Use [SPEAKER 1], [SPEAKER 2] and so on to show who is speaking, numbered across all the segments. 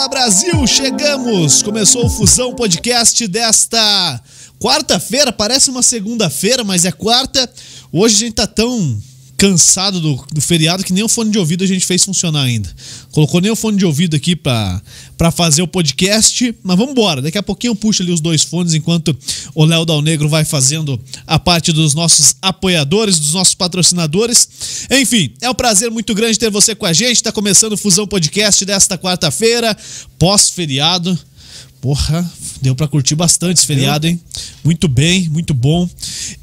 [SPEAKER 1] Fala Brasil, chegamos! Começou o Fusão Podcast desta quarta-feira, parece uma segunda-feira, mas é quarta. Hoje a gente tá tão cansado do, do, feriado que nem o fone de ouvido a gente fez funcionar ainda. Colocou nem o fone de ouvido aqui para fazer o podcast, mas vamos embora. Daqui a pouquinho eu puxo ali os dois fones enquanto o Léo Dal Negro vai fazendo a parte dos nossos apoiadores, dos nossos patrocinadores. Enfim, é um prazer muito grande ter você com a gente. Está começando o Fusão Podcast desta quarta-feira, pós-feriado. Porra, deu para curtir bastante esse feriado, hein? Muito bem, muito bom.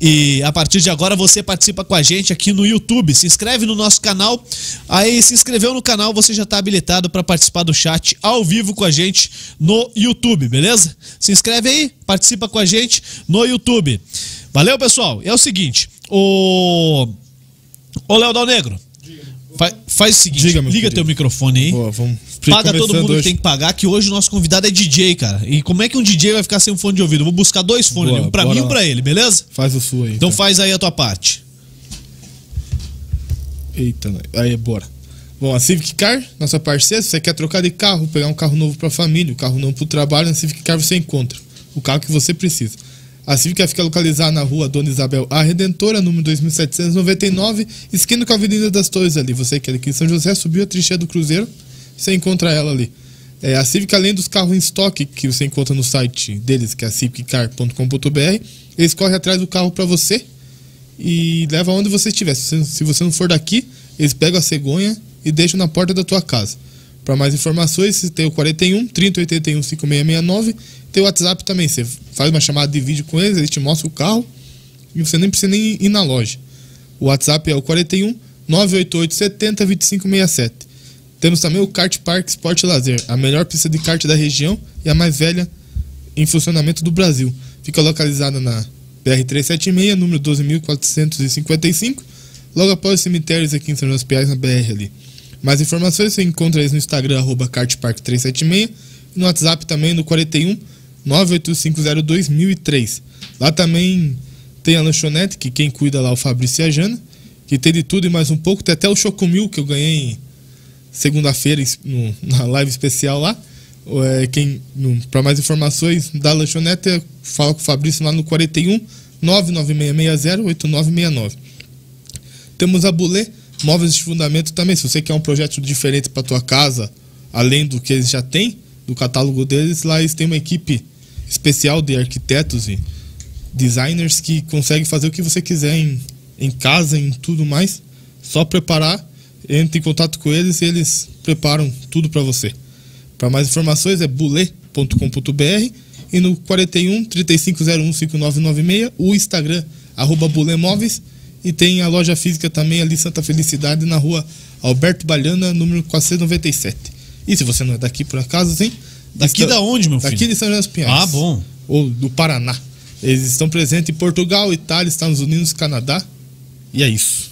[SPEAKER 1] E a partir de agora você participa com a gente aqui no YouTube. Se inscreve no nosso canal. Aí, se inscreveu no canal, você já está habilitado para participar do chat ao vivo com a gente no YouTube, beleza? Se inscreve aí, participa com a gente no YouTube. Valeu, pessoal. É o seguinte, o. Ô, Léo Dal Negro. Faz, faz o seguinte, Diga, liga querido. teu microfone aí. Boa, vamos. Paga todo mundo hoje. que tem que pagar, que hoje o nosso convidado é DJ, cara. E como é que um DJ vai ficar sem um fone de ouvido? vou buscar dois fones, Boa, um pra mim e um pra ele, beleza?
[SPEAKER 2] Faz o sua aí.
[SPEAKER 1] Então tá. faz aí a tua parte.
[SPEAKER 2] Eita, aí, bora. Bom, a Civic Car, nossa parceira, se você quer trocar de carro, pegar um carro novo pra família, um carro novo pro trabalho, na Civic Car você encontra o carro que você precisa. A Cívica fica localizada na rua Dona Isabel A Redentora, número 2799, esquina com a Avenida das Torres ali. Você que é aqui em São José, subiu a trincheira do Cruzeiro, você encontra ela ali. É, a Civic, além dos carros em estoque que você encontra no site deles, que é civiccar.com.br, eles correm atrás do carro para você e levam onde você estiver. Se você não for daqui, eles pegam a cegonha e deixam na porta da tua casa. Para mais informações, tem o 41 3081 5669 tem o WhatsApp também, você faz uma chamada de vídeo com eles, ele te mostra o carro e você nem precisa nem ir na loja. O WhatsApp é o 41 988 70 2567. Temos também o Kart Park Sport Lazer, a melhor pista de kart da região e a mais velha em funcionamento do Brasil. Fica localizada na BR-376, número 12.455, logo após os cemitérios aqui em São José Piais, na BR ali. Mais informações você encontra eles no Instagram, arroba kartpark376, e no WhatsApp também no 41 98502 Lá também tem a lanchonete, que quem cuida lá é o Fabrício e a Jana, que tem de tudo e mais um pouco. Tem até o Chocomil que eu ganhei segunda-feira na live especial lá. É, quem para mais informações da lanchonete, fala com o Fabrício lá no 41 99660 8969. Temos a Bulê, móveis de fundamento também. Se você quer um projeto diferente para tua casa, além do que eles já têm, do catálogo deles, lá eles têm uma equipe especial de arquitetos e designers que consegue fazer o que você quiser em, em casa, em tudo mais. Só preparar, entre em contato com eles e eles preparam tudo para você. Para mais informações é bule.com.br e no 41 3501 5996 o Instagram arroba e tem a loja física também ali Santa Felicidade na rua Alberto Balhana, número 497. E se você não é daqui por acaso, hein?
[SPEAKER 1] Daqui da onde, meu
[SPEAKER 2] filho? Daqui de São José dos Pinhais.
[SPEAKER 1] Ah, bom.
[SPEAKER 2] Ou do Paraná. Eles estão presentes em Portugal, Itália, Estados Unidos, Canadá. E é isso.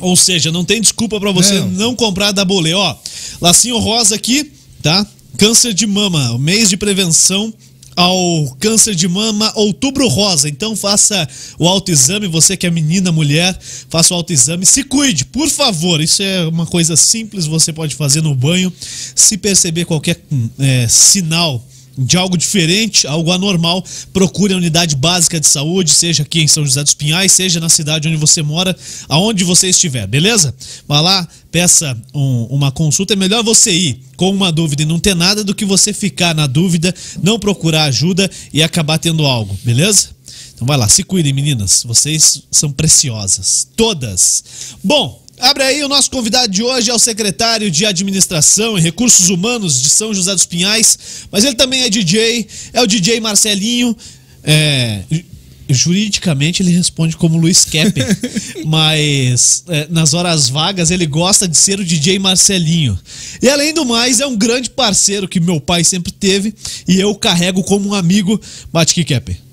[SPEAKER 1] Ou seja, não tem desculpa para você não. não comprar da Bolê. Ó, lacinho rosa aqui, tá? Câncer de mama, mês de prevenção ao câncer de mama Outubro Rosa. Então faça o autoexame, você que é menina, mulher, faça o autoexame, se cuide, por favor. Isso é uma coisa simples, você pode fazer no banho. Se perceber qualquer é, sinal de algo diferente, algo anormal, procure a unidade básica de saúde, seja aqui em São José dos Pinhais, seja na cidade onde você mora, aonde você estiver, beleza? Vá lá, peça um, uma consulta. É melhor você ir com uma dúvida e não ter nada do que você ficar na dúvida, não procurar ajuda e acabar tendo algo, beleza? Então vai lá, se cuidem, meninas. Vocês são preciosas. Todas. Bom, Abre aí, o nosso convidado de hoje é o secretário de Administração e Recursos Humanos de São José dos Pinhais, mas ele também é DJ, é o DJ Marcelinho. É, juridicamente ele responde como Luiz Kepper, mas é, nas horas vagas ele gosta de ser o DJ Marcelinho. E além do mais, é um grande parceiro que meu pai sempre teve e eu carrego como um amigo. Bate Kepper.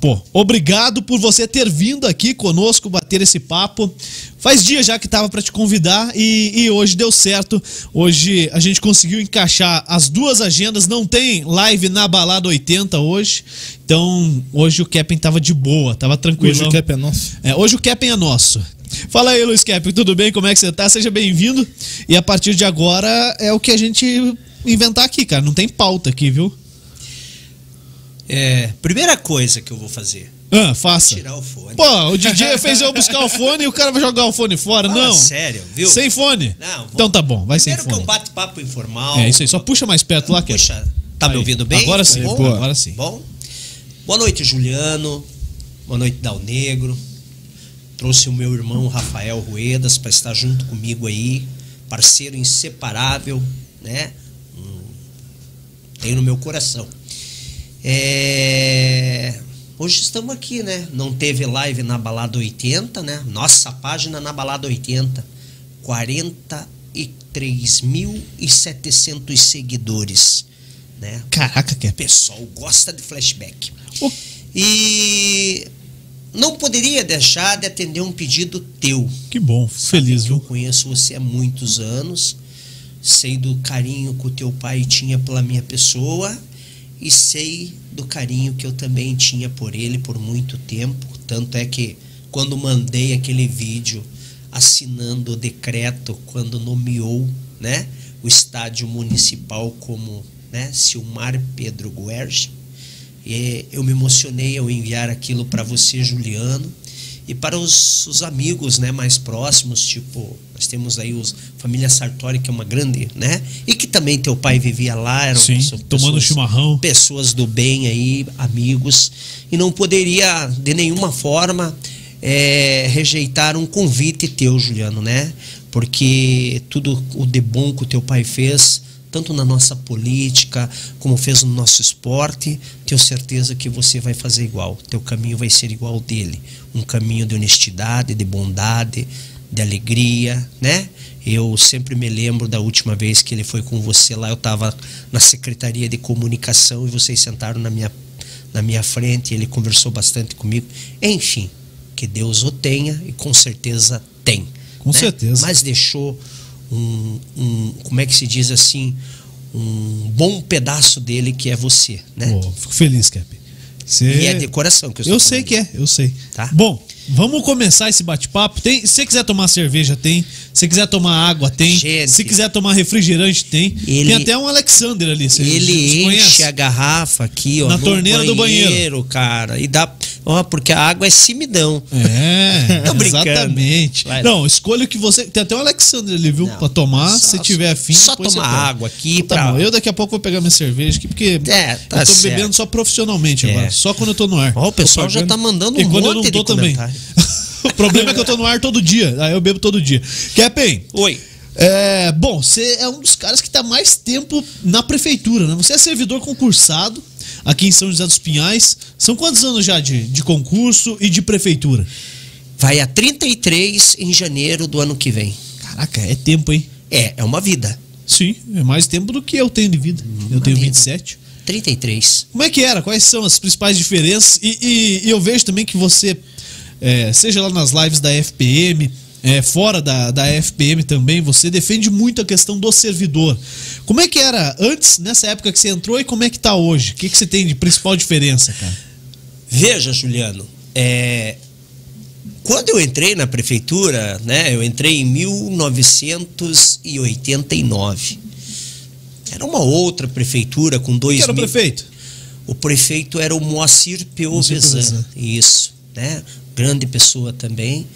[SPEAKER 1] Pô, obrigado por você ter vindo aqui conosco bater esse papo. Faz dia já que tava para te convidar e, e, hoje deu certo. Hoje a gente conseguiu encaixar as duas agendas. Não tem live na Balada 80 hoje. Então hoje o Keppen tava de boa, tava tranquilo.
[SPEAKER 2] Hoje o Keppen é nosso.
[SPEAKER 1] É, hoje o Keppen é nosso. Fala aí, Luiz Keppen, tudo bem? Como é que você tá? Seja bem-vindo. E a partir de agora é o que a gente inventar aqui, cara. Não tem pauta aqui, viu?
[SPEAKER 3] É, primeira coisa que eu vou fazer.
[SPEAKER 1] Ah, faça.
[SPEAKER 3] Tirar o fone.
[SPEAKER 1] Pô, o DJ fez eu buscar o fone e o cara vai jogar o fone fora.
[SPEAKER 3] Fala
[SPEAKER 1] não.
[SPEAKER 3] sério, viu?
[SPEAKER 1] Sem fone?
[SPEAKER 3] Não, vou-
[SPEAKER 1] Então tá bom, vai sem
[SPEAKER 3] Primeiro que
[SPEAKER 1] fone.
[SPEAKER 3] um bate-papo informal.
[SPEAKER 1] É isso aí, só puxa mais perto lá, que
[SPEAKER 3] Puxa, tá
[SPEAKER 1] Aí.
[SPEAKER 3] me ouvindo bem?
[SPEAKER 1] Agora
[SPEAKER 3] Tá
[SPEAKER 1] sim,
[SPEAKER 3] bom?
[SPEAKER 1] boa, agora sim.
[SPEAKER 3] Bom. Boa noite, Juliano. Boa noite, Dal Negro. Trouxe o meu irmão Rafael Ruedas para estar junto comigo aí, parceiro inseparável, né? Hum, Tenho no meu coração. É, Hoje estamos aqui, né? Não teve live na Balada 80, né? Nossa página na Balada 80. 43.700 seguidores, né?
[SPEAKER 1] Caraca, que
[SPEAKER 3] O pessoal gosta de flashback. E não poderia deixar de atender um pedido teu.
[SPEAKER 1] Que bom, feliz,
[SPEAKER 3] Eu
[SPEAKER 1] viu?
[SPEAKER 3] conheço você há muitos anos, sei do carinho que o teu pai tinha pela minha pessoa e sei do carinho que eu também tinha por ele por muito tempo. Tanto é que quando mandei aquele vídeo assinando o decreto quando nomeou, né, o estádio municipal como, né, Silmar Pedro Guerge, eu me emocionei ao enviar aquilo para você, Juliano, e para os, os amigos né, mais próximos, tipo, nós temos aí os família Sartori, que é uma grande, né? E que também teu pai vivia lá, eram
[SPEAKER 1] Sim,
[SPEAKER 3] pessoas-
[SPEAKER 1] tomando chimarrão.
[SPEAKER 3] pessoas do bem aí, amigos, e não poderia de nenhuma forma é, rejeitar um convite teu, Juliano, né? Porque tudo o de bom que o teu pai fez, tanto na nossa política, como fez no nosso esporte, tenho certeza que você vai fazer igual. Teu caminho vai ser igual ao dele. Um caminho de honestidade, de bondade, de alegria, né? Eu sempre me lembro da última vez que ele foi com você lá, eu estava na Secretaria de Comunicação e vocês sentaram na minha, na minha frente, ele conversou bastante comigo. Enfim, que Deus o tenha e com certeza tem.
[SPEAKER 1] Com
[SPEAKER 3] né?
[SPEAKER 1] certeza.
[SPEAKER 3] Mas deixou um, um, como é que se diz assim, um bom pedaço dele que é você, né?
[SPEAKER 1] Pô, fico feliz, Cap. Cê-
[SPEAKER 3] E é de coração que eu
[SPEAKER 1] Eu
[SPEAKER 3] estou
[SPEAKER 1] sei
[SPEAKER 3] falando.
[SPEAKER 1] que é, eu sei.
[SPEAKER 3] Tá.
[SPEAKER 1] Bom, vamos começar esse bate-papo. Tem, se você quiser tomar cerveja, tem. Se você quiser tomar água, tem.
[SPEAKER 3] Gente.
[SPEAKER 1] se quiser tomar refrigerante, tem.
[SPEAKER 3] Ele-
[SPEAKER 1] tem até um Alexander ali. Você
[SPEAKER 3] Ele
[SPEAKER 1] você
[SPEAKER 3] enche
[SPEAKER 1] conhece?
[SPEAKER 3] a garrafa aqui, ó.
[SPEAKER 1] Na torneira do banheiro.
[SPEAKER 3] cara. E dá. Ó, porque a água é simidão.
[SPEAKER 1] É,
[SPEAKER 3] Tô brincando.
[SPEAKER 1] exatamente.
[SPEAKER 3] Vai.
[SPEAKER 1] Não, escolha o que você. Tem até um Alexander ali, viu?
[SPEAKER 3] Não,
[SPEAKER 1] pra tomar,
[SPEAKER 3] só-
[SPEAKER 1] se tiver afim.
[SPEAKER 3] só tomar água aqui
[SPEAKER 1] Então Tá
[SPEAKER 3] pra-
[SPEAKER 1] eu daqui a pouco vou pegar minha cerveja aqui, porque
[SPEAKER 3] É, tá
[SPEAKER 1] eu tô
[SPEAKER 3] certo.
[SPEAKER 1] bebendo só profissionalmente
[SPEAKER 3] É.
[SPEAKER 1] agora. Só quando eu tô no ar.
[SPEAKER 3] Ó, o pessoal já tá mandando
[SPEAKER 1] E
[SPEAKER 3] um
[SPEAKER 1] quando eu
[SPEAKER 3] monte
[SPEAKER 1] não tô
[SPEAKER 3] de
[SPEAKER 1] também.
[SPEAKER 3] comentário.
[SPEAKER 1] o problema é que eu tô no ar todo dia. Aí eu bebo todo dia. Kepem,
[SPEAKER 3] Oi.
[SPEAKER 1] é, bom, você é um dos caras que tá mais tempo na prefeitura, né? Você é servidor concursado aqui em São José dos Pinhais. São quantos anos já de, de concurso e de prefeitura?
[SPEAKER 3] Vai a 33 em janeiro do ano que vem.
[SPEAKER 1] Caraca, é tempo, hein?
[SPEAKER 3] É, é uma vida.
[SPEAKER 1] Sim, é mais tempo do que eu tenho de vida. eu tenho
[SPEAKER 3] vida.
[SPEAKER 1] 27.
[SPEAKER 3] 33.
[SPEAKER 1] Como é que era? Quais são as principais diferenças? E, e- e eu vejo também que você, é, seja lá nas lives da FPM, é, fora da, da FPM também, você defende muito a questão do servidor. Como é que era antes, nessa época que você entrou, e como é que tá hoje? O que, que você tem de principal diferença, cara?
[SPEAKER 3] Veja, Juliano, é, quando eu entrei na prefeitura, né, eu entrei em 1989. Era uma outra prefeitura com dois
[SPEAKER 1] Quem era o prefeito?
[SPEAKER 3] O prefeito era o Moacir. Peuvezan. Isso, né? Grande pessoa também.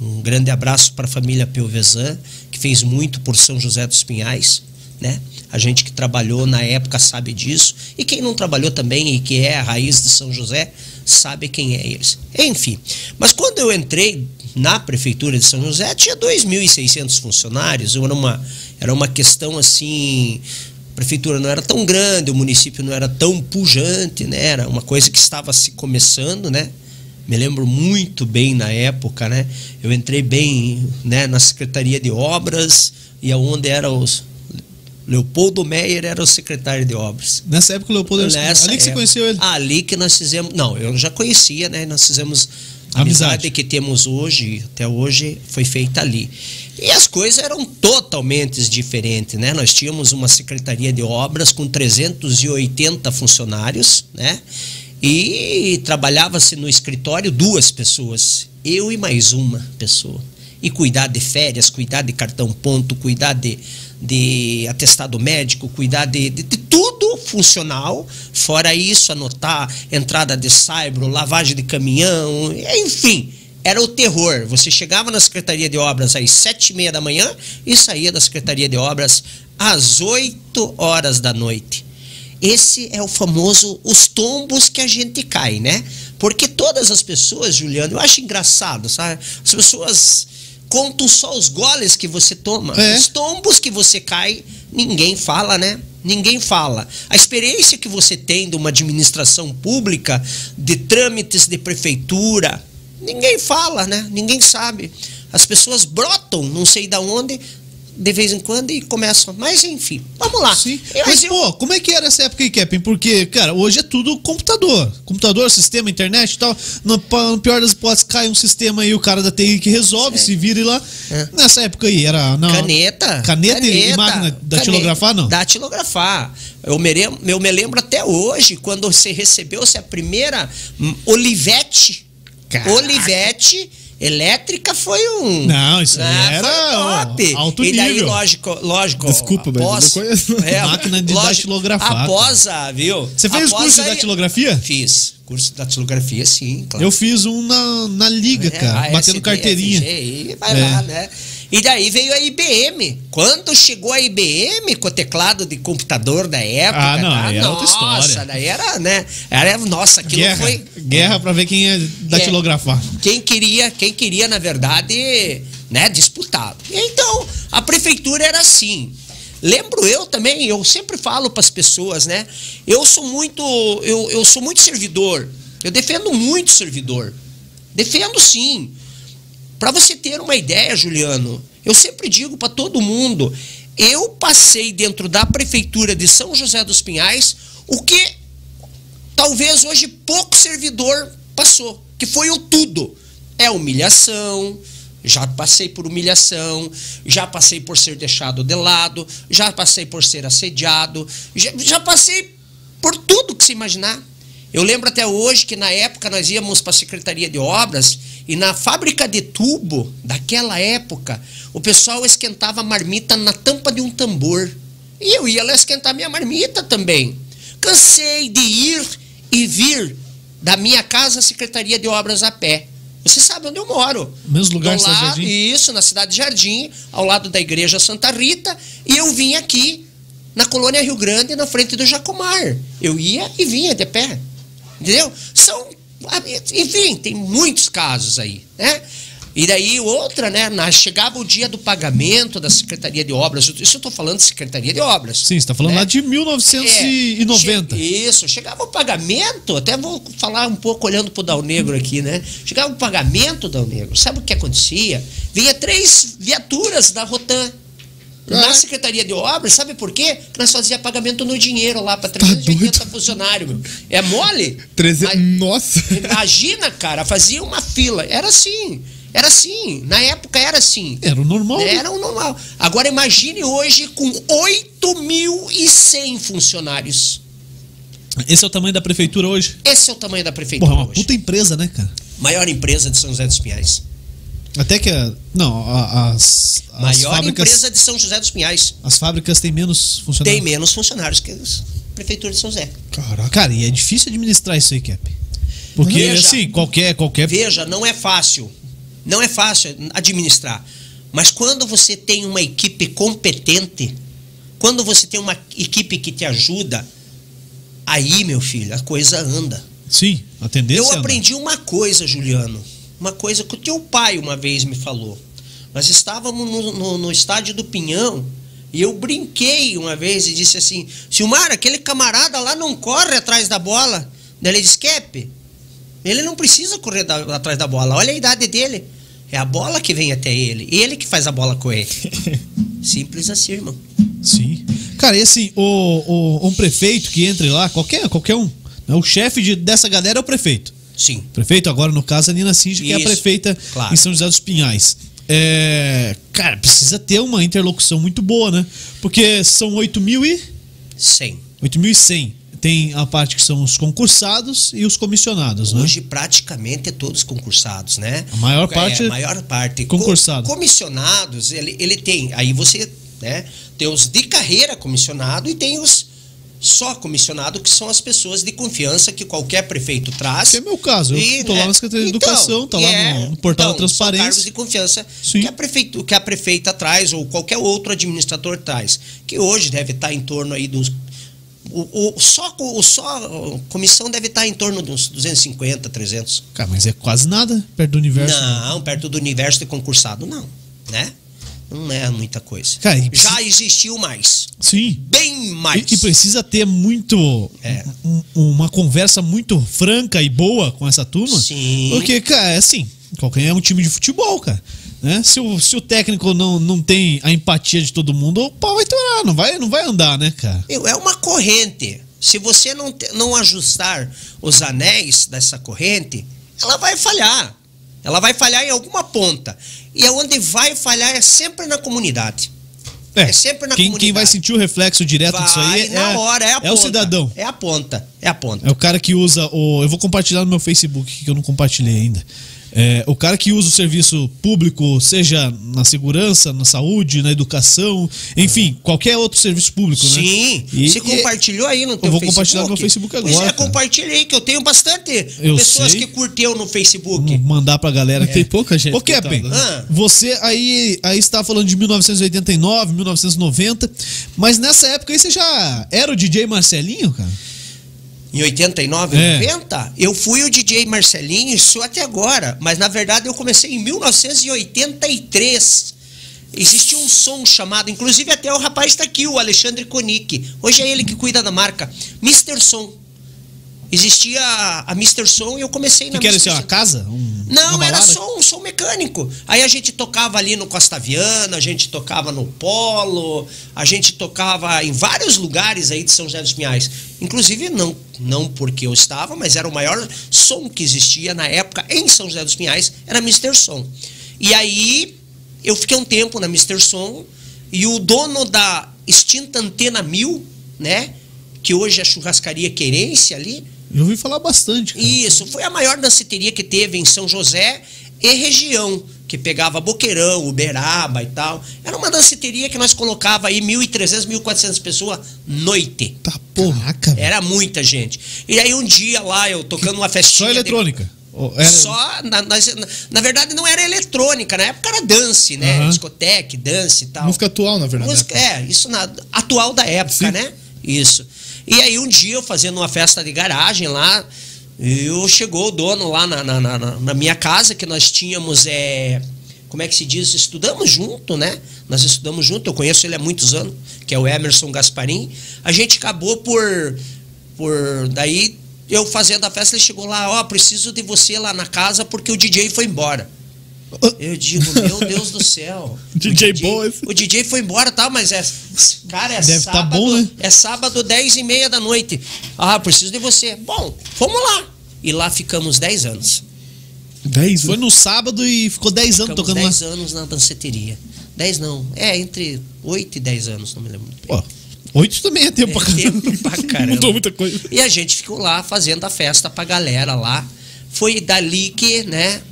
[SPEAKER 3] Um grande abraço para a família Peuvezan, que fez muito por São José dos Pinhais, né? A gente que trabalhou na época sabe disso. E quem não trabalhou também e que é a raiz de São José, sabe quem é eles. Enfim, mas quando eu entrei na prefeitura de São José, tinha 2.600 funcionários. Era uma, era uma questão assim a prefeitura não era tão grande, o município não era tão pujante, né? Era uma coisa que estava se começando, né? Me lembro muito bem na época, né? Eu entrei bem, né, na Secretaria de Obras e aonde era os Leopoldo Meyer era o secretário de obras.
[SPEAKER 1] Nessa época o Leopoldo era
[SPEAKER 3] Nessa
[SPEAKER 1] ali que você
[SPEAKER 3] época.
[SPEAKER 1] conheceu ele.
[SPEAKER 3] Ali que nós fizemos. Não, eu já conhecia, né? Nós fizemos a
[SPEAKER 1] Amizade.
[SPEAKER 3] amizade que temos hoje, até hoje, foi feita ali. E as coisas eram totalmente diferentes, né? Nós tínhamos uma secretaria de obras com 380 funcionários, né? E trabalhava-se no escritório duas pessoas, eu e mais uma pessoa. e cuidar de férias, cuidar de cartão ponto, cuidar de, de atestado médico, cuidar de, de, de tudo funcional. Fora isso, anotar entrada de saibro, lavagem de caminhão, enfim era o terror. Você chegava na Secretaria de Obras às sete e meia da manhã e saía da Secretaria de Obras às oito horas da noite. Esse é o famoso os tombos que a gente cai, né? Porque todas as pessoas, Juliano, eu acho engraçado, sabe? As pessoas contam só os goles que você toma. É. Os tombos que você cai, ninguém fala, né? Ninguém fala. A experiência que você tem de uma administração pública, de trâmites de prefeitura, ninguém fala, né? Ninguém sabe. As pessoas brotam, não sei da onde, de vez em quando e começam. Mas enfim, vamos lá.
[SPEAKER 1] Sim. Eu, Mas, eu... pô, como é que era essa época aí, Kevin? Porque, cara, hoje é tudo computador. Computador, sistema, internet e tal. No, no pior das hipóteses, cai um sistema aí, o cara da TI que resolve, é. se vira lá. É. Nessa época aí, era. Não,
[SPEAKER 3] caneta,
[SPEAKER 1] caneta. Caneta e máquina da tilografar, não?
[SPEAKER 3] Da tilografar. Eu me, lembro, eu me lembro até hoje, quando você recebeu-se a primeira hum, Olivete. Caraca. Olivete Elétrica foi um.
[SPEAKER 1] Não, isso aí ah, era top. alto
[SPEAKER 3] nível. E daí, lógico, lógico.
[SPEAKER 2] Desculpa, após,
[SPEAKER 1] mas eu não conheço. É, Máquina de lógico, datilografar.
[SPEAKER 3] Após a, viu?
[SPEAKER 1] Você fez após curso de datilografia?
[SPEAKER 3] Fiz. Curso de datilografia, sim,
[SPEAKER 1] claro. Eu fiz um na, na liga, é, cara, batendo carteirinha.
[SPEAKER 3] FG, vai é. lá, né? E daí veio a IBM. Quando chegou a IBM com o teclado de computador da época,
[SPEAKER 1] ah, não, tá? era
[SPEAKER 3] nossa,
[SPEAKER 1] história.
[SPEAKER 3] daí era, né? Era, nossa, aquilo
[SPEAKER 1] guerra,
[SPEAKER 3] foi.
[SPEAKER 1] Guerra pra ver quem ia datilografar.
[SPEAKER 3] Quem queria, quem queria, na verdade, né, disputar. Então, a prefeitura era assim. Lembro eu também, eu sempre falo para as pessoas, né? Eu sou muito, eu, eu sou muito servidor. Eu defendo muito servidor. Defendo sim. Para você ter uma ideia, Juliano, eu sempre digo para todo mundo, eu passei dentro da prefeitura de São José dos Pinhais o que talvez hoje pouco servidor passou, que foi o tudo. É humilhação, já passei por humilhação, já passei por ser deixado de lado, já passei por ser assediado, já, já passei por tudo que se imaginar. Eu lembro até hoje que na época nós íamos para a Secretaria de Obras e na fábrica de tubo daquela época, o pessoal esquentava a marmita na tampa de um tambor. E eu ia lá esquentar minha marmita também. Cansei de ir e vir da minha casa à Secretaria de Obras a pé. Você sabe onde eu moro.
[SPEAKER 1] Mesmo lugar
[SPEAKER 3] lá, Jardim? Isso, na cidade de Jardim, ao lado da igreja Santa Rita. E eu vim aqui, na colônia Rio Grande, na frente do Jacomar. Eu ia e vinha de pé. Entendeu? São enfim, tem muitos casos aí, né? E daí outra, né? Na, chegava o dia do pagamento da Secretaria de Obras. Isso eu estou falando de Secretaria de Obras.
[SPEAKER 1] Sim, você está falando né? lá de 1990.
[SPEAKER 3] É, che, isso, chegava o pagamento, até vou falar um pouco olhando para o Dal Negro aqui, né? Chegava o pagamento, Dal Negro. Sabe o que acontecia? Vinha três viaturas da Rotan na Secretaria de Obras, sabe por quê? Que nós fazia pagamento no dinheiro lá para 380 tá funcionários, meu. É mole?
[SPEAKER 1] 300, nossa!
[SPEAKER 3] Imagina, cara, fazia uma fila. Era assim. Era assim. Na época era assim.
[SPEAKER 1] Era o normal.
[SPEAKER 3] Né? Era o normal. Agora imagine hoje com 8.100 funcionários.
[SPEAKER 1] Esse é o tamanho da prefeitura hoje?
[SPEAKER 3] Esse é o tamanho da prefeitura
[SPEAKER 1] Porra, é
[SPEAKER 3] uma
[SPEAKER 1] hoje. puta empresa, né, cara?
[SPEAKER 3] Maior empresa de São José dos Pinhais.
[SPEAKER 1] Até que. Não, as. as
[SPEAKER 3] Maior
[SPEAKER 1] fábricas,
[SPEAKER 3] empresa de São José dos Pinhais.
[SPEAKER 1] As fábricas têm menos funcionários.
[SPEAKER 3] Tem menos funcionários que a Prefeitura de São José.
[SPEAKER 1] Caraca, cara, e é difícil administrar isso aí, Cap. Porque, Veja, assim, qualquer, qualquer.
[SPEAKER 3] Veja, não é fácil. Não é fácil administrar. Mas quando você tem uma equipe competente, quando você tem uma equipe que te ajuda, aí, meu filho, a coisa anda.
[SPEAKER 1] Sim, a tendência
[SPEAKER 3] Eu aprendi anda. uma coisa, Juliano uma coisa que o teu pai uma vez me falou. Nós estávamos no, no, no estádio do Pinhão e eu brinquei uma vez e disse assim: Silmar, aquele camarada lá não corre atrás da bola. Daí ele disse: ele não precisa correr da, atrás da bola. Olha a idade dele. É a bola que vem até ele. Ele que faz a bola correr. Simples assim, irmão.
[SPEAKER 1] Sim. Cara, e assim, o, o, um prefeito que entre lá, qualquer, qualquer um, né, o chefe de, dessa galera é o prefeito.
[SPEAKER 3] Sim.
[SPEAKER 1] Prefeito, agora no caso a Nina Cinge, que é a prefeita claro. em São José dos Pinhais. É, cara, precisa ter uma interlocução muito boa, né? Porque são 8 mil e...
[SPEAKER 3] 100.
[SPEAKER 1] 8.100. tem a parte que são os concursados e os comissionados, né?
[SPEAKER 3] Hoje praticamente é todos concursados, né?
[SPEAKER 1] A maior parte
[SPEAKER 3] É, a maior parte.
[SPEAKER 1] concursado.
[SPEAKER 3] Co- comissionados, ele, ele tem. Aí você, né? Tem os de carreira comissionado e tem os só comissionado, que são as pessoas de confiança que qualquer prefeito traz.
[SPEAKER 1] Que é meu caso, eu
[SPEAKER 3] E,
[SPEAKER 1] tô lá
[SPEAKER 3] né,
[SPEAKER 1] na Secretaria de
[SPEAKER 3] então,
[SPEAKER 1] Educação, tá
[SPEAKER 3] e
[SPEAKER 1] lá
[SPEAKER 3] é-
[SPEAKER 1] no, portal da
[SPEAKER 3] então, São
[SPEAKER 1] transparência.
[SPEAKER 3] cargos de confiança
[SPEAKER 1] Sim.
[SPEAKER 3] que a, prefeito, que a prefeita traz ou qualquer outro administrador traz, que hoje deve estar em torno aí dos o, o- só o só a comissão deve estar em torno de uns 250, 300.
[SPEAKER 1] Cara, mas é quase nada perto do universo.
[SPEAKER 3] Não, perto do universo de concursado não, né? Não é muita coisa.
[SPEAKER 1] Cara, e
[SPEAKER 3] Já existiu mais,
[SPEAKER 1] Sim.
[SPEAKER 3] bem mais.
[SPEAKER 1] E, e precisa ter muito.
[SPEAKER 3] É.
[SPEAKER 1] um- uma conversa muito franca e boa com essa turma.
[SPEAKER 3] Sim.
[SPEAKER 1] Porque, cara, é assim. Qualquer é um time de futebol, cara. Né? Se, o, se o técnico não, não tem a empatia de todo mundo, o pau vai torar, não vai, não vai andar, né, cara?
[SPEAKER 3] É uma corrente. Se você não, te- não ajustar os anéis dessa corrente, ela vai falhar. Ela vai falhar em alguma ponta. E é onde vai falhar é sempre na comunidade. É sempre na
[SPEAKER 1] quem,
[SPEAKER 3] comunidade.
[SPEAKER 1] quem vai sentir o reflexo direto disso aí
[SPEAKER 3] Vai
[SPEAKER 1] é,
[SPEAKER 3] na hora, é a ponta.
[SPEAKER 1] o cidadão.
[SPEAKER 3] É a ponta. É a ponta.
[SPEAKER 1] É o cara que usa o. Eu vou compartilhar no meu Facebook, que eu não compartilhei ainda. É, o cara que usa o serviço público, seja na segurança, na saúde, na educação, enfim, qualquer outro serviço público, né?
[SPEAKER 3] Sim,
[SPEAKER 1] E-
[SPEAKER 3] você
[SPEAKER 1] e-
[SPEAKER 3] compartilhou aí no teu
[SPEAKER 1] vou
[SPEAKER 3] Facebook?
[SPEAKER 1] compartilhar no meu Facebook
[SPEAKER 3] Pois
[SPEAKER 1] agora,
[SPEAKER 3] é,
[SPEAKER 1] cara.
[SPEAKER 3] compartilhei, que eu tenho bastante
[SPEAKER 1] Eu
[SPEAKER 3] pessoas
[SPEAKER 1] sei.
[SPEAKER 3] que curteu no Facebook.
[SPEAKER 1] Vamos mandar pra galera.
[SPEAKER 2] Tem pouca gente
[SPEAKER 1] Ô,
[SPEAKER 2] cotada,
[SPEAKER 3] né? Ah.
[SPEAKER 1] você aí, aí está falando de 1989, 1990, mas nessa época aí você já era o DJ Marcelinho, cara?
[SPEAKER 3] Em 89,
[SPEAKER 1] É.
[SPEAKER 3] 90, eu fui o DJ Marcelinho, isso até agora. Mas na verdade eu comecei em 1983. Existia um som chamado, inclusive até o rapaz está aqui, o Alexandre Konik. Hoje é ele que cuida da marca, Mr. Som. Existia a, a Mr. Som e eu comecei
[SPEAKER 1] O
[SPEAKER 3] na
[SPEAKER 1] que, que era
[SPEAKER 3] Mr.
[SPEAKER 1] isso? Uma
[SPEAKER 3] Som.
[SPEAKER 1] casa? Um-
[SPEAKER 3] Não, era só um som mecânico. Aí a gente tocava ali no Costa Viana, a gente tocava no Polo, a gente tocava em vários lugares aí de São José dos Pinhais. Inclusive, não, não porque eu estava, mas era o maior som que existia na época em São José dos Pinhais, era Mr. Som. E aí eu fiquei um tempo na Mr. Som e o dono da extinta Antena 1000, né? Que hoje é a churrascaria Querência ali,
[SPEAKER 1] Eu ouvi falar bastante. Cara.
[SPEAKER 3] isso, foi a maior danceteria que teve em São José e região, que pegava Boqueirão, Uberaba e tal. Era uma danceteria que nós colocava aí 1.300, 1.400 pessoas noite.
[SPEAKER 1] Tá porraca, velho.
[SPEAKER 3] Era muita gente. E aí um dia lá, eu tocando uma festinha...
[SPEAKER 1] Só
[SPEAKER 3] de-
[SPEAKER 1] eletrônica. Ou era-
[SPEAKER 3] Só, na, na, na verdade não era eletrônica, na época era dance, né?
[SPEAKER 1] Aham.
[SPEAKER 3] Discoteca, dance e tal.
[SPEAKER 2] Música atual, na verdade.
[SPEAKER 3] Música, é, isso na, atual da época,
[SPEAKER 2] Sim.
[SPEAKER 3] né? Isso. E aí um dia eu fazendo uma festa de garagem lá, eu chegou o dono lá na, na, na- na minha casa, que nós tínhamos, é, como é que se diz? Estudamos junto, né? Nós estudamos junto, eu conheço ele há muitos anos, que é o Emerson Gasparim. A gente acabou por. por daí eu fazendo a festa, ele chegou lá, ó, preciso de você lá na casa porque o DJ foi embora. Eu digo, meu Deus do céu. O
[SPEAKER 2] DJ Boas.
[SPEAKER 3] O DJ foi embora, tá? Mas é. Cara, é
[SPEAKER 1] Deve tá
[SPEAKER 3] sábado.
[SPEAKER 1] bom, né?
[SPEAKER 3] É sábado, 10 e meia da noite. Ah, preciso de você. Bom, vamos lá. E lá ficamos 10 anos.
[SPEAKER 2] 10
[SPEAKER 1] Foi no sábado e ficou 10 anos tocando lá.
[SPEAKER 3] 10 anos na danceteria. 10 não. É, entre 8 e 10 anos, não me lembro muito bem.
[SPEAKER 1] Pô, oito também é tempo pra
[SPEAKER 3] É
[SPEAKER 1] caramba.
[SPEAKER 3] tempo pra caramba.
[SPEAKER 2] Mudou muita coisa.
[SPEAKER 3] E a gente ficou lá fazendo a festa pra galera lá. Foi dali que, né,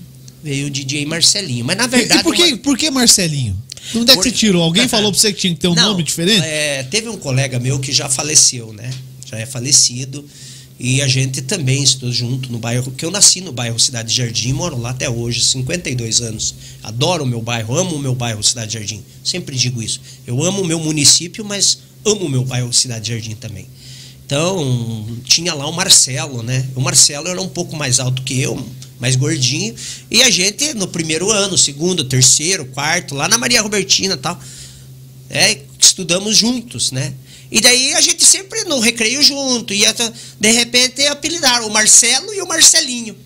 [SPEAKER 3] veio o DJ Marcelinho. Mas na
[SPEAKER 1] E,
[SPEAKER 3] verdade.
[SPEAKER 1] e por, que,
[SPEAKER 3] uma-
[SPEAKER 1] por que Marcelinho? De Onde é que
[SPEAKER 3] Por-
[SPEAKER 1] você tirou? Alguém falou pra você que tinha que ter um
[SPEAKER 3] Não,
[SPEAKER 1] nome diferente?
[SPEAKER 3] é, teve um colega meu que já faleceu, né? Já é falecido. E a gente também estudou junto no bairro, que eu nasci no bairro Cidade Jardim, moro lá até hoje, 52 anos. Adoro o meu bairro, amo o meu bairro Cidade Jardim. Sempre digo isso. Eu amo o meu município, mas amo o meu bairro Cidade Jardim também. Então, tinha lá o Marcelo, né? O Marcelo era um pouco mais alto que eu, mais gordinho. E a gente, no primeiro ano, segundo, terceiro, quarto, lá na Maria Robertina e tal, é, estudamos juntos, né? E daí a gente sempre no recreio junto, e até- de repente apelidaram o Marcelo e o Marcelinho.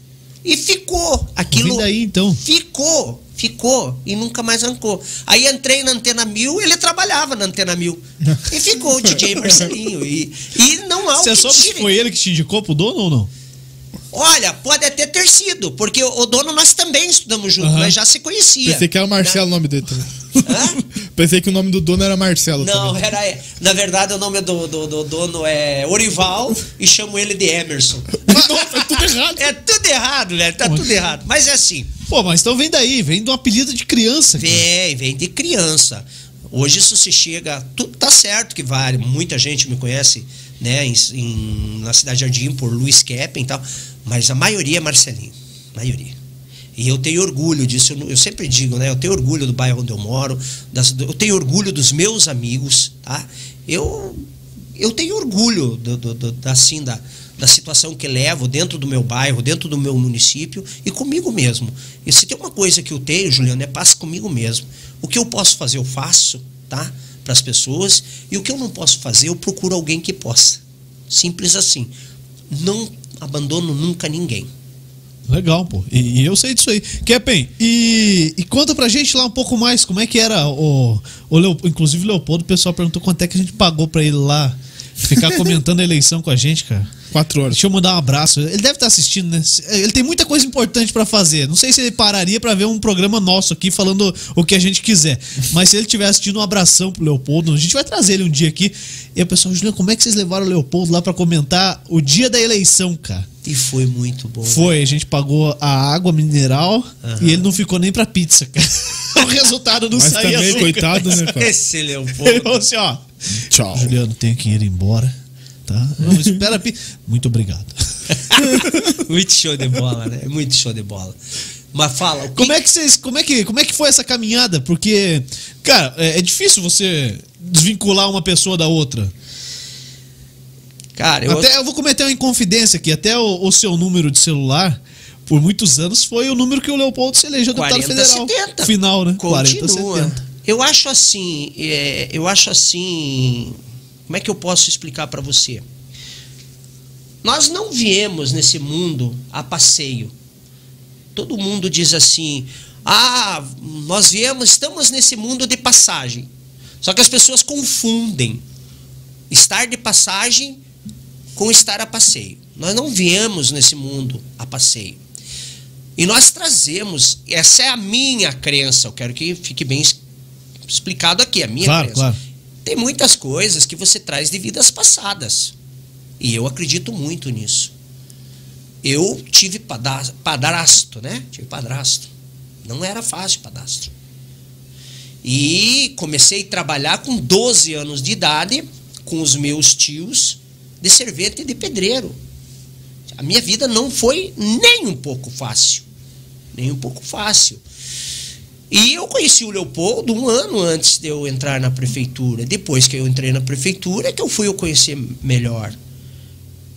[SPEAKER 3] E ficou aquilo.
[SPEAKER 1] Daí, então.
[SPEAKER 3] Ficou, ficou e nunca mais arrancou. Aí entrei na Antena Mil, ele trabalhava na Antena Mil. E ficou o DJ Marcelinho. E, e não há o
[SPEAKER 1] Você
[SPEAKER 3] que
[SPEAKER 1] soube se foi ele que te indicou pro dono ou não?
[SPEAKER 3] Olha, pode até ter sido, porque o, dono nós também estudamos junto,
[SPEAKER 1] Aham.
[SPEAKER 3] mas já se conhecia.
[SPEAKER 2] Pensei que era o Marcelo o nome dele também.
[SPEAKER 3] Hã?
[SPEAKER 2] Pensei que o nome do dono era Marcelo.
[SPEAKER 3] Não,
[SPEAKER 2] também.
[SPEAKER 3] era. Na verdade, o nome do, do, do dono é Orival e chamo ele de Emerson.
[SPEAKER 2] Nossa, é tudo errado.
[SPEAKER 3] É tudo errado, velho. Tá tudo errado. Mas é assim.
[SPEAKER 1] Pô, mas então vem daí, vem um apelido de criança. cara.
[SPEAKER 3] Vem, vem de criança. Hoje isso se chega. Tudo tá certo que vale. Muita gente me conhece, né, em, em- na cidade de Jardim por Luiz Keppen e tal. Mas a maioria é Marcelinho. Maioria. E eu tenho orgulho disso. Eu, eu sempre digo, né? Eu tenho orgulho do bairro onde eu moro. das- eu tenho orgulho dos meus amigos, tá? Eu, eu tenho orgulho do, do- do- da, assim, da, da situação que levo dentro do meu bairro, dentro do meu município e comigo mesmo. E se tem uma coisa que eu tenho, Juliano, é paz comigo mesmo. O que eu posso fazer, eu faço, tá? Para as pessoas. E o que eu não posso fazer, eu procuro alguém que possa. Simples assim. Não abandono nunca ninguém.
[SPEAKER 1] Legal, pô. E, e eu sei disso aí. Kepen, e, e conta pra gente lá um pouco mais como é que era o, o Leo, inclusive o Leopoldo, o pessoal perguntou quanto é que a gente pagou pra ele lá ficar comentando a eleição com a gente, cara.
[SPEAKER 2] Quatro horas.
[SPEAKER 1] Deixa eu mandar um abraço. Ele deve estar assistindo, né? Ele tem muita coisa importante pra fazer. Não sei se ele pararia pra ver um programa nosso aqui falando o que a gente quiser. Mas se ele estiver assistindo, um abração pro Leopoldo. A gente vai trazer ele um dia aqui. E a pessoa, Juliano, como é que vocês levaram o Leopoldo lá pra comentar o dia da eleição, cara?
[SPEAKER 3] E foi muito bom.
[SPEAKER 1] Foi, a gente pagou a água mineral e ele não ficou nem pra pizza, cara. o resultado não
[SPEAKER 2] Mas
[SPEAKER 1] saía
[SPEAKER 2] também, coitado, né, cara?
[SPEAKER 3] Esse
[SPEAKER 1] Ele
[SPEAKER 3] Leopoldo.
[SPEAKER 1] falou assim, ó,
[SPEAKER 2] Tchau.
[SPEAKER 1] Juliano, tenho que ir embora, tá? Não, espera. Muito obrigado.
[SPEAKER 3] muito show de bola, né? Muito show de bola. Mas fala, o que
[SPEAKER 1] Como é que vocês, como é que, como é que foi essa caminhada? Porque, cara, é, é difícil você desvincular uma pessoa da outra.
[SPEAKER 3] Cara, eu,
[SPEAKER 1] Até eu vou cometer uma inconfidência aqui, até o, o seu número de celular por muitos anos foi o número que o Leopoldo se elegeu deputado
[SPEAKER 3] 40,
[SPEAKER 1] federal.
[SPEAKER 3] 70.
[SPEAKER 1] Final, né? 40,
[SPEAKER 3] Continua.
[SPEAKER 1] 70.
[SPEAKER 3] Eu acho assim, é, eu acho assim, como é que eu posso explicar para você? Nós não viemos nesse mundo a passeio. Todo mundo diz assim: "Ah, nós viemos, estamos nesse mundo de passagem". Só que as pessoas confundem estar de passagem com estar a passeio. Nós não viemos nesse mundo a passeio. E nós trazemos, essa é a minha crença, eu quero que fique bem explicado aqui, a minha
[SPEAKER 1] Claro,
[SPEAKER 3] crença.
[SPEAKER 1] claro.
[SPEAKER 3] Tem muitas coisas que você traz de vidas passadas. E eu acredito muito nisso. Eu tive padrasto, né? Tive padrasto. Não era fácil padrasto. E comecei a trabalhar com 12 anos de idade com os meus tios de servente e de pedreiro. A minha vida não foi nem um pouco fácil. Nem um pouco fácil. E eu conheci o Leopoldo um ano antes de eu entrar na prefeitura. Depois que eu entrei na prefeitura, é que eu fui o conhecer melhor.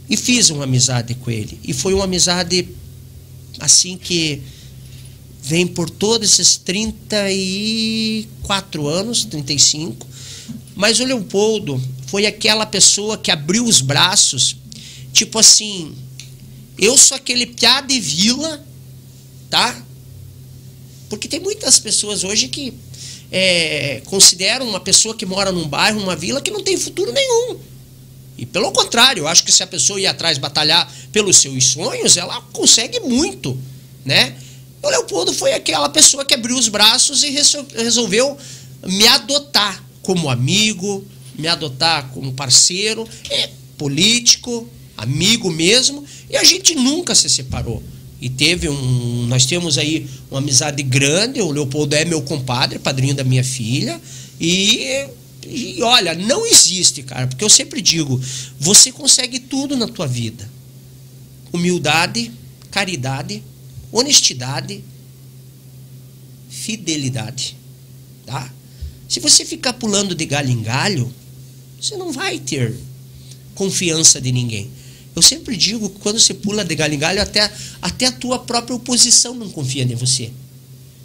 [SPEAKER 3] E fiz uma amizade com ele. E foi uma amizade assim que vem por todos esses 34 anos, 35. Mas o Leopoldo foi aquela pessoa que abriu os braços, tipo assim, eu sou aquele piá de vila, tá? Porque tem muitas pessoas hoje que é, consideram uma pessoa que mora num bairro, numa vila, que não tem futuro nenhum. E pelo contrário, eu acho que se a pessoa ir atrás batalhar pelos seus sonhos, ela consegue muito, né? O Leopoldo foi aquela pessoa que abriu os braços e resol- resolveu me adotar como amigo, me adotar como parceiro, é político, amigo mesmo, e a gente nunca se separou. E teve um. Nós temos aí uma amizade grande. O Leopoldo é meu compadre, padrinho da minha filha. E, e olha, não existe, cara, porque eu sempre digo: você consegue tudo na tua vida: humildade, caridade, honestidade, fidelidade. Tá? Se você ficar pulando de galho em galho, você não vai ter confiança de ninguém. Eu sempre digo que quando você pula de galho em galho, até, até a tua própria oposição não confia em você.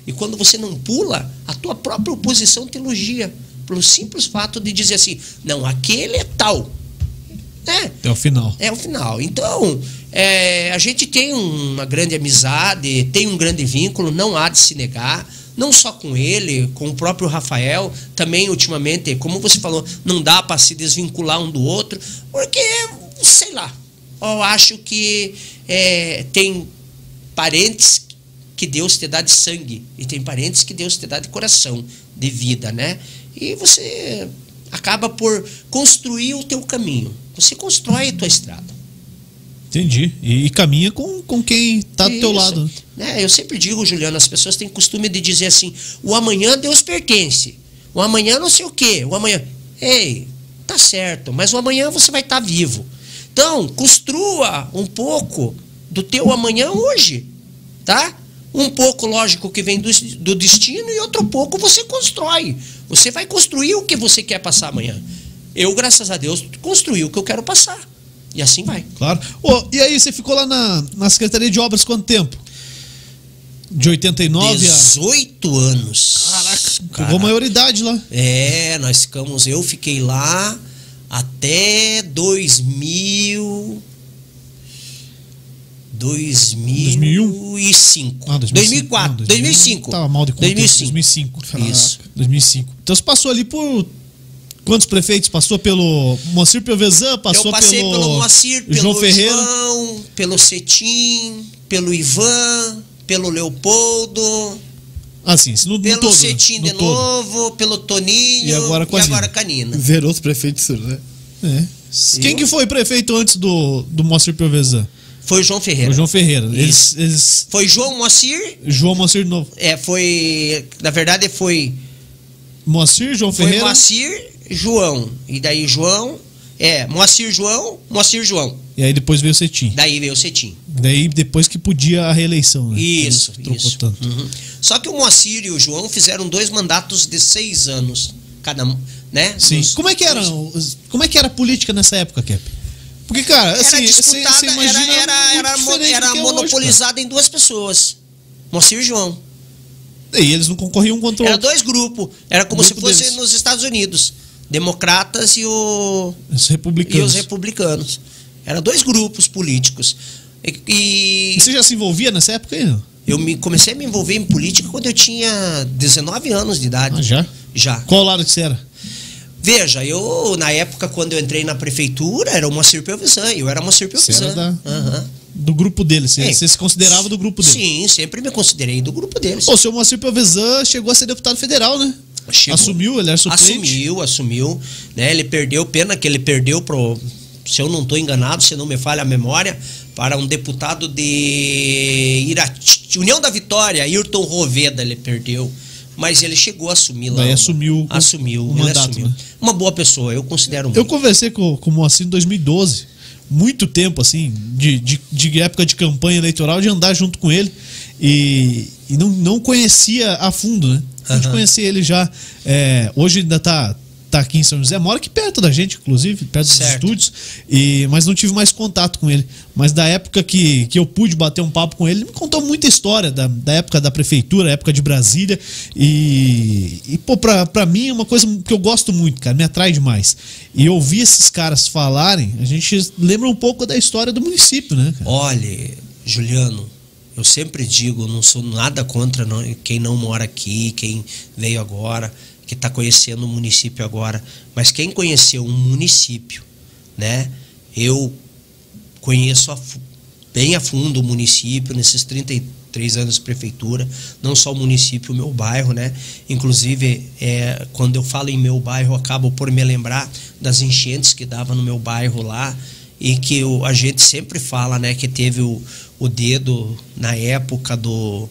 [SPEAKER 3] E quando você não pula, a tua própria oposição te elogia. Pelo simples fato de dizer assim, não, aquele é tal. É,
[SPEAKER 1] Até o final.
[SPEAKER 3] é o final. Então, é, a gente tem uma grande amizade, tem um grande vínculo, não há de se negar. Não só com ele, com o próprio Rafael, também ultimamente, como você falou, não dá para se desvincular um do outro, porque, sei lá, eu acho que é, tem parentes que Deus te dá de sangue e tem parentes que Deus te dá de coração, de vida, né? E você acaba por construir o teu caminho. Você constrói a tua estrada.
[SPEAKER 1] Entendi. E, caminha com, com quem tá do teu lado.
[SPEAKER 3] Né? Eu sempre digo, Juliano, as pessoas têm costume de dizer assim: o amanhã Deus pertence. O amanhã não sei o quê. O amanhã. Ei, tá certo, mas o amanhã você vai estar vivo. Então, construa um pouco do teu amanhã hoje. Tá? Um pouco, lógico, que vem do, do destino e outro pouco você constrói. Você vai construir o que você quer passar amanhã. Eu, graças a Deus, construí o que eu quero passar. E assim vai.
[SPEAKER 1] Claro. Ô, e aí, você ficou lá na, na Secretaria de Obras quanto tempo? De 89 a.
[SPEAKER 3] 18 anos.
[SPEAKER 1] Caraca, pegou maioridade lá.
[SPEAKER 3] É, nós ficamos, eu fiquei lá até 2000 2005.
[SPEAKER 1] Ah,
[SPEAKER 3] 2004,
[SPEAKER 1] Não,
[SPEAKER 3] 2005.
[SPEAKER 1] Tava mal de conta.
[SPEAKER 3] 2005.
[SPEAKER 1] 2005.
[SPEAKER 3] Isso.
[SPEAKER 1] 2005. Então você passou ali por quantos prefeitos? Passou pelo Moacir Piovesan, passou
[SPEAKER 3] eu passei
[SPEAKER 1] pelo,
[SPEAKER 3] pelo, Moacir, pelo
[SPEAKER 1] João Ferreira.
[SPEAKER 3] João, pelo Cetim, pelo Ivan, pelo Leopoldo,
[SPEAKER 1] Ah, sim, isso no,
[SPEAKER 3] pelo
[SPEAKER 1] todo.
[SPEAKER 3] Cetim
[SPEAKER 1] no
[SPEAKER 3] de
[SPEAKER 1] todo.
[SPEAKER 3] novo, pelo Toninho
[SPEAKER 1] E agora com a
[SPEAKER 3] e
[SPEAKER 1] Nina.
[SPEAKER 3] agora com a Nina.
[SPEAKER 2] Zerou os prefeitos, né?
[SPEAKER 1] É. Quem que foi prefeito antes do, do Moacir Piovesan?
[SPEAKER 3] Foi o João Ferreira.
[SPEAKER 1] O João Ferreira. Eles, eles,
[SPEAKER 3] Foi João Moacir,
[SPEAKER 1] João Moacir de novo.
[SPEAKER 3] é, foi. Na verdade, foi,
[SPEAKER 1] Moacir, João
[SPEAKER 3] foi
[SPEAKER 1] Ferreira.
[SPEAKER 3] Moacir, João. E daí João. É, Moacir João, Moacir João.
[SPEAKER 1] E aí depois veio o Cetim.
[SPEAKER 3] Daí veio o Cetim.
[SPEAKER 1] Daí depois que podia a reeleição, né?
[SPEAKER 3] Isso,
[SPEAKER 1] trocou
[SPEAKER 3] isso.
[SPEAKER 1] tanto.
[SPEAKER 3] Uhum. Só que o Moacir e o João fizeram dois mandatos de seis anos, cada um, né?
[SPEAKER 1] Sim.
[SPEAKER 3] Dos-
[SPEAKER 1] Como é que era? os- Como é que era a política nessa época, Cap? Porque, cara,
[SPEAKER 3] Era
[SPEAKER 1] assim, você
[SPEAKER 3] disputada,
[SPEAKER 1] você imagina
[SPEAKER 3] era, era, era, era
[SPEAKER 1] é hoje,
[SPEAKER 3] monopolizada em duas pessoas. Moacir e João.
[SPEAKER 1] E eles não concorriam um contra o
[SPEAKER 3] Era dois grupos. Era como
[SPEAKER 1] Grupo
[SPEAKER 3] se fosse
[SPEAKER 1] deles.
[SPEAKER 3] nos Estados Unidos. Democratas e o,
[SPEAKER 1] Os
[SPEAKER 3] e
[SPEAKER 1] republicanos.
[SPEAKER 3] os republicanos. Eram dois grupos políticos. E,
[SPEAKER 1] E
[SPEAKER 3] e
[SPEAKER 1] você já se envolvia nessa época aí?
[SPEAKER 3] eu me, comecei a me envolver em política quando eu tinha 19 anos de idade.
[SPEAKER 1] Ah, já?
[SPEAKER 3] Já.
[SPEAKER 1] Qual lado que você era?
[SPEAKER 3] Veja, eu, na época, quando eu entrei na prefeitura, era Moacir Pelvisan. Eu era
[SPEAKER 1] Você
[SPEAKER 3] Pelvisan.
[SPEAKER 1] da-
[SPEAKER 3] Aham.
[SPEAKER 1] Do grupo dele. Você, você se considerava do grupo dele.
[SPEAKER 3] Sim, sempre me considerei do grupo deles.
[SPEAKER 1] Pô, o seu Moacir Piovesan chegou a ser deputado federal, né?
[SPEAKER 3] Chegou.
[SPEAKER 1] Assumiu, ele era suplente.
[SPEAKER 3] Assumiu, assumiu. Né? Ele perdeu, pena que ele perdeu pro. Se eu não estou enganado, se não me falha a memória, para um deputado de Irati, União da Vitória, Ayrton Roveda, ele perdeu. Mas ele chegou a assumir lá.
[SPEAKER 1] Daí assumiu
[SPEAKER 3] Assumiu,
[SPEAKER 1] o mandato,
[SPEAKER 3] assumiu.
[SPEAKER 1] né?
[SPEAKER 3] Uma boa pessoa, eu considero
[SPEAKER 1] Eu
[SPEAKER 3] muito.
[SPEAKER 1] conversei com, com o Moacir em 2012. Muito tempo, assim, de, de, de época de campanha eleitoral, de andar junto com ele. E, e não, não conhecia a fundo, né? A gente conhecia ele já. é, hoje ainda tá, tá aqui em São José, mora aqui perto da gente, inclusive, perto dos
[SPEAKER 3] Certo.
[SPEAKER 1] estúdios. E, mas não tive mais contato com ele. Mas da época que, que eu pude bater um papo com ele, ele me contou muita história da, da época da prefeitura, época de Brasília. E, e pô, pra, pra mim é uma coisa que eu gosto muito, cara, me atrai demais. E ouvir esses caras falarem, a gente lembra um pouco da história do município, né, cara?
[SPEAKER 3] Olha, Juliano, eu sempre digo, não sou nada contra não- quem não mora aqui, quem veio agora, que está conhecendo o município agora. Mas quem conheceu um município, né? Eu conheço a bem a fundo o município nesses 33 anos de prefeitura, não só o município, o meu bairro, né? Inclusive, é, quando eu falo em meu bairro, acabo por me lembrar das enchentes que dava no meu bairro lá e que a gente sempre fala, né, que teve o, o dedo na época do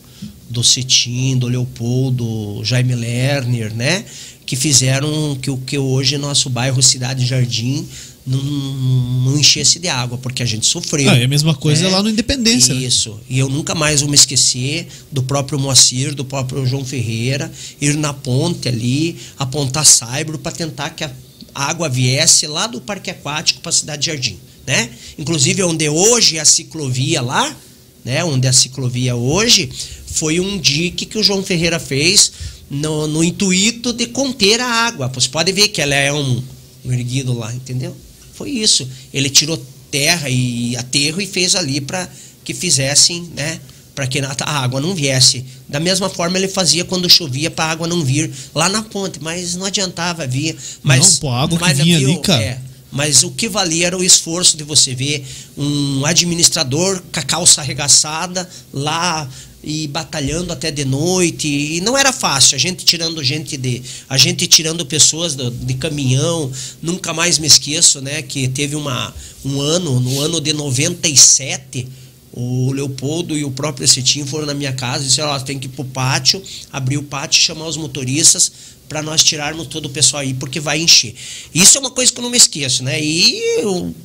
[SPEAKER 3] do Cetim, do Leopoldo, Jaime Lerner, né, que fizeram que o que hoje nosso bairro Cidade Jardim não, não enchesse de água, porque a gente sofreu.
[SPEAKER 1] Ah, e a mesma coisa
[SPEAKER 3] né?
[SPEAKER 1] lá no Independência, né?
[SPEAKER 3] Isso. E eu nunca mais vou me esquecer do próprio Moacir, do próprio João Ferreira, ir na ponte ali, apontar saibro para tentar que a água viesse lá do Parque Aquático para a Cidade Jardim, né? Inclusive onde hoje é a ciclovia lá, né? Onde é a ciclovia hoje, foi um dique que o João Ferreira fez no, no intuito de conter a água. Você pode ver que ela é um, um erguido lá, entendeu? Foi isso. Ele tirou terra e aterro e fez ali para que fizessem, né? Para que a água não viesse. Da mesma forma ele fazia quando chovia para a água não vir lá na ponte, mas não adiantava vir. Mas,
[SPEAKER 1] Não, pô, a água que
[SPEAKER 3] mas
[SPEAKER 1] vinha
[SPEAKER 3] viu,
[SPEAKER 1] ali, cara.
[SPEAKER 3] é, mas o que valia era o esforço de você ver um administrador com a calça arregaçada lá e batalhando até de noite. E não era fácil a gente tirando gente de a gente tirando pessoas do, de caminhão. Nunca mais me esqueço né que teve uma um ano no ano de 97 o Leopoldo e o próprio Cetim foram na minha casa e disseram, ó, tem que ir pro pátio, abrir o pátio, chamar os motoristas para nós tirarmos todo o pessoal aí, porque vai encher. Isso é uma coisa que eu não me esqueço, né? E eu,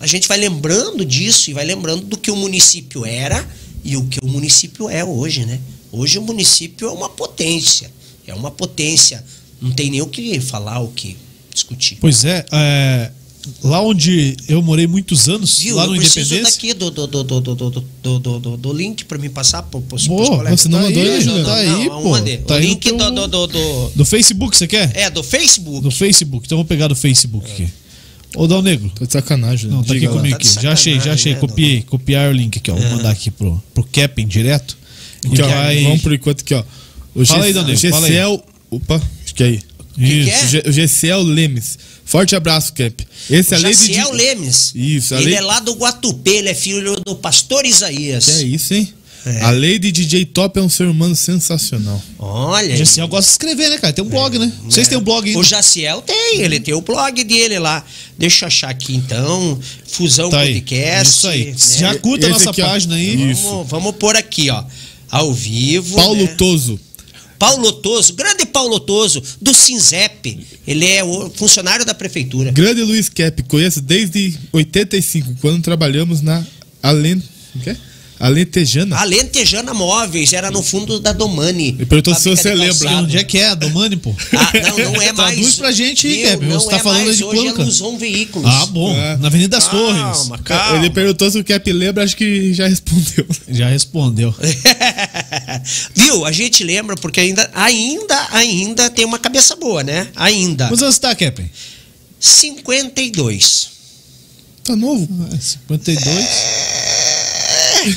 [SPEAKER 3] a gente vai lembrando disso e vai lembrando do que o município era e o que o município é hoje, né? Hoje o município é uma potência, é uma potência. Não tem nem o que falar, o que discutir.
[SPEAKER 1] Pois é, é lá onde eu morei muitos anos, Viu, lá no eu Independência.
[SPEAKER 3] daqui do, do, do, do, do, do, do, do, do link para me passar para os
[SPEAKER 1] colegas. Você não mandou aí, não, tá aí, pô. Tá
[SPEAKER 3] o link do, do, do,
[SPEAKER 1] do, do Facebook, você quer?
[SPEAKER 3] É, do Facebook.
[SPEAKER 1] Do Facebook, então eu vou pegar do Facebook é. aqui. Ô, Dal Negro.
[SPEAKER 2] Tá de sacanagem.
[SPEAKER 1] Não, tá aqui comigo. Tá aqui. Já achei, já achei. Né, Copiei, copiar o link aqui, ó. Vou é. mandar aqui pro, pro Capping direto.
[SPEAKER 2] Aqui, ó, vai... Vamos por enquanto aqui, ó. O
[SPEAKER 1] fala G aí, Dal Negro.
[SPEAKER 2] GCL. Opa, acho que é aí.
[SPEAKER 3] Que é?
[SPEAKER 2] O GCL Lemes. Forte abraço, Cap.
[SPEAKER 3] Esse o é lei de... Lemes.
[SPEAKER 2] Isso,
[SPEAKER 3] Ele lei... é lá do Guatupê, ele é filho do pastor Isaías.
[SPEAKER 2] Que é isso, hein? É. A de DJ Top é um ser humano sensacional.
[SPEAKER 3] Olha.
[SPEAKER 1] O Jaciel gosta de escrever, né, cara? Tem um blog, né? Vocês é. têm um blog aí.
[SPEAKER 3] O Jaciel tem, ele tem o blog dele lá. Deixa eu achar aqui então. Fusão tá Podcast.
[SPEAKER 1] Isso aí. Né? Já curta a nossa aqui, página aí.
[SPEAKER 3] Vamos, vamos pôr aqui, ó. Ao vivo.
[SPEAKER 2] Paulo né? Toso.
[SPEAKER 3] Paulo Toso, grande Paulo Toso, do Sinzep. Ele é o funcionário da prefeitura.
[SPEAKER 2] Grande Luiz Cap, conheço desde 85, quando trabalhamos na Além. O quê? Alentejana.
[SPEAKER 3] Alentejana Móveis, era no fundo da Domani.
[SPEAKER 2] E perguntou se você lembra.
[SPEAKER 1] Onde é que é a Domani, pô?
[SPEAKER 3] Ah, não, não é mais.
[SPEAKER 1] Traduz pra gente aí, Kevin. Você tá é falando mais, de
[SPEAKER 3] hoje é Luzon Veículos.
[SPEAKER 1] Ah, bom. É. Na Avenida das calma, Torres.
[SPEAKER 2] Calma. Ele perguntou se o Cap lembra, acho que já respondeu.
[SPEAKER 1] Já respondeu.
[SPEAKER 3] Viu? A gente lembra porque ainda, ainda, ainda tem uma cabeça boa, né? Ainda.
[SPEAKER 1] Quantos anos tá, Cap?
[SPEAKER 3] 52.
[SPEAKER 1] Tá novo? 52. É...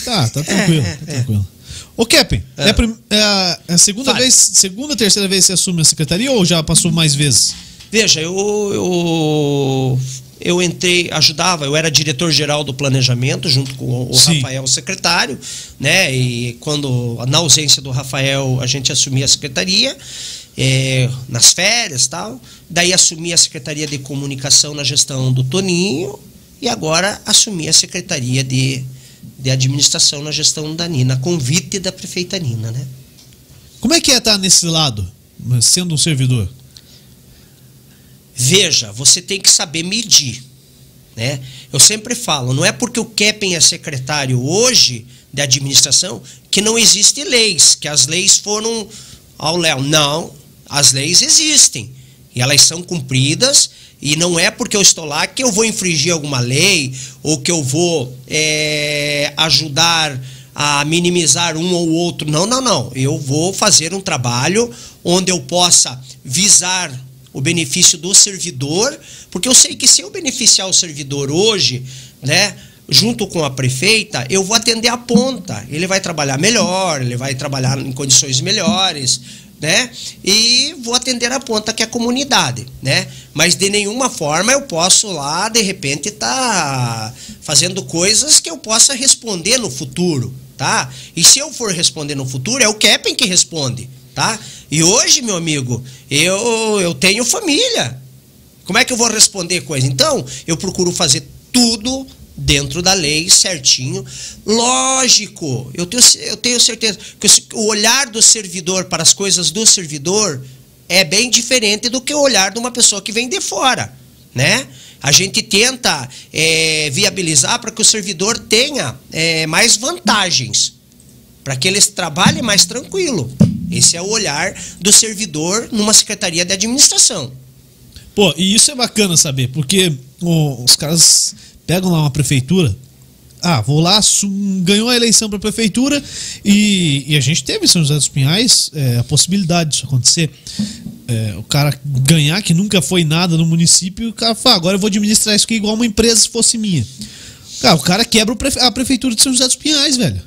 [SPEAKER 1] Tá, tá tranquilo, tá é. tranquilo. Ô, Kepin, é. É, a, é a segunda vez, segunda, terceira vez que você assume a secretaria ou já passou mais vezes?
[SPEAKER 3] Veja, eu, eu, eu entrei, ajudava, eu era diretor-geral do planejamento, junto com o Sim. Rafael, secretário, né? E quando, na ausência do Rafael, a gente assumia a secretaria, é, nas férias tal. Daí assumi a secretaria de comunicação na gestão do Toninho e agora assumi a secretaria de de administração na gestão da Nina, convite da prefeita Nina, né?
[SPEAKER 1] Como é que é estar nesse lado, sendo um servidor?
[SPEAKER 3] Veja, você tem que saber medir, né? Eu sempre falo, não é porque o Keppen é secretário hoje de administração que não existem leis, que as leis foram ao léu. Não, as leis existem e elas são cumpridas e não é porque eu estou lá que eu vou infringir alguma lei ou que eu vou é, ajudar a minimizar um ou outro. Não, não, não. Eu vou fazer um trabalho onde eu possa visar o benefício do servidor, porque eu sei que se eu beneficiar o servidor hoje, né, junto com a prefeita, eu vou atender a ponta. Ele vai trabalhar melhor, ele vai trabalhar em condições melhores, né? E vou atender a ponta que é a comunidade, né? Mas de nenhuma forma eu posso lá de repente estar tá fazendo coisas que eu possa responder no futuro, tá? E se eu for responder no futuro é o Keppen que responde, tá? E hoje, meu amigo, eu eu tenho família. Como é que eu vou responder coisa? Então, eu procuro fazer tudo dentro da lei, certinho. Lógico, eu tenho, eu tenho certeza que o olhar do servidor para as coisas do servidor é bem diferente do que o olhar de uma pessoa que vem de fora, né? A gente tenta é, viabilizar para que o servidor tenha é, mais vantagens, para que ele trabalhe mais tranquilo. Esse é o olhar do servidor numa secretaria de administração.
[SPEAKER 1] Pô, e isso é bacana saber, porque os caras pegam lá uma prefeitura. Ah, vou lá, ganhou a eleição para prefeitura e, e, a gente teve em São José dos Pinhais é, a possibilidade disso acontecer. É, o cara ganhar, que nunca foi nada no município, o cara fala, agora eu vou administrar isso aqui igual uma empresa se fosse minha. Cara, o cara quebra a prefeitura de São José dos Pinhais, velho.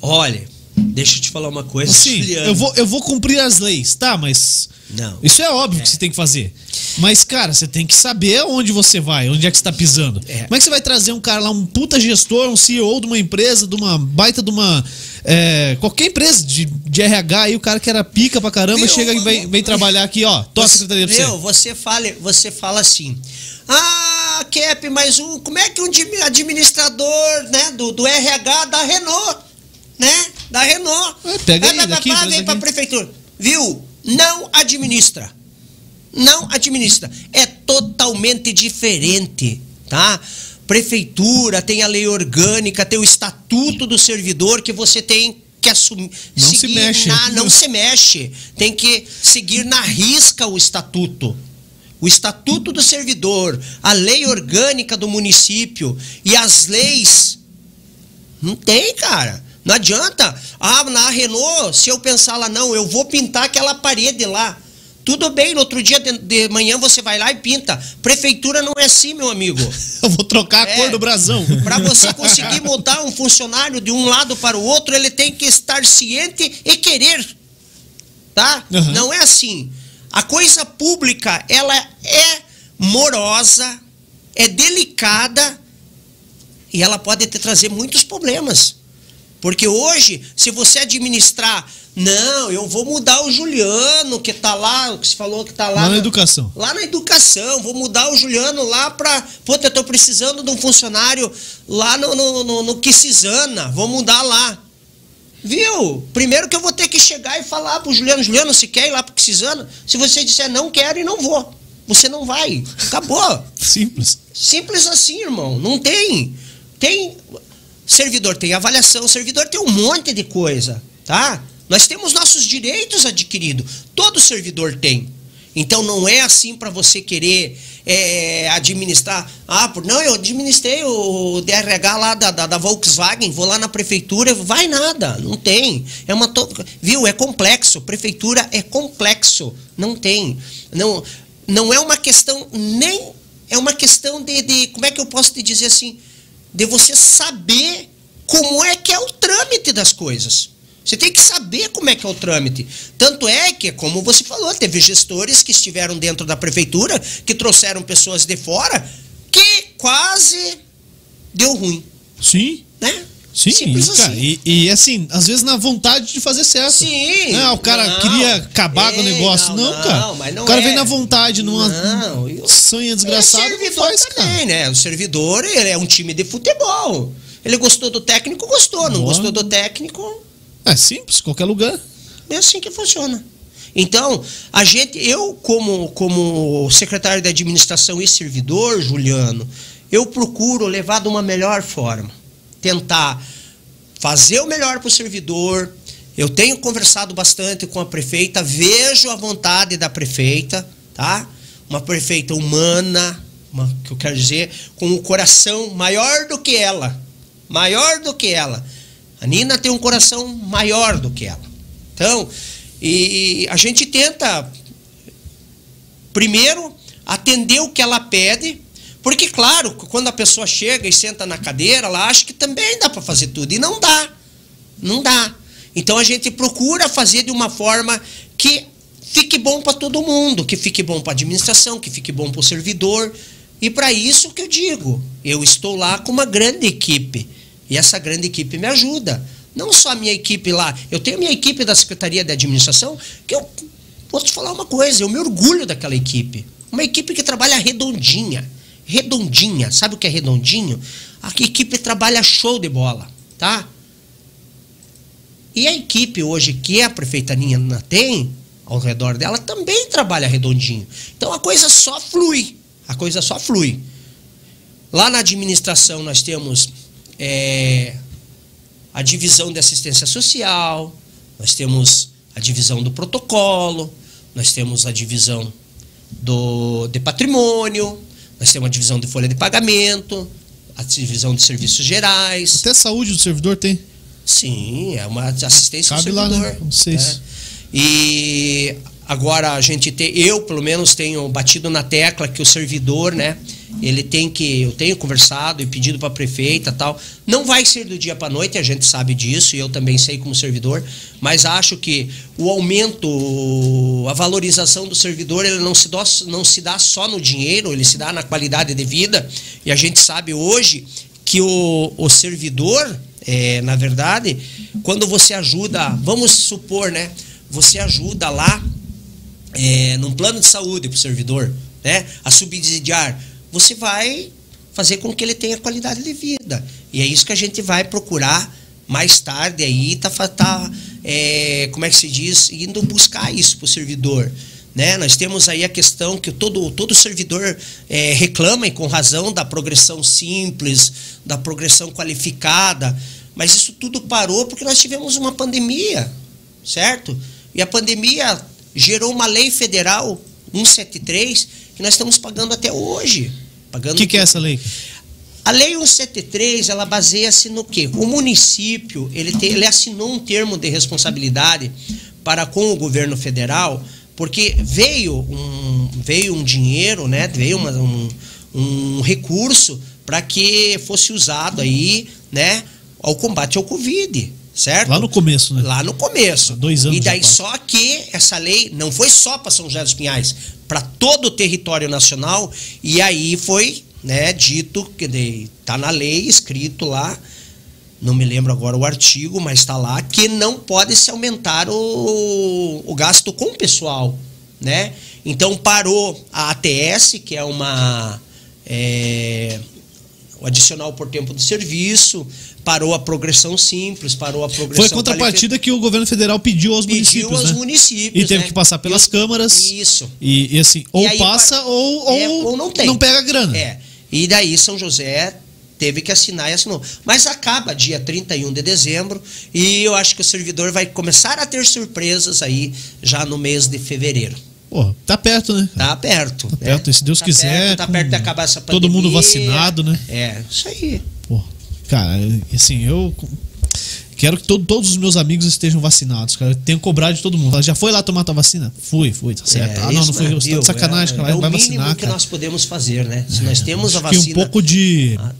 [SPEAKER 3] Olha, deixa eu te falar uma coisa.
[SPEAKER 1] Sim, eu vou, eu vou cumprir as leis, tá? Mas.
[SPEAKER 3] Não.
[SPEAKER 1] Isso é óbvio é. que você tem que fazer. Mas, cara, você tem que saber onde você vai, onde é que você tá pisando. É. Como é que você vai trazer um cara lá, um puta gestor, um CEO de uma empresa, de uma baita de uma é, qualquer empresa de, de RH aí, o cara que era pica pra caramba,
[SPEAKER 3] Viu?
[SPEAKER 1] chega e vem, vem trabalhar aqui, ó. Tô a secretaria pra
[SPEAKER 3] Meu,
[SPEAKER 1] você.
[SPEAKER 3] você fala, você fala assim. Ah, Cap, mas o, como é que um admi- administrador né, do, do RH da Renault, né? Da Renault.
[SPEAKER 1] É, pega aí,
[SPEAKER 3] vai,
[SPEAKER 1] daqui,
[SPEAKER 3] vai, vem pra
[SPEAKER 1] aqui.
[SPEAKER 3] prefeitura. Viu? Não administra. Não administra. É totalmente diferente, tá? Prefeitura tem a lei orgânica, tem o estatuto do servidor que você tem que assumir.
[SPEAKER 1] Não se mexe.
[SPEAKER 3] na- não se mexe. Tem que seguir na risca o estatuto. O estatuto do servidor, a lei orgânica do município e as leis. Não tem, cara. Não adianta. Ah, na Renault, se eu pensar lá, não, eu vou pintar aquela parede lá. Tudo bem, no outro dia de, de manhã você vai lá e pinta. Prefeitura não é assim, meu amigo.
[SPEAKER 1] Eu vou trocar a
[SPEAKER 3] É.
[SPEAKER 1] cor do brasão.
[SPEAKER 3] Para você conseguir mudar um funcionário de um lado para o outro, ele tem que estar ciente e querer. Tá?
[SPEAKER 1] Uhum.
[SPEAKER 3] Não é assim. A coisa pública, ela é morosa, é delicada e ela pode te trazer muitos problemas. Porque hoje, se você administrar, não, eu vou mudar o Juliano que tá lá, o que se falou que tá lá,
[SPEAKER 1] Lá na educação.
[SPEAKER 3] Lá na educação, vou mudar o Juliano lá pra. Puta, eu tô precisando de um funcionário lá no, no, no, no Quisizana, vou mudar lá. Viu? Primeiro que eu vou ter que chegar e falar pro Juliano, Juliano, se quer ir lá pro Quisizana? Se você disser não quero e não vou. Você não vai. Acabou.
[SPEAKER 1] Simples.
[SPEAKER 3] Simples assim, irmão. Não tem. Tem. Servidor tem avaliação, servidor tem um monte de coisa, tá? Nós temos nossos direitos adquiridos. Todo servidor tem. Então não é assim para você querer é, administrar. Ah, por, não, eu administrei o DRH lá da, da, da Volkswagen, vou lá na prefeitura, vai nada, não tem. É uma to- viu? É complexo. Prefeitura é complexo, não tem. Não, não é uma questão nem é uma questão de, de como é que eu posso te dizer assim, de você saber como é que é o trâmite das coisas. Você tem que saber como é que é o trâmite. Tanto é que, como você falou, teve gestores que estiveram dentro da prefeitura, que trouxeram pessoas de fora, que quase deu ruim,
[SPEAKER 1] Sim.
[SPEAKER 3] né?
[SPEAKER 1] Sim,
[SPEAKER 3] Simples
[SPEAKER 1] e, cara,
[SPEAKER 3] assim.
[SPEAKER 1] e, e, assim, às vezes na vontade de fazer certo.
[SPEAKER 3] Sim.
[SPEAKER 1] Ah, o cara
[SPEAKER 3] Não.
[SPEAKER 1] queria acabar com o negócio. Não,
[SPEAKER 3] não,
[SPEAKER 1] cara.
[SPEAKER 3] não,
[SPEAKER 1] o cara
[SPEAKER 3] é.
[SPEAKER 1] vem na vontade, numa
[SPEAKER 3] Não,
[SPEAKER 1] sonha desgraçado,
[SPEAKER 3] E o
[SPEAKER 1] não
[SPEAKER 3] servidor
[SPEAKER 1] faz,
[SPEAKER 3] também,
[SPEAKER 1] cara.
[SPEAKER 3] né? O servidor, ele é um time de futebol. Ele gostou do técnico, gostou. Não
[SPEAKER 1] Boa.
[SPEAKER 3] gostou do técnico,
[SPEAKER 1] É simples, qualquer lugar.
[SPEAKER 3] é assim que funciona. Então, a gente, eu como, como secretário de administração e servidor, Juliano, eu procuro levar de uma melhor forma. Tentar fazer o melhor para o servidor. Eu tenho conversado bastante com a prefeita, vejo a vontade da prefeita, tá? Uma prefeita humana, uma, que eu quero dizer, com o coração maior do que ela. Maior do que ela. A Nina tem um coração maior do que ela. Então, e a gente tenta, primeiro, atender o que ela pede, porque, claro, quando a pessoa chega e senta na cadeira, ela acha que também dá para fazer tudo, e não dá. Não dá. Então a gente procura fazer de uma forma que fique bom para todo mundo, que fique bom para a administração, que fique bom para o servidor. E para isso que eu digo, eu estou lá com uma grande equipe. E essa grande equipe me ajuda. Não só a minha equipe lá, eu tenho a minha equipe da Secretaria de Administração, que eu vou te falar uma coisa, eu me orgulho daquela equipe. Uma equipe que trabalha redondinha. Redondinha. Sabe o que é redondinho? A equipe trabalha show de bola, tá? E a equipe hoje que a prefeita Nina tem ao redor dela também trabalha redondinho. Então a coisa só flui. A coisa só flui. Lá na administração nós temos é, a divisão de assistência social, nós temos a divisão do protocolo, nós temos a divisão do, de patrimônio, nós temos a divisão de folha de pagamento, a divisão de serviços gerais.
[SPEAKER 1] Até saúde do servidor tem.
[SPEAKER 3] Sim, é uma assistência
[SPEAKER 1] Cabe lá,
[SPEAKER 3] servidor.
[SPEAKER 1] né? Não sei se-
[SPEAKER 3] né? E agora a gente tem, eu pelo menos tenho batido na tecla que o servidor, né? Ele tem que, eu tenho conversado e pedido para a prefeita tal. Não vai ser do dia para noite, a gente sabe disso e eu também sei como servidor, mas acho que o aumento, a valorização do servidor, ele não se, dá, não se dá só no dinheiro, ele se dá na qualidade de vida. E a gente sabe hoje que o, o servidor é, na verdade, quando você ajuda, vamos supor, né? Você ajuda lá é, num plano de saúde para o servidor, né? A subsidiar, você vai fazer com que ele tenha qualidade de vida. E é isso que a gente vai procurar mais tarde aí, tá, tá é, como é que se diz, indo buscar isso para o servidor. Né? Nós temos aí a questão que todo, todo servidor é, reclama, e com razão, da progressão simples, da progressão qualificada, mas isso tudo parou porque nós tivemos uma pandemia, certo? E a pandemia gerou uma lei federal 173 que nós estamos pagando até hoje.
[SPEAKER 1] O que, que é essa lei?
[SPEAKER 3] A lei 173, ela baseia-se no quê? O município, ele, te, ele assinou um termo de responsabilidade para com o governo federal porque veio um, veio um dinheiro, né? veio uma, um, um recurso para que fosse usado aí, né, ao combate ao Covid, certo?
[SPEAKER 1] Lá no começo, né?
[SPEAKER 3] Lá no começo.
[SPEAKER 1] Há dois anos.
[SPEAKER 3] E daí só que essa lei não foi só para São José dos Pinhais, para todo o território nacional, e aí foi, né, dito que está na lei escrito lá não me lembro agora o artigo, mas está lá, que não pode se aumentar o, o gasto com o pessoal, né? Então parou a ATS, que é uma é, o adicional por tempo de serviço, parou a progressão simples, parou a progressão.
[SPEAKER 1] Foi contrapartida que o governo federal pediu aos
[SPEAKER 3] pediu
[SPEAKER 1] municípios.
[SPEAKER 3] aos
[SPEAKER 1] né?
[SPEAKER 3] municípios.
[SPEAKER 1] E teve
[SPEAKER 3] né?
[SPEAKER 1] que passar pelas
[SPEAKER 3] E-
[SPEAKER 1] câmaras.
[SPEAKER 3] Isso.
[SPEAKER 1] E, e assim, ou
[SPEAKER 3] E
[SPEAKER 1] passa
[SPEAKER 3] para-
[SPEAKER 1] ou,
[SPEAKER 3] é,
[SPEAKER 1] ou,
[SPEAKER 3] ou não tem.
[SPEAKER 1] não pega grana.
[SPEAKER 3] É. E daí São José teve que assinar e assinou. Mas acaba dia 31 de dezembro e eu acho que o servidor vai começar a ter surpresas aí já no mês de fevereiro.
[SPEAKER 1] Pô, tá perto, né?
[SPEAKER 3] Tá perto.
[SPEAKER 1] Tá perto, e se Deus
[SPEAKER 3] tá
[SPEAKER 1] quiser,
[SPEAKER 3] Perto, tá perto de acabar essa
[SPEAKER 1] todo
[SPEAKER 3] pandemia.
[SPEAKER 1] mundo vacinado, né?
[SPEAKER 3] É, isso aí.
[SPEAKER 1] Pô, cara, assim, eu quero que todo- todos os meus amigos estejam vacinados, cara. Eu tenho cobrado de todo mundo. Já foi lá tomar tua vacina? Fui, fui, tá certo.
[SPEAKER 3] É,
[SPEAKER 1] ah, não, não foi.
[SPEAKER 3] né,
[SPEAKER 1] Você tá de sacanagem,
[SPEAKER 3] é,
[SPEAKER 1] cara.
[SPEAKER 3] É o
[SPEAKER 1] vai
[SPEAKER 3] mínimo
[SPEAKER 1] vacinar,
[SPEAKER 3] que
[SPEAKER 1] cara.
[SPEAKER 3] nós podemos fazer, né? Se nós temos a
[SPEAKER 1] que
[SPEAKER 3] vacina.
[SPEAKER 1] um pouco de,
[SPEAKER 3] Ah.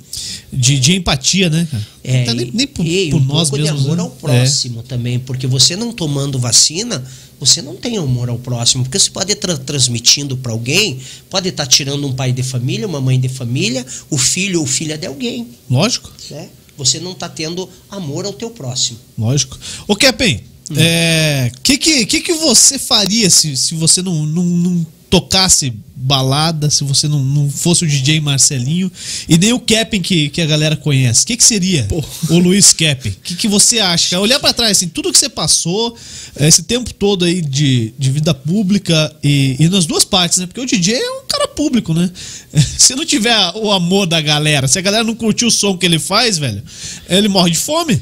[SPEAKER 1] de, de empatia, né, cara?
[SPEAKER 3] É,
[SPEAKER 1] Não tá nem, nem por,
[SPEAKER 3] e
[SPEAKER 1] por
[SPEAKER 3] um
[SPEAKER 1] nós
[SPEAKER 3] pouco
[SPEAKER 1] mesmos.
[SPEAKER 3] de amor
[SPEAKER 1] né?
[SPEAKER 3] ao próximo também, porque você não tomando vacina, você não tem amor ao próximo, porque você pode estar transmitindo para alguém, pode estar tirando um pai de família, uma mãe de família, o filho ou filha de alguém,
[SPEAKER 1] lógico,
[SPEAKER 3] né? Você não está tendo amor ao teu próximo.
[SPEAKER 1] lógico. Ô, Kepen,
[SPEAKER 3] Hum.
[SPEAKER 1] é, que, que, que que você faria se, se você não, não, não tocasse balada, se você não, não fosse o DJ Marcelinho e nem o Kepen que, que a galera conhece? O que, que seria o Luiz Kepen? O que, que você acha? Olhar pra trás, assim, tudo que você passou, esse tempo todo aí de, de vida pública e, e nas duas partes, né? Porque o DJ é um cara público, né? Se não tiver o amor da galera, se a galera não curtir o som que ele faz, velho, ele morre de fome.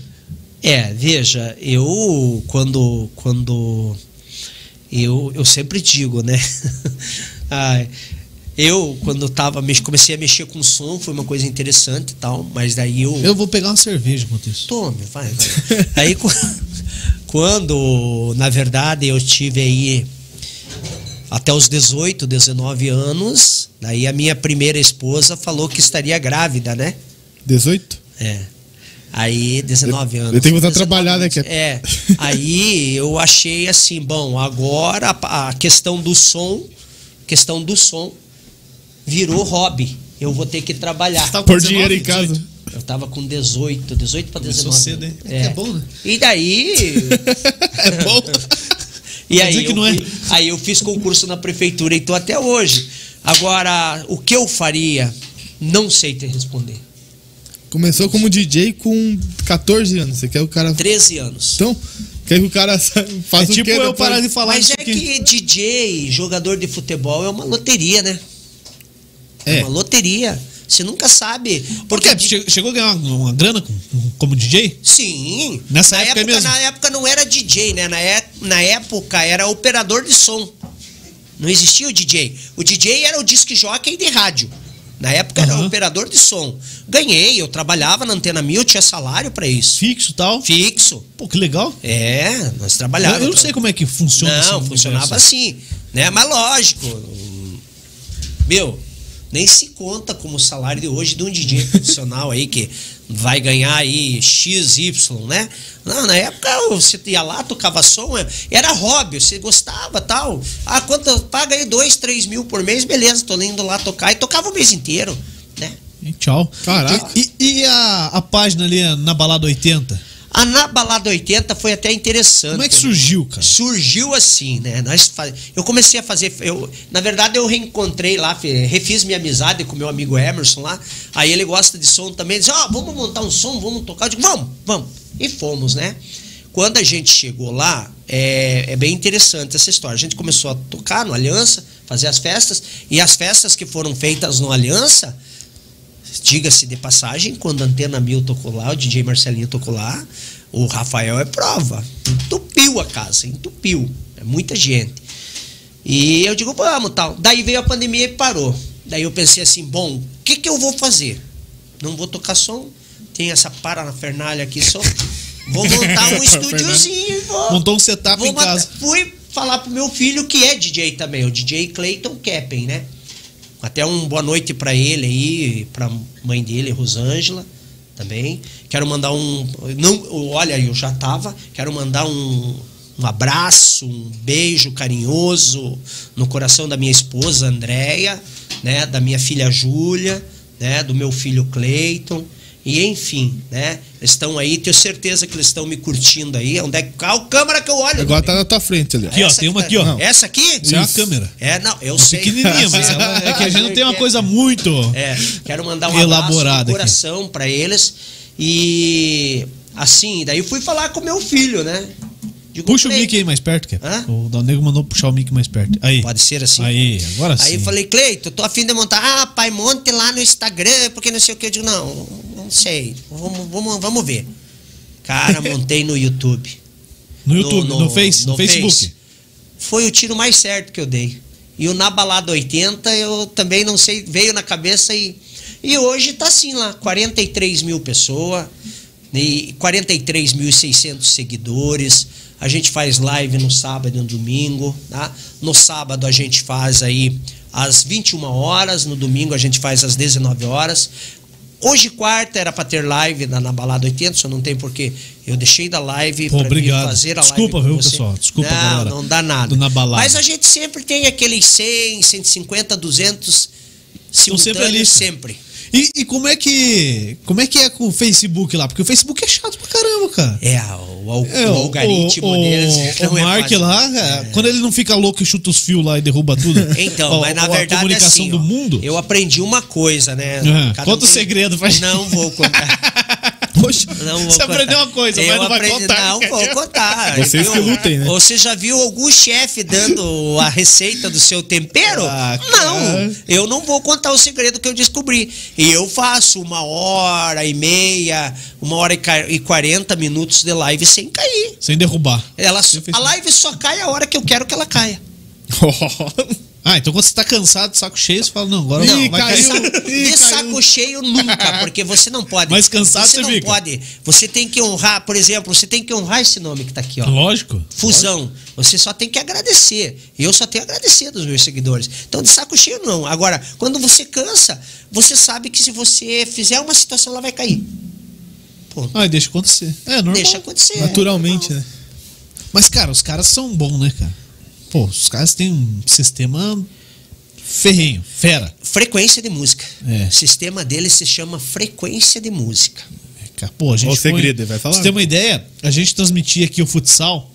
[SPEAKER 3] É, veja, eu quando quando eu, eu sempre digo, né? Ai, eu quando tava comecei a mexer com som foi uma coisa interessante e tal, mas daí eu
[SPEAKER 1] Eu vou pegar uma cerveja enquanto isso.
[SPEAKER 3] tome, vai, vai. aí qu- quando na verdade eu tive aí até os 18, 19 anos, daí a minha primeira esposa falou que estaria grávida, né?
[SPEAKER 2] 18?
[SPEAKER 3] É. Aí, 19 anos.
[SPEAKER 2] eu tenho que voltar a
[SPEAKER 3] 19
[SPEAKER 2] trabalhar, né,
[SPEAKER 3] É. Aí eu achei assim, bom, agora a, questão do som, questão do som virou hobby. Eu vou ter que trabalhar.
[SPEAKER 1] Tá
[SPEAKER 2] Por
[SPEAKER 1] 19,
[SPEAKER 2] dinheiro em
[SPEAKER 1] 18.
[SPEAKER 2] casa.
[SPEAKER 3] Eu tava com 18, 18 para
[SPEAKER 1] Começou
[SPEAKER 3] 19.
[SPEAKER 1] cedo, hein?
[SPEAKER 3] É.
[SPEAKER 1] É bom, né?
[SPEAKER 3] E daí.
[SPEAKER 1] É bom.
[SPEAKER 3] E
[SPEAKER 1] Quer
[SPEAKER 3] aí,
[SPEAKER 1] dizer que
[SPEAKER 3] eu,
[SPEAKER 1] não é.
[SPEAKER 3] aí eu fiz concurso na prefeitura e tô até hoje. Agora, o que eu faria? Não sei te responder.
[SPEAKER 2] Começou como DJ com 14 anos. Você quer o cara.
[SPEAKER 3] 13 anos.
[SPEAKER 2] Então, quer que o cara sa-
[SPEAKER 1] É
[SPEAKER 2] faça o
[SPEAKER 1] tipo
[SPEAKER 2] quê
[SPEAKER 1] eu
[SPEAKER 2] depois?
[SPEAKER 1] parar de falar
[SPEAKER 3] Mas é
[SPEAKER 1] aqui.
[SPEAKER 3] que DJ, jogador de futebol, é uma loteria, né? É,
[SPEAKER 2] É.
[SPEAKER 3] uma loteria. Você nunca sabe.
[SPEAKER 1] Por quê? Che- Chegou a ganhar uma, uma grana com- como DJ?
[SPEAKER 3] Sim.
[SPEAKER 1] Nessa
[SPEAKER 3] na
[SPEAKER 1] época mesmo?
[SPEAKER 3] Na época não era DJ, né? Na, é- na época era operador de som. Não existia o DJ. O DJ era o disc jockey de rádio. Na época era
[SPEAKER 1] Aham.
[SPEAKER 3] operador de som. Ganhei, eu trabalhava na Antena Mil, tinha salário pra isso.
[SPEAKER 1] Fixo e tal?
[SPEAKER 3] Fixo.
[SPEAKER 1] Pô, que legal.
[SPEAKER 3] É, nós
[SPEAKER 1] Eu,
[SPEAKER 3] trabalhávamos.
[SPEAKER 1] eu não sei como é que funciona
[SPEAKER 3] Não, funcionava assim, né? Mas lógico, meu, nem se conta como o salário de hoje de um DJ profissional aí que vai ganhar aí X, Y, né? Não, na época você ia lá, tocava som, é, era hobby, você gostava tal. Ah, quanto? Paga aí dois, três mil por mês, beleza, tô indo lá tocar e tocava o mês inteiro, né?
[SPEAKER 1] E tchau.
[SPEAKER 2] Caraca.
[SPEAKER 1] E, e a, a página ali na Balada 80?
[SPEAKER 3] A na Balada 80 foi até interessante.
[SPEAKER 1] Como é que surgiu, cara?
[SPEAKER 3] Surgiu assim, né? Nós faz... Eu comecei a fazer. Eu, na verdade, eu reencontrei lá, refiz minha amizade com meu amigo Emerson lá. Aí ele gosta de som também. Diz: Ó, vamos montar um som, vamos tocar. Eu digo: Vamos, vamos. E fomos, né? Quando a gente chegou lá, é, é bem interessante essa história. A gente começou a tocar no Aliança, fazer as festas. E as festas que foram feitas no Aliança, diga-se de passagem, quando a Antena Mil tocou lá, o DJ Marcelinho tocou lá, o Rafael é prova. Entupiu a casa, entupiu. É muita gente. E eu digo, vamos, tal. Daí veio a pandemia e parou. Daí eu pensei assim, bom, o que, que eu vou fazer? Não vou tocar som, tem essa parafernália aqui só. Vou montar um estúdiozinho e vou.
[SPEAKER 1] Montou um setup em casa.
[SPEAKER 3] Fui falar pro meu filho que é DJ também, o DJ Clayton Keppen, né? Até um boa noite pra ele aí, pra mãe dele, Rosângela, também. Quero mandar um. Não, olha, eu já tava. Quero mandar um, um abraço, um beijo carinhoso no coração da minha esposa Andréia, né? Da minha filha Júlia, né? Do meu filho Clayton. E enfim, né? Eles estão aí, tenho certeza que eles estão me curtindo aí. Onde é que. Qual câmera que eu olho?
[SPEAKER 2] Agora tá na tua frente ali.
[SPEAKER 1] Aqui, ó, tem uma
[SPEAKER 3] tá-
[SPEAKER 1] aqui, ó.
[SPEAKER 2] Não.
[SPEAKER 3] Essa aqui?
[SPEAKER 1] Sim, a
[SPEAKER 2] Isso.
[SPEAKER 1] câmera.
[SPEAKER 3] É, não, eu sei.
[SPEAKER 1] Pequenininha, mas ela, é que a gente não tem uma coisa muito.
[SPEAKER 3] É, quero mandar um de coração pra eles. E assim, daí fui falar com meu filho, né? Digo,
[SPEAKER 1] Puxa o mic aí mais perto.
[SPEAKER 3] Hã?
[SPEAKER 1] O Dal Negro mandou puxar o mic mais perto. Aí.
[SPEAKER 3] Pode ser assim.
[SPEAKER 1] Aí, agora sim.
[SPEAKER 3] Aí eu falei, Cleito, tô afim de montar. Ah, pai, monte lá no Instagram, porque não sei o que. Eu digo, não, não sei. Vamos, vamos, vamos ver. Cara, montei no YouTube.
[SPEAKER 1] no YouTube, no,
[SPEAKER 3] no-
[SPEAKER 1] Face, no,
[SPEAKER 3] no
[SPEAKER 1] Facebook.
[SPEAKER 3] Face. Foi o tiro mais certo que eu dei. E o Na Balada 80, eu também não sei, veio na cabeça e. E hoje tá assim lá, 43 mil pessoas, e 43.600 seguidores. A gente faz live no sábado e no domingo, tá? No sábado a gente faz aí às 21 horas, no domingo a gente faz às 19 horas. Hoje, quarta, era para ter live na, na Balada 80, só não tem porque eu deixei da live
[SPEAKER 1] obrigado.
[SPEAKER 3] fazer a
[SPEAKER 1] Desculpa,
[SPEAKER 3] live com
[SPEAKER 1] viu,
[SPEAKER 3] você.
[SPEAKER 1] pessoal? Desculpa,
[SPEAKER 3] não,
[SPEAKER 1] galera.
[SPEAKER 3] Não dá nada.
[SPEAKER 1] Na Balada.
[SPEAKER 3] Mas a gente sempre tem aqueles 100, 150, 200
[SPEAKER 1] Estão sempre ali.
[SPEAKER 3] sempre.
[SPEAKER 1] E, e como é que. Como é que é com o Facebook lá? Porque o Facebook é chato pra caramba, cara.
[SPEAKER 3] É, o, al-
[SPEAKER 1] É,
[SPEAKER 3] o algoritmo
[SPEAKER 1] o,
[SPEAKER 3] deles
[SPEAKER 1] o, o
[SPEAKER 3] é
[SPEAKER 1] Mark
[SPEAKER 3] fácil.
[SPEAKER 1] lá, é, quando ele não fica louco e chuta os fios lá e derruba tudo.
[SPEAKER 3] Então,
[SPEAKER 1] ó,
[SPEAKER 3] mas na
[SPEAKER 1] a
[SPEAKER 3] verdade
[SPEAKER 1] comunicação
[SPEAKER 3] assim,
[SPEAKER 1] do
[SPEAKER 3] ó,
[SPEAKER 1] mundo.
[SPEAKER 3] eu aprendi uma coisa, né? Cada
[SPEAKER 1] Conta o
[SPEAKER 3] tem-
[SPEAKER 1] segredo gente.
[SPEAKER 3] Não vou contar.
[SPEAKER 1] Poxa, você
[SPEAKER 3] contar.
[SPEAKER 1] aprendeu uma coisa,
[SPEAKER 3] Eu
[SPEAKER 1] mas não vai
[SPEAKER 3] aprendi-
[SPEAKER 1] contar.
[SPEAKER 3] Não vou contar.
[SPEAKER 2] Vocês que lutem, né?
[SPEAKER 3] Você já viu algum chefe dando a receita do seu tempero?
[SPEAKER 1] Ah,
[SPEAKER 3] não, eu não vou contar o segredo que eu descobri. E eu faço uma hora e meia, uma hora e quarenta minutos de live sem cair.
[SPEAKER 1] Sem derrubar.
[SPEAKER 3] Ela, a live só cai a hora que eu quero que ela caia.
[SPEAKER 1] Ah, então quando você tá cansado, de saco cheio, você fala, não, agora
[SPEAKER 2] Ih,
[SPEAKER 1] vai
[SPEAKER 2] caiu.
[SPEAKER 1] cair.
[SPEAKER 2] Ih,
[SPEAKER 3] de
[SPEAKER 2] caiu.
[SPEAKER 3] saco cheio nunca, porque você não pode.
[SPEAKER 1] Mas cansado
[SPEAKER 3] você
[SPEAKER 1] você
[SPEAKER 3] não
[SPEAKER 1] fica.
[SPEAKER 3] pode. Você tem que honrar, por exemplo, você tem que honrar esse nome que tá aqui, ó.
[SPEAKER 1] Lógico.
[SPEAKER 3] Fusão. Você só tem que agradecer. E eu só tenho a agradecer dos meus seguidores. Então, de saco cheio, não. Agora, quando você cansa, você sabe que se você fizer uma situação, ela vai cair. Pô,
[SPEAKER 1] Ah, deixa acontecer. É normal.
[SPEAKER 3] deixa acontecer.
[SPEAKER 2] Naturalmente, né?
[SPEAKER 1] Mas, cara, os caras são bons, né, cara? Pô, os caras têm um sistema ferrenho, fera.
[SPEAKER 3] Frequência de música.
[SPEAKER 1] É.
[SPEAKER 3] O sistema deles se chama frequência de música.
[SPEAKER 1] Cara, Pô, a gente
[SPEAKER 2] Qual o segredo? Vai falar?
[SPEAKER 1] Pra você ter uma ideia, a gente transmitia aqui o futsal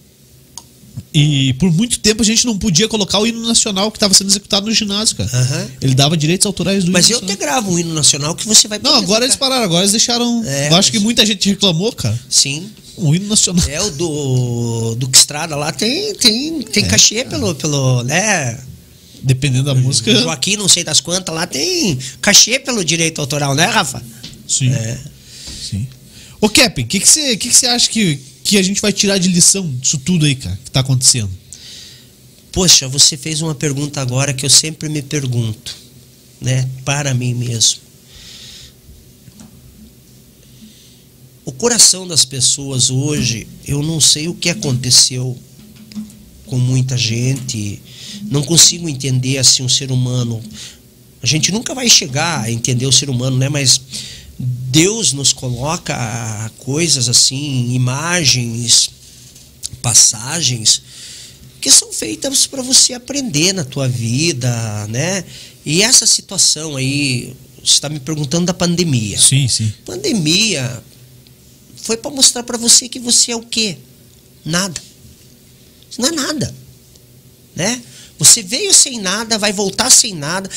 [SPEAKER 1] e por muito tempo a gente não podia colocar o hino nacional que estava sendo executado no ginásio, cara.
[SPEAKER 3] Aham.
[SPEAKER 1] Ele dava direitos autorais do
[SPEAKER 3] Mas
[SPEAKER 1] hino
[SPEAKER 3] eu
[SPEAKER 1] nacional.
[SPEAKER 3] gravo um hino nacional que você vai
[SPEAKER 1] Não, agora eles pararam, agora eles deixaram.
[SPEAKER 3] É,
[SPEAKER 1] eu acho
[SPEAKER 3] mas-
[SPEAKER 1] que muita gente reclamou, cara.
[SPEAKER 3] Sim.
[SPEAKER 1] Um hino nacional.
[SPEAKER 3] É o do Duque Estrada lá tem tem
[SPEAKER 1] É.
[SPEAKER 3] tem cachê pelo pelo, né?
[SPEAKER 1] Dependendo da música.
[SPEAKER 3] Joaquim, não sei das quantas lá tem cachê pelo direito autoral, né, Rafa?
[SPEAKER 1] Sim.
[SPEAKER 3] É.
[SPEAKER 1] Sim. Ô, Kevin, o que, você, que, que você acha que, que a gente vai tirar de lição disso tudo aí, cara, que tá acontecendo?
[SPEAKER 3] Poxa, você fez uma pergunta agora que eu sempre me pergunto, né? Para mim mesmo. O coração das pessoas hoje, eu não sei o que aconteceu com muita gente, não consigo entender assim um ser humano. A gente nunca vai chegar a entender o ser humano, né? Mas Deus nos coloca coisas assim, imagens, passagens que são feitas para você aprender na tua vida, né? E essa situação aí, você está me perguntando da pandemia.
[SPEAKER 1] Sim, sim.
[SPEAKER 3] Pandemia foi para mostrar para você que você é o quê? Nada. Isso não é nada. Né? Você veio sem nada, vai voltar sem nada.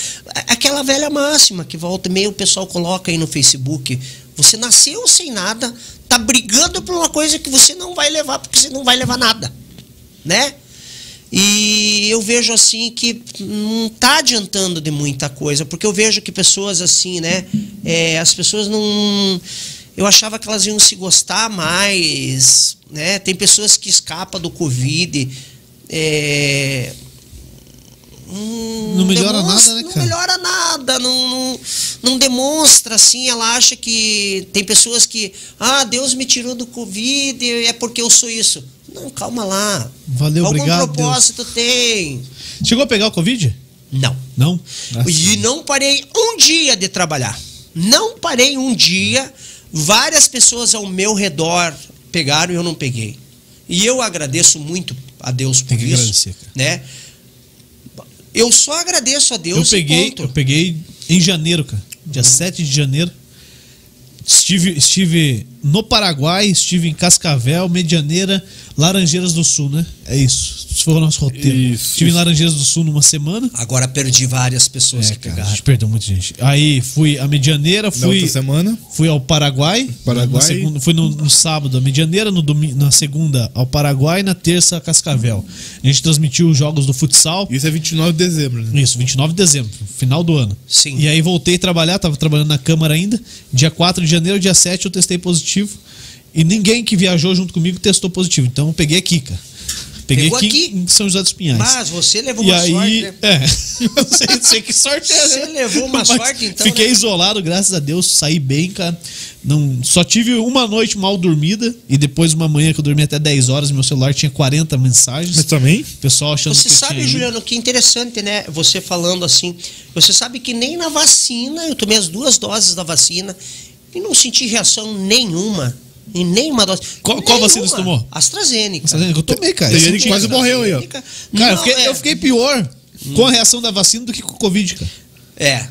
[SPEAKER 3] Aquela velha máxima que volta e meio o pessoal coloca aí no Facebook. Você nasceu sem nada, tá brigando por uma coisa que você não vai levar, porque você não vai levar nada. Né? E eu vejo assim que não tá adiantando de muita coisa, porque eu vejo que pessoas assim, né? É, as pessoas não. Eu achava que elas iam se gostar mais, né? Tem pessoas que escapam do Covid. É,
[SPEAKER 1] não, não melhora nada, né,
[SPEAKER 3] cara? Não melhora nada, não, não, não, demonstra assim. Ela acha que tem pessoas que, ah, Deus me tirou do Covid, é porque eu sou isso. Não, calma lá.
[SPEAKER 1] Valeu,
[SPEAKER 3] Algum
[SPEAKER 1] obrigado.
[SPEAKER 3] Algum propósito
[SPEAKER 1] Deus.
[SPEAKER 3] tem.
[SPEAKER 1] Chegou a pegar o Covid?
[SPEAKER 3] Não.
[SPEAKER 1] Não?
[SPEAKER 3] Nossa. E não parei um dia de trabalhar. Não parei um dia. Várias pessoas ao meu redor pegaram e eu não peguei. E eu agradeço muito a Deus por
[SPEAKER 1] Tem que
[SPEAKER 3] isso.
[SPEAKER 1] Agradecer, cara.
[SPEAKER 3] Né? Eu só agradeço a Deus.
[SPEAKER 1] Eu peguei, eu peguei em janeiro, cara. Dia uhum. 7 de janeiro. Estive, estive no Paraguai, estive em Cascavel, Medianeira, Laranjeiras do Sul, né? É isso. Esse foi o nosso roteiro.
[SPEAKER 2] Isso,
[SPEAKER 1] estive
[SPEAKER 2] isso.
[SPEAKER 1] em Laranjeiras do Sul numa semana.
[SPEAKER 3] Agora perdi várias pessoas
[SPEAKER 1] é,
[SPEAKER 3] que
[SPEAKER 1] cara,
[SPEAKER 3] pegaram.
[SPEAKER 1] A gente perdeu muita gente. Aí fui a Medianeira, fui.
[SPEAKER 2] Na outra semana.
[SPEAKER 1] Fui ao Paraguai.
[SPEAKER 2] Paraguai.
[SPEAKER 1] Na segunda, fui no, no sábado a Medianeira, no domingo, na segunda ao Paraguai na terça a Cascavel. A gente transmitiu os jogos do futsal.
[SPEAKER 2] Isso é 29 de dezembro, né?
[SPEAKER 1] Isso, 29 de dezembro, final do ano.
[SPEAKER 3] Sim.
[SPEAKER 1] E aí voltei a trabalhar, tava trabalhando na Câmara ainda. Dia 4 de janeiro, dia 7 eu testei positivo. E ninguém que viajou junto comigo testou positivo. Então eu peguei aqui, cara. Peguei aqui,
[SPEAKER 3] aqui?
[SPEAKER 1] em São José dos Pinhais.
[SPEAKER 3] Mas você levou
[SPEAKER 1] e
[SPEAKER 3] uma
[SPEAKER 1] aí,
[SPEAKER 3] sorte, né?
[SPEAKER 1] é, não sei, sei que sorte é.
[SPEAKER 3] Você
[SPEAKER 1] né?
[SPEAKER 3] levou uma
[SPEAKER 1] Mas
[SPEAKER 3] sorte, então,
[SPEAKER 1] Fiquei
[SPEAKER 3] né?
[SPEAKER 1] isolado, graças a Deus, saí bem, cara. Não, só tive uma noite mal dormida e depois uma manhã que eu dormi até 10 horas, meu celular tinha 40 mensagens.
[SPEAKER 2] Mas também?
[SPEAKER 1] Pessoal achando
[SPEAKER 3] Você
[SPEAKER 1] que eu
[SPEAKER 3] sabe,
[SPEAKER 1] tinha.
[SPEAKER 3] Juliano, que interessante, né? Você falando assim. Você sabe que nem na vacina, eu tomei as duas doses da vacina e não senti reação nenhuma. E nenhuma dose.
[SPEAKER 1] Qual- qual
[SPEAKER 3] Nenhuma.
[SPEAKER 1] vacina você tomou?
[SPEAKER 3] AstraZeneca.
[SPEAKER 1] AstraZeneca, eu tomei, cara.
[SPEAKER 2] Tem
[SPEAKER 1] Eu
[SPEAKER 2] gente que
[SPEAKER 1] senti-
[SPEAKER 2] quase morreu aí, ó.
[SPEAKER 1] Cara, eu
[SPEAKER 3] Não,
[SPEAKER 1] fiquei,
[SPEAKER 3] é-
[SPEAKER 1] eu fiquei pior com a reação da vacina do que com o Covid, cara.
[SPEAKER 3] É.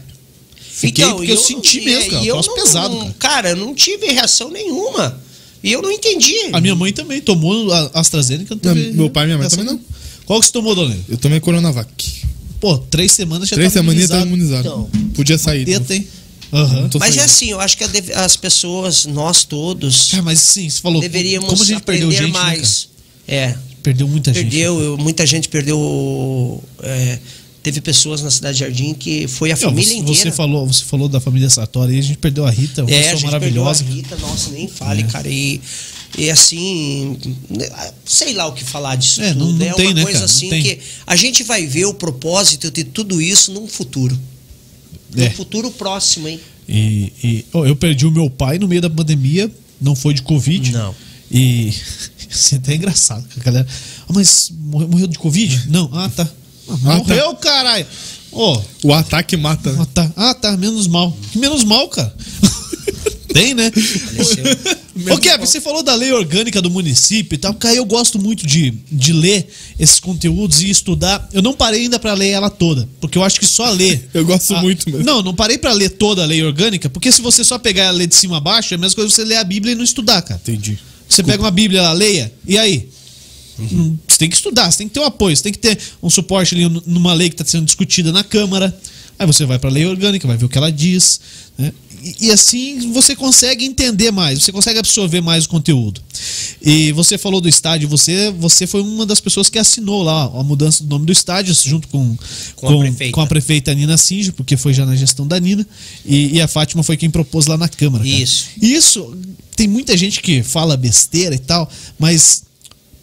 [SPEAKER 1] Fiquei porque eu senti
[SPEAKER 3] e-
[SPEAKER 1] mesmo, cara,
[SPEAKER 3] eu não,
[SPEAKER 1] pesado, cara.
[SPEAKER 3] cara, eu não tive reação nenhuma. E eu não entendi.
[SPEAKER 1] A minha mãe também tomou a AstraZeneca. Não
[SPEAKER 2] Não,
[SPEAKER 1] teve
[SPEAKER 2] meu pai e minha mãe também não.
[SPEAKER 1] Qual que você tomou, Dona?
[SPEAKER 2] Eu tomei Coronavac.
[SPEAKER 1] Pô, três semanas já
[SPEAKER 2] Três
[SPEAKER 1] tava
[SPEAKER 2] semaninhas tava
[SPEAKER 1] imunizado.
[SPEAKER 2] imunizado. Podia sair.
[SPEAKER 1] Teta, hein?
[SPEAKER 2] Não tô
[SPEAKER 3] Mas é assim, eu acho que as pessoas, nós todos,
[SPEAKER 1] Cara, mas sim, você falou.
[SPEAKER 3] deveríamos
[SPEAKER 1] como a gente
[SPEAKER 3] aprender
[SPEAKER 1] perdeu gente, né,
[SPEAKER 3] mais. é,
[SPEAKER 1] cara? perdeu muita gente.
[SPEAKER 3] perdeu, eu- muita gente perdeu. é, teve pessoas na cidade de Jardim que foi a
[SPEAKER 1] Não,
[SPEAKER 3] família
[SPEAKER 1] você,
[SPEAKER 3] inteira.
[SPEAKER 1] você falou, você falou da família Sartori aí, a gente perdeu a Rita, uma
[SPEAKER 3] é, a
[SPEAKER 1] pessoa maravilhosa.
[SPEAKER 3] perdeu a Rita, nossa, nem fale,
[SPEAKER 1] É.
[SPEAKER 3] cara. E, e assim, sei lá o que falar disso
[SPEAKER 1] É, não-
[SPEAKER 3] tudo.
[SPEAKER 1] não
[SPEAKER 3] é
[SPEAKER 1] tem,
[SPEAKER 3] uma
[SPEAKER 1] né,
[SPEAKER 3] coisa
[SPEAKER 1] cara? Não
[SPEAKER 3] assim que a gente vai ver o propósito de tudo isso num futuro. No
[SPEAKER 1] É.
[SPEAKER 3] futuro próximo, hein?
[SPEAKER 1] E, e, ó, eu perdi o meu pai no meio da pandemia, não foi de Covid.
[SPEAKER 3] Não.
[SPEAKER 1] E isso é até engraçado, a galera. Ah, mas morreu, morreu de Covid? Não. Ah, tá. Ah,
[SPEAKER 2] Ah,
[SPEAKER 1] morreu, caralho. Ô,
[SPEAKER 2] O ataque mata,
[SPEAKER 1] ah, tá. Ah, tá, menos mal. Menos mal, cara. Tem, né? Ô, Kevin, você falou da lei orgânica do município e tal. Cara, eu gosto muito de, de ler esses conteúdos e estudar. Eu não parei ainda pra ler ela toda, porque eu acho que só ler.
[SPEAKER 2] Eu gosto
[SPEAKER 1] Ah,
[SPEAKER 2] muito mesmo.
[SPEAKER 1] Não, não parei pra ler toda a lei orgânica, porque se você só pegar ela ler de cima a baixo, é a mesma coisa que você ler a Bíblia e não estudar, cara.
[SPEAKER 2] Entendi.
[SPEAKER 1] Você pega uma Bíblia lá, leia, e aí? Hum, Você tem que estudar, você tem que ter um apoio, você tem que ter um suporte ali numa lei que está sendo discutida na Câmara. Aí você vai para a lei orgânica, vai ver o que ela diz. né? E, e assim você consegue entender mais, você consegue absorver mais o conteúdo. E você falou do estádio, você, você foi uma das pessoas que assinou lá a mudança do nome do estádio, junto com,
[SPEAKER 3] Com a prefeita.
[SPEAKER 1] com a prefeita Nina Singe, porque foi já na gestão da Nina. E, e a Fátima foi quem propôs lá na Câmara. cara.
[SPEAKER 3] Isso.
[SPEAKER 1] Isso, tem muita gente que fala besteira e tal, mas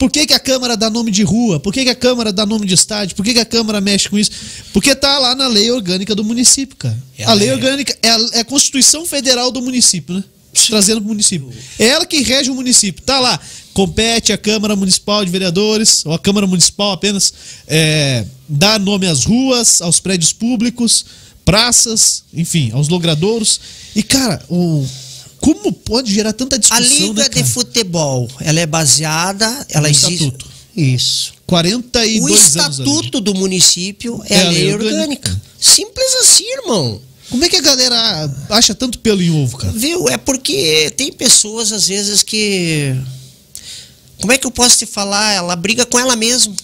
[SPEAKER 1] por que, que a Câmara dá nome de rua? Por que, que a Câmara dá nome de estádio? Por que, que a Câmara mexe com isso? Porque tá lá na lei orgânica do município, cara.
[SPEAKER 3] Ela
[SPEAKER 1] a lei
[SPEAKER 3] é-
[SPEAKER 1] orgânica é a, é a Constituição Federal do município, né? Trazendo pro município. É ela que rege o município. Tá lá. Compete a Câmara Municipal de Vereadores, ou a Câmara Municipal apenas, é, dá nome às ruas, aos prédios públicos, praças, enfim, aos logradouros. E, cara, o, como pode gerar tanta
[SPEAKER 3] A
[SPEAKER 1] discussão,
[SPEAKER 3] Liga
[SPEAKER 1] né,
[SPEAKER 3] de? Futebol, ela é baseada, ela
[SPEAKER 1] No
[SPEAKER 3] existe.
[SPEAKER 1] estatuto.
[SPEAKER 3] Isso.
[SPEAKER 1] 42
[SPEAKER 3] O
[SPEAKER 1] anos
[SPEAKER 3] estatuto do município é,
[SPEAKER 1] É
[SPEAKER 3] a
[SPEAKER 1] a
[SPEAKER 3] lei
[SPEAKER 1] lei
[SPEAKER 3] orgânica.
[SPEAKER 1] orgânica.
[SPEAKER 3] Simples assim, irmão.
[SPEAKER 1] Como é que a galera acha tanto pelo em ovo, cara?
[SPEAKER 3] Viu? É porque tem pessoas, às vezes, que. Como é que eu posso te falar? Ela briga com ela mesma.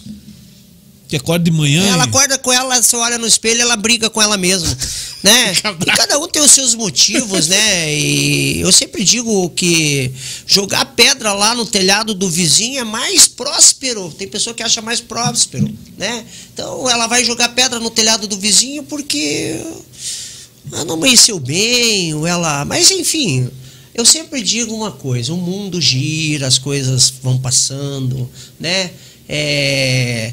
[SPEAKER 1] Que acorda de manhã.
[SPEAKER 3] Ela
[SPEAKER 1] e...
[SPEAKER 3] acorda com ela, você olha no espelho, ela briga com ela mesma, né? E cada um tem os seus motivos, né? E eu sempre digo que jogar pedra lá no telhado do vizinho é mais próspero. Tem pessoa que acha mais próspero, né? Então ela vai jogar pedra no telhado do vizinho porque ela não amanheceu bem, ou ela. Mas enfim, eu sempre digo uma coisa: o mundo gira, as coisas vão passando, né? É,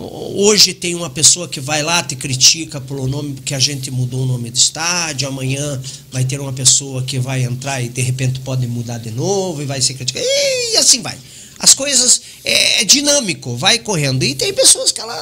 [SPEAKER 3] hoje tem uma pessoa que vai lá te critica pelo nome porque a gente mudou o nome do estádio, amanhã vai ter uma pessoa que vai entrar e de repente pode mudar de novo e vai ser criticada. E assim vai. As coisas é, é dinâmico, vai correndo. E tem pessoas que ela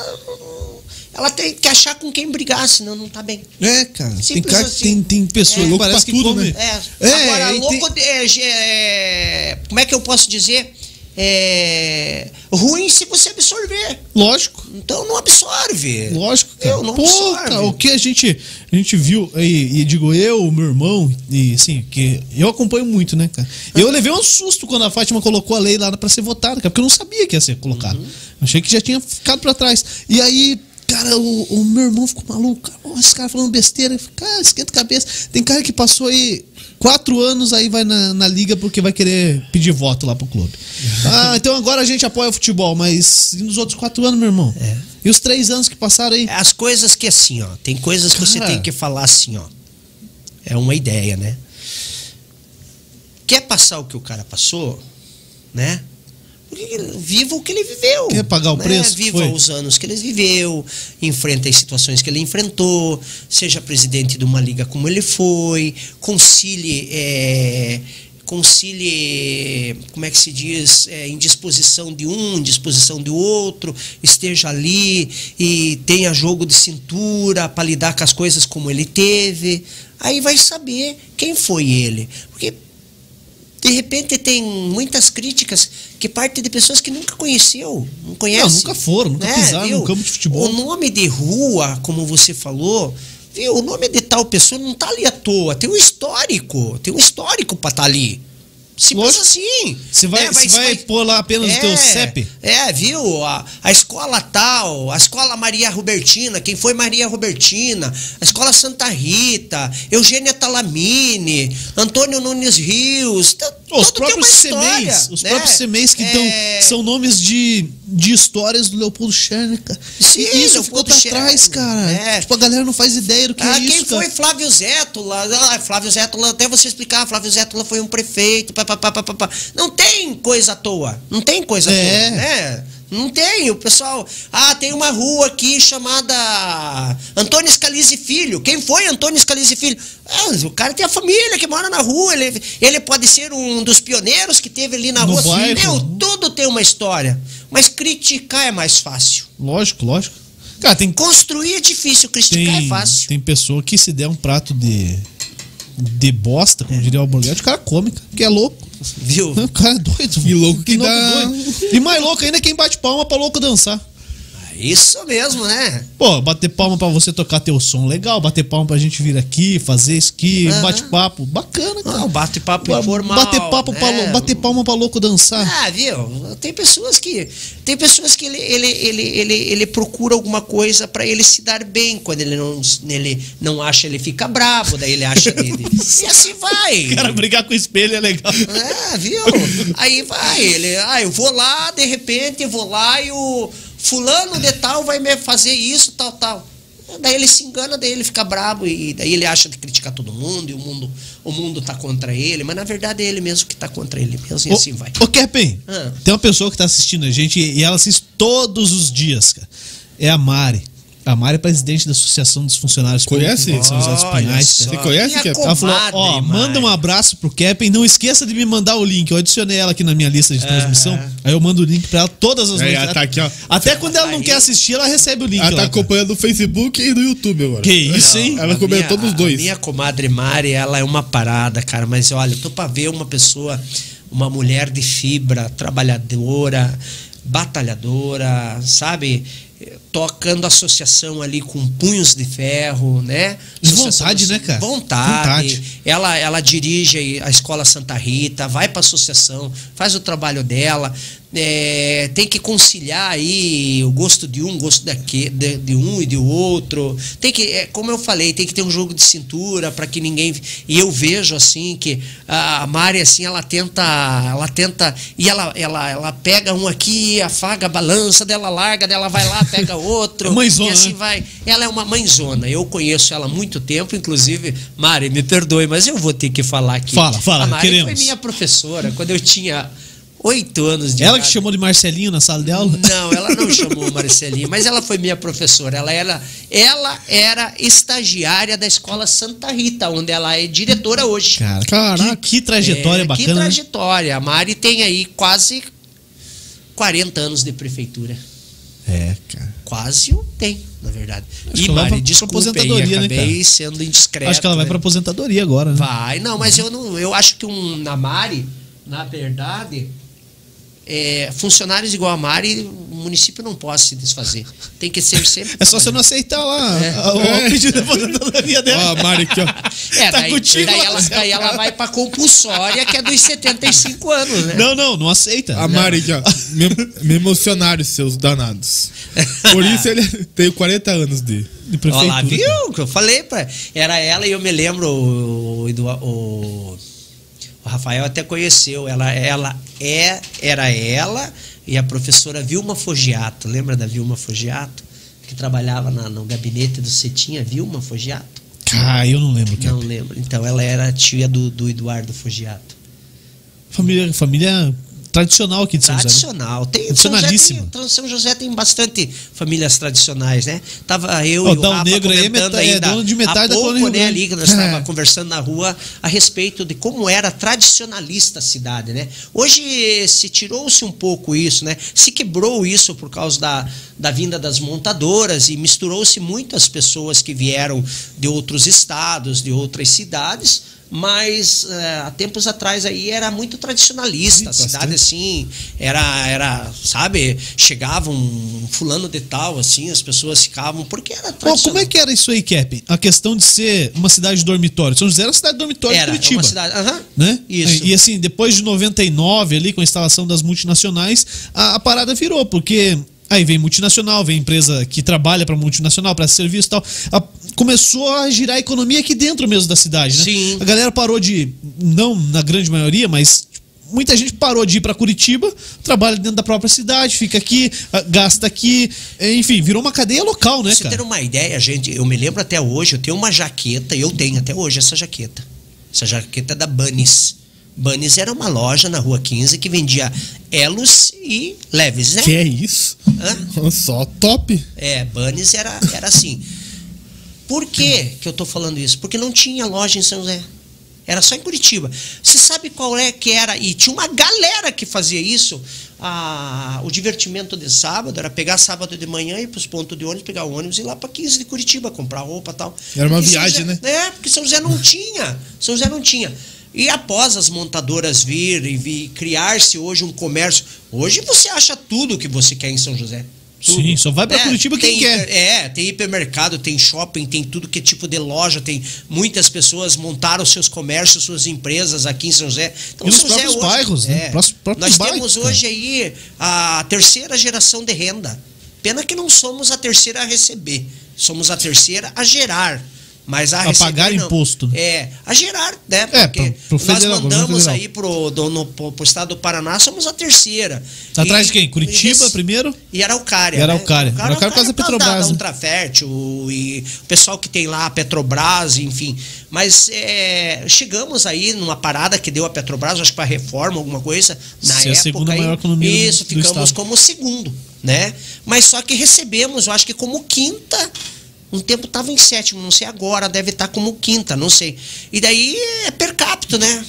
[SPEAKER 3] ela tem que achar com quem brigar, senão não tá bem.
[SPEAKER 1] É, cara. Simples tem, cara, assim. tem, tem pessoa é, parece que tudo, come.
[SPEAKER 3] Né? É. é. Agora, louco. Tem... É, é, como é que eu posso dizer? É, ruim se você absorver.
[SPEAKER 1] Lógico.
[SPEAKER 3] Então não absorve.
[SPEAKER 1] Lógico, cara. Eu não Pô, absorve. Cara, o que a gente, a gente viu, e, e, digo eu, meu irmão, e assim, que eu acompanho muito, né, cara? Eu levei um susto quando a Fátima colocou a lei lá para ser votada, cara, porque eu não sabia que ia ser colocado. Uhum. Achei que já tinha ficado para trás. E aí, Cara, o, o, meu irmão ficou maluco. Cara, oh, esse cara falando besteira. Cara, esquenta a cabeça. Tem cara que passou aí quatro anos, aí vai na, na liga porque vai querer pedir voto lá pro clube. ah, então agora a gente apoia o futebol, mas e nos outros quatro anos, meu irmão? É. E os três anos que passaram aí?
[SPEAKER 3] As coisas que assim, ó. Tem coisas cara... que você tem que falar assim, ó. É uma ideia, né? Quer passar o que o cara passou, né? Viva o que ele viveu.
[SPEAKER 1] Quer pagar o né? preço?
[SPEAKER 3] Viva foi. os anos que ele viveu, enfrenta as situações que ele enfrentou, seja presidente de uma liga como ele foi, concilie. É, concilie, como é que se diz, é, indisposição de um, indisposição do outro, esteja ali e tenha jogo de cintura para lidar com as coisas como ele teve. Aí vai saber quem foi ele. Porque de repente tem muitas críticas que partem de pessoas que nunca conheceu, não conhece. Não,
[SPEAKER 1] nunca foram, nunca né? pisaram viu? no campo de futebol.
[SPEAKER 3] O nome de rua, como você falou, viu? o nome de tal pessoa não está ali à toa, tem um histórico, tem um histórico para estar tá ali. Simples assim.
[SPEAKER 1] Você vai, é, vai, vai, pôr lá apenas é, o teu CEP?
[SPEAKER 3] É, viu? A, a escola tal, a escola Maria Robertina, quem foi Maria Robertina, a escola Santa Rita, Eugênia Talamine, Antônio Nunes Rios.
[SPEAKER 1] Os próprios CMEs, os né? próprios CMEs que é... são nomes de, de histórias do Leopoldo Scherner, Sim, e isso ficou pra trás, cara. É. Tipo, a galera não faz ideia do que ah, é isso.
[SPEAKER 3] Quem
[SPEAKER 1] cara.
[SPEAKER 3] foi Flávio Zétula? Ah, Flávio Zétula, até você explicar, Flávio Zétula foi um prefeito, pá, pá, pá, pá, Não tem coisa à toa. Não tem coisa é. à toa, né? Não tem, o pessoal. Ah, tem uma rua aqui chamada Antônio Scalise Filho. Quem foi Antônio Scalise Filho? Ah, o cara tem a família que mora na rua. Ele, ele pode ser um dos pioneiros que teve ali na no rua. Bairro. Meu, tudo tem uma história. Mas criticar é mais fácil.
[SPEAKER 1] Lógico, lógico. Cara, tem.
[SPEAKER 3] Construir é difícil, criticar
[SPEAKER 1] tem,
[SPEAKER 3] é fácil.
[SPEAKER 1] Tem pessoa que se der um prato de de bosta, como diria o Alborguete, o cara come, que é louco.
[SPEAKER 3] Viu?
[SPEAKER 1] O cara é doido.
[SPEAKER 2] E louco que, que dá... Doido.
[SPEAKER 1] E mais louco ainda é quem bate palma pra louco dançar.
[SPEAKER 3] Isso mesmo, né?
[SPEAKER 1] Pô, bater palma pra você tocar teu som, legal. Bater palma pra gente vir aqui, fazer esqui, uhum. bate-papo. Bacana, cara. Não,
[SPEAKER 3] bate-papo informal.
[SPEAKER 1] Bater, papo né? pra, bater palma pra louco dançar.
[SPEAKER 3] Ah, viu? Tem pessoas que. Tem pessoas que ele, ele, ele, ele, ele procura alguma coisa pra ele se dar bem. Quando ele não, ele não acha, ele fica bravo, daí ele acha dele. e assim vai.
[SPEAKER 1] Cara, brigar com o espelho é legal.
[SPEAKER 3] É, viu? Aí vai. Ele, ah, eu vou lá, de repente, eu vou lá e o fulano de tal vai me fazer isso, tal, tal. Daí ele se engana, daí ele fica bravo e daí ele acha de criticar todo mundo e o mundo, o mundo tá contra ele, mas na verdade é ele mesmo que tá contra ele mesmo e assim vai.
[SPEAKER 1] Ô, Kerpen, ah. tem uma pessoa que tá assistindo a gente e ela assiste todos os dias, cara. É a Mari. A Mari é presidente da Associação dos Funcionários
[SPEAKER 2] Conhece?
[SPEAKER 1] Públicos São José dos Pinhais.
[SPEAKER 2] Você conhece,
[SPEAKER 1] Kevin? Ela falou, ó, manda um abraço pro Kevin, não esqueça de me mandar o link. Eu adicionei ela aqui na minha lista de transmissão. Uh -huh. Aí eu mando o link pra ela todas as
[SPEAKER 2] é, noites. Tá aqui, ó.
[SPEAKER 1] Até quando ela não quer assistir, ela recebe o link.
[SPEAKER 2] Ela tá lá, acompanhando no Facebook e no YouTube agora.
[SPEAKER 1] Que isso, hein?
[SPEAKER 2] Ela comentou nos dois.
[SPEAKER 3] A minha comadre Mari, ela é uma parada, cara. Mas olha, eu tô pra ver uma pessoa, uma mulher de fibra, trabalhadora, batalhadora, sabe? Tocando associação ali com punhos de ferro, né?
[SPEAKER 1] Vontade, né, cara?
[SPEAKER 3] Vontade.
[SPEAKER 1] Vontade.
[SPEAKER 3] Ela, ela dirige a escola Santa Rita, vai para associação, faz o trabalho dela. É, tem que conciliar aí o gosto de um, o gosto daque, de, de um e de outro. Tem que, é, como eu falei, tem que ter um jogo de cintura para que ninguém. E eu vejo assim que a Mari assim, ela tenta, ela tenta e ela, ela, ela pega um aqui, afaga, balança, dela larga, dela vai lá, pega outro.
[SPEAKER 1] É mãezona,
[SPEAKER 3] e assim
[SPEAKER 1] né?
[SPEAKER 3] vai. Ela é uma mãezona. Eu conheço ela há muito tempo, inclusive, Mari, me perdoe, mas eu vou ter que falar aqui.
[SPEAKER 1] Fala, fala,
[SPEAKER 3] A Mari
[SPEAKER 1] queremos.
[SPEAKER 3] foi minha professora quando eu tinha oito anos de
[SPEAKER 1] Ela
[SPEAKER 3] idade.
[SPEAKER 1] que chamou de Marcelinho na sala de aula?
[SPEAKER 3] Não, ela não chamou Marcelinho, mas ela foi minha professora. Ela era, ela era estagiária da escola Santa Rita, onde ela é diretora hoje.
[SPEAKER 1] Cara,
[SPEAKER 2] Caraca.
[SPEAKER 1] que, que trajetória
[SPEAKER 3] É,
[SPEAKER 1] bacana.
[SPEAKER 3] Que
[SPEAKER 1] né?
[SPEAKER 3] trajetória. A Mari tem aí quase 40 anos de prefeitura.
[SPEAKER 1] É, cara.
[SPEAKER 3] Quase o tem, na verdade.
[SPEAKER 1] Acho
[SPEAKER 3] e Mari, desculpa aí,
[SPEAKER 1] aposentadoria, né,
[SPEAKER 3] acabei
[SPEAKER 1] cara?
[SPEAKER 3] sendo indiscreto.
[SPEAKER 1] Acho que ela vai
[SPEAKER 3] né?
[SPEAKER 1] pra aposentadoria agora, né?
[SPEAKER 3] Vai, não, mas eu não. Eu acho que um na Mari, na verdade, é, funcionários igual a Mari, o município não pode se desfazer. Tem que ser sempre.
[SPEAKER 1] É só você não aceitar lá
[SPEAKER 3] É.
[SPEAKER 1] a- o pedido de aposentadoria
[SPEAKER 2] Ó,
[SPEAKER 1] dela.
[SPEAKER 2] a Mari aqui, ó.
[SPEAKER 3] É,
[SPEAKER 1] Tá
[SPEAKER 3] daí,
[SPEAKER 1] contigo
[SPEAKER 3] daí ela, daí ela vai pra compulsória, que é dos 75 anos, né?
[SPEAKER 1] Não, não, não aceita.
[SPEAKER 2] A Mari aqui, ó. Me, me emocionaram seus danados. Por isso ele tem 40 anos de, de
[SPEAKER 3] Olha
[SPEAKER 2] prefeitura.
[SPEAKER 3] lá, viu? Que eu falei pra. Era ela e eu me lembro, o, Edu- o, o Rafael até conheceu. Ela, ela é, era ela e a professora Vilma Fogiato. Lembra da Vilma Fogiato? Que trabalhava na- no gabinete do Cetinha, Vilma Fogiato?
[SPEAKER 1] Cara, eu não lembro.
[SPEAKER 3] Não lembro. Então ela era tia do, do Eduardo Fogiato.
[SPEAKER 1] Família, família tradicional aqui de São José. né?
[SPEAKER 3] Tradicional. Tem, São, José
[SPEAKER 1] Tradicionalíssima.
[SPEAKER 3] tem, São José tem bastante famílias tradicionais, né? Tava eu
[SPEAKER 1] Ó,
[SPEAKER 3] e o
[SPEAKER 1] Dal
[SPEAKER 3] Rafa
[SPEAKER 1] Negro aí é
[SPEAKER 3] comentando
[SPEAKER 1] é
[SPEAKER 3] ainda
[SPEAKER 1] dono de metade
[SPEAKER 3] há
[SPEAKER 1] da
[SPEAKER 3] pouco,
[SPEAKER 1] Rio
[SPEAKER 3] né, ali, que nós estávamos
[SPEAKER 1] É.
[SPEAKER 3] conversando na rua a respeito de como era tradicionalista a cidade, né? Hoje se tirou-se um pouco isso, né? Se quebrou isso por causa da, da vinda das montadoras e misturou-se muitas pessoas que vieram de outros estados, de outras cidades, mas eh, há tempos atrás aí era muito tradicionalista, a cidade assim, era, era sabe, chegava um fulano de tal, assim, as pessoas ficavam, porque era
[SPEAKER 1] Pô,
[SPEAKER 3] tradicional.
[SPEAKER 1] como é que era isso aí, Cap? A questão de ser uma cidade de dormitório. São José era uma cidade de dormitório
[SPEAKER 3] era?
[SPEAKER 1] de Curitiba.
[SPEAKER 3] Uma cidade, aham,
[SPEAKER 1] né?
[SPEAKER 3] Isso.
[SPEAKER 1] E assim, depois de 99 ali com a instalação das multinacionais, a, a parada virou, porque aí vem multinacional, vem empresa que trabalha para multinacional, para serviço e tal. A- começou a girar a economia aqui dentro mesmo da cidade, né?
[SPEAKER 3] Sim.
[SPEAKER 1] A galera parou de, não na grande maioria, mas muita gente parou de ir para Curitiba, trabalha dentro da própria cidade, fica aqui, gasta aqui, enfim, virou uma cadeia local, né,
[SPEAKER 3] Pra você ter
[SPEAKER 1] cara?
[SPEAKER 3] uma ideia, gente, eu me lembro até hoje, eu tenho uma jaqueta, eu tenho até hoje essa jaqueta. Essa jaqueta é da Bunnies. Bunnies era uma loja na Rua 15 que vendia elos e leves, né?
[SPEAKER 2] Que é isso?
[SPEAKER 3] Hã?
[SPEAKER 2] Só top.
[SPEAKER 3] É, Bunnies era, era assim. Por que, que eu tô falando isso? Porque não tinha loja em São José. Era só em Curitiba. Você sabe qual é que era? E tinha uma galera que fazia isso. Ah, o divertimento de sábado era pegar sábado de manhã, ir para os pontos de ônibus, pegar o ônibus e ir lá para 15 de Curitiba, comprar roupa e tal.
[SPEAKER 2] Era uma
[SPEAKER 3] Porque
[SPEAKER 2] viagem,
[SPEAKER 3] José-
[SPEAKER 2] né?
[SPEAKER 3] É, porque São José não tinha. São José não tinha. E após as montadoras virem, vir, criar-se hoje um comércio. Hoje você acha tudo que você quer em São José. Tudo.
[SPEAKER 1] Sim, só vai pra Curitiba quem
[SPEAKER 3] tem
[SPEAKER 1] quer.
[SPEAKER 3] é, tem hipermercado, tem shopping, tem tudo que é tipo de loja, tem muitas pessoas montaram seus comércios, suas empresas aqui em São José. Então,
[SPEAKER 1] E
[SPEAKER 3] São José
[SPEAKER 1] próprios bairros, né? Prós- próprios
[SPEAKER 3] Nós
[SPEAKER 1] bairros,
[SPEAKER 3] temos
[SPEAKER 1] cara.
[SPEAKER 3] hoje aí a terceira geração de renda. Pena que não somos a terceira a receber, somos a terceira a gerar. Mas a,
[SPEAKER 1] A
[SPEAKER 3] receber,
[SPEAKER 1] pagar
[SPEAKER 3] não.
[SPEAKER 1] imposto.
[SPEAKER 3] É, a gerar, né?
[SPEAKER 1] É,
[SPEAKER 3] Porque
[SPEAKER 1] pro- pro
[SPEAKER 3] nós
[SPEAKER 1] federal, governo
[SPEAKER 3] mandamos aí pro, do, no, pro, pro estado do Paraná, somos a terceira.
[SPEAKER 1] Tá atrás
[SPEAKER 3] E-
[SPEAKER 1] de quem? Curitiba
[SPEAKER 3] e-
[SPEAKER 1] primeiro?
[SPEAKER 3] e Araucária.
[SPEAKER 1] E
[SPEAKER 3] né?
[SPEAKER 1] Araucária. Araucária por causa da Petrobras,
[SPEAKER 3] Da? Ultrafértil e o pessoal que tem lá a Petrobras, enfim. Mas é, chegamos aí numa parada que deu a Petrobras, acho que para reforma, alguma coisa. Na
[SPEAKER 1] Ser a
[SPEAKER 3] época.
[SPEAKER 1] segunda
[SPEAKER 3] aí,
[SPEAKER 1] maior economia do-
[SPEAKER 3] Isso,
[SPEAKER 1] do
[SPEAKER 3] ficamos
[SPEAKER 1] estado.
[SPEAKER 3] como segundo, né? Mas só que recebemos, eu acho que como quinta. Um tempo estava em sétimo, não sei agora, deve estar como quinta, não sei. E daí é per capita, né?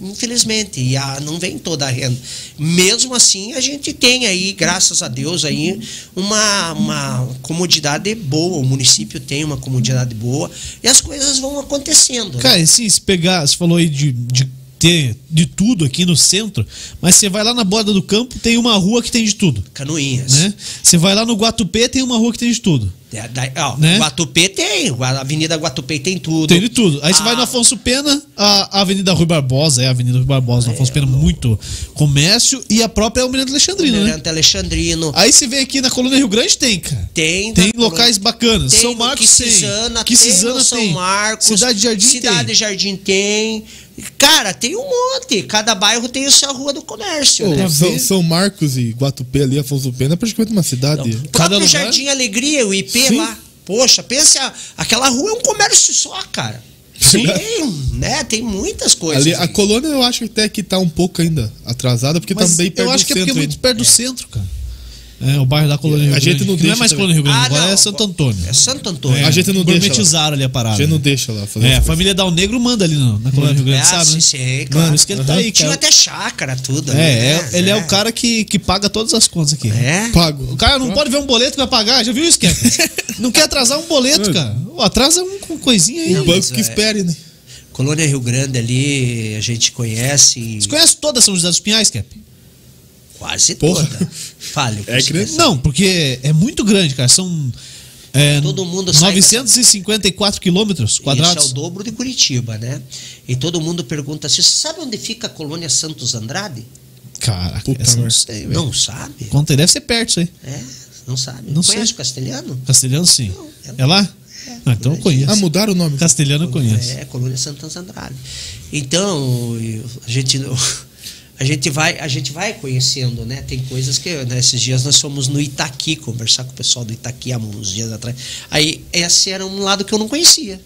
[SPEAKER 3] Infelizmente, e a, não vem toda a renda. Mesmo assim, a gente tem aí, graças a Deus, aí uma, uma comodidade boa. O município tem uma comodidade boa e as coisas vão acontecendo. né?
[SPEAKER 1] Cara, se, se pegar, você falou aí de, de ter de tudo aqui no centro, mas você vai lá na borda do campo, tem uma rua que tem de tudo.
[SPEAKER 3] Canoinhas.
[SPEAKER 1] Né? Você vai lá no Guatupê, tem uma rua que tem de tudo.
[SPEAKER 3] É, daí, ó,
[SPEAKER 1] Né?
[SPEAKER 3] Guatupê tem, a Avenida Guatupê tem tudo.
[SPEAKER 1] Tem de tudo. Aí você
[SPEAKER 3] Ah.
[SPEAKER 1] vai no Afonso Pena, a a Avenida Rui Barbosa, é a Avenida Rui Barbosa, no Afonso Pena, muito comércio, e a própria Almirante Alexandrino, né?
[SPEAKER 3] Almirante Alexandrino.
[SPEAKER 1] Aí você vem aqui na Colônia Rio Grande, tem, cara.
[SPEAKER 3] Tem,
[SPEAKER 1] Tem locais bacanas.
[SPEAKER 3] Tem
[SPEAKER 1] São Marcos tem.
[SPEAKER 3] tem
[SPEAKER 1] Quissizana
[SPEAKER 3] no São
[SPEAKER 1] tem.
[SPEAKER 3] Marcos.
[SPEAKER 1] Cidade Jardim
[SPEAKER 3] Cidade
[SPEAKER 1] tem.
[SPEAKER 3] Jardim tem. Cara, tem um monte. Cada bairro tem a sua rua do comércio.
[SPEAKER 2] Pô,
[SPEAKER 3] né?
[SPEAKER 2] São, São Marcos e Guatupê ali, Afonso Pena, é praticamente uma cidade.
[SPEAKER 3] O
[SPEAKER 1] Cada
[SPEAKER 3] próprio
[SPEAKER 1] lugar-
[SPEAKER 3] Jardim Alegria, o IP
[SPEAKER 2] Sim.
[SPEAKER 3] lá. Poxa, pensa, aquela rua é um comércio só, cara.
[SPEAKER 2] Sim.
[SPEAKER 3] Tem, né? Tem muitas coisas.
[SPEAKER 2] Ali, a colônia eu acho até que tá um pouco ainda atrasada, porque
[SPEAKER 1] Mas
[SPEAKER 2] tá bem perto
[SPEAKER 1] eu acho
[SPEAKER 2] do
[SPEAKER 1] que é porque é
[SPEAKER 2] centro
[SPEAKER 1] muito perto do centro, cara. É, o bairro da Colônia Rio
[SPEAKER 2] A
[SPEAKER 1] Grande.
[SPEAKER 2] gente não
[SPEAKER 1] que não é
[SPEAKER 2] deixa
[SPEAKER 1] mais. Colônia Rio Grande,
[SPEAKER 3] Ah,
[SPEAKER 1] agora
[SPEAKER 3] não.
[SPEAKER 1] é Santo Antônio.
[SPEAKER 3] É Santo Antônio.
[SPEAKER 2] A gente não deixa.
[SPEAKER 1] Gourmetizaram ali a
[SPEAKER 2] A
[SPEAKER 1] parada.
[SPEAKER 2] gente não deixa lá fazer
[SPEAKER 1] É, a família Dal Negro manda ali no- na Colônia Rio Grande,
[SPEAKER 3] É,
[SPEAKER 1] sabe?
[SPEAKER 3] sim,
[SPEAKER 1] né?
[SPEAKER 3] sim, claro.
[SPEAKER 1] Mano, isso que ele tá aí,
[SPEAKER 3] Tinha
[SPEAKER 1] cara.
[SPEAKER 3] até chácara, tudo.
[SPEAKER 1] É,
[SPEAKER 3] né?
[SPEAKER 1] é, ele é o cara que, que paga todas as contas aqui.
[SPEAKER 3] É.
[SPEAKER 2] Pago.
[SPEAKER 1] O cara não pode ver um boleto que vai pagar, já viu isso, Kevin? não quer atrasar um boleto, cara. Atrasa um com coisinha aí.
[SPEAKER 3] Não,
[SPEAKER 2] O banco que
[SPEAKER 3] é-
[SPEAKER 2] espere, né?
[SPEAKER 3] Colônia Rio Grande ali, a gente conhece
[SPEAKER 1] Você conhece toda São José dos Pinhais, Cap?
[SPEAKER 3] Quase
[SPEAKER 2] Porra.
[SPEAKER 3] toda. Fale. que
[SPEAKER 2] É grande.
[SPEAKER 3] quer
[SPEAKER 1] Não, porque é muito grande, cara. São é,
[SPEAKER 3] Todo mundo sai
[SPEAKER 1] 954 quilômetros
[SPEAKER 3] Isso é
[SPEAKER 1] quadrados.
[SPEAKER 3] o dobro de Curitiba, né? E todo mundo pergunta assim: sabe onde fica a colônia Santos Andrade?
[SPEAKER 1] Essa não sei.
[SPEAKER 3] Não sabe?
[SPEAKER 1] Conta aí, deve ser perto isso aí.
[SPEAKER 3] É, não sabe.
[SPEAKER 1] Não
[SPEAKER 3] Conhece
[SPEAKER 1] sei.
[SPEAKER 3] o castelhano?
[SPEAKER 1] Castelhano, sim.
[SPEAKER 3] Não,
[SPEAKER 1] É lá? Ah, então eu conheço.
[SPEAKER 2] Ah, mudaram o nome.
[SPEAKER 1] Castelhano eu conheço.
[SPEAKER 3] É, colônia Santos Andrade. Então, eu- a gente. A gente, vai, a gente vai conhecendo, né? Tem coisas que. Né, esses dias nós fomos no Itaqui conversar com o pessoal do Itaqui há uns dias atrás. Aí, esse era um lado que eu não conhecia.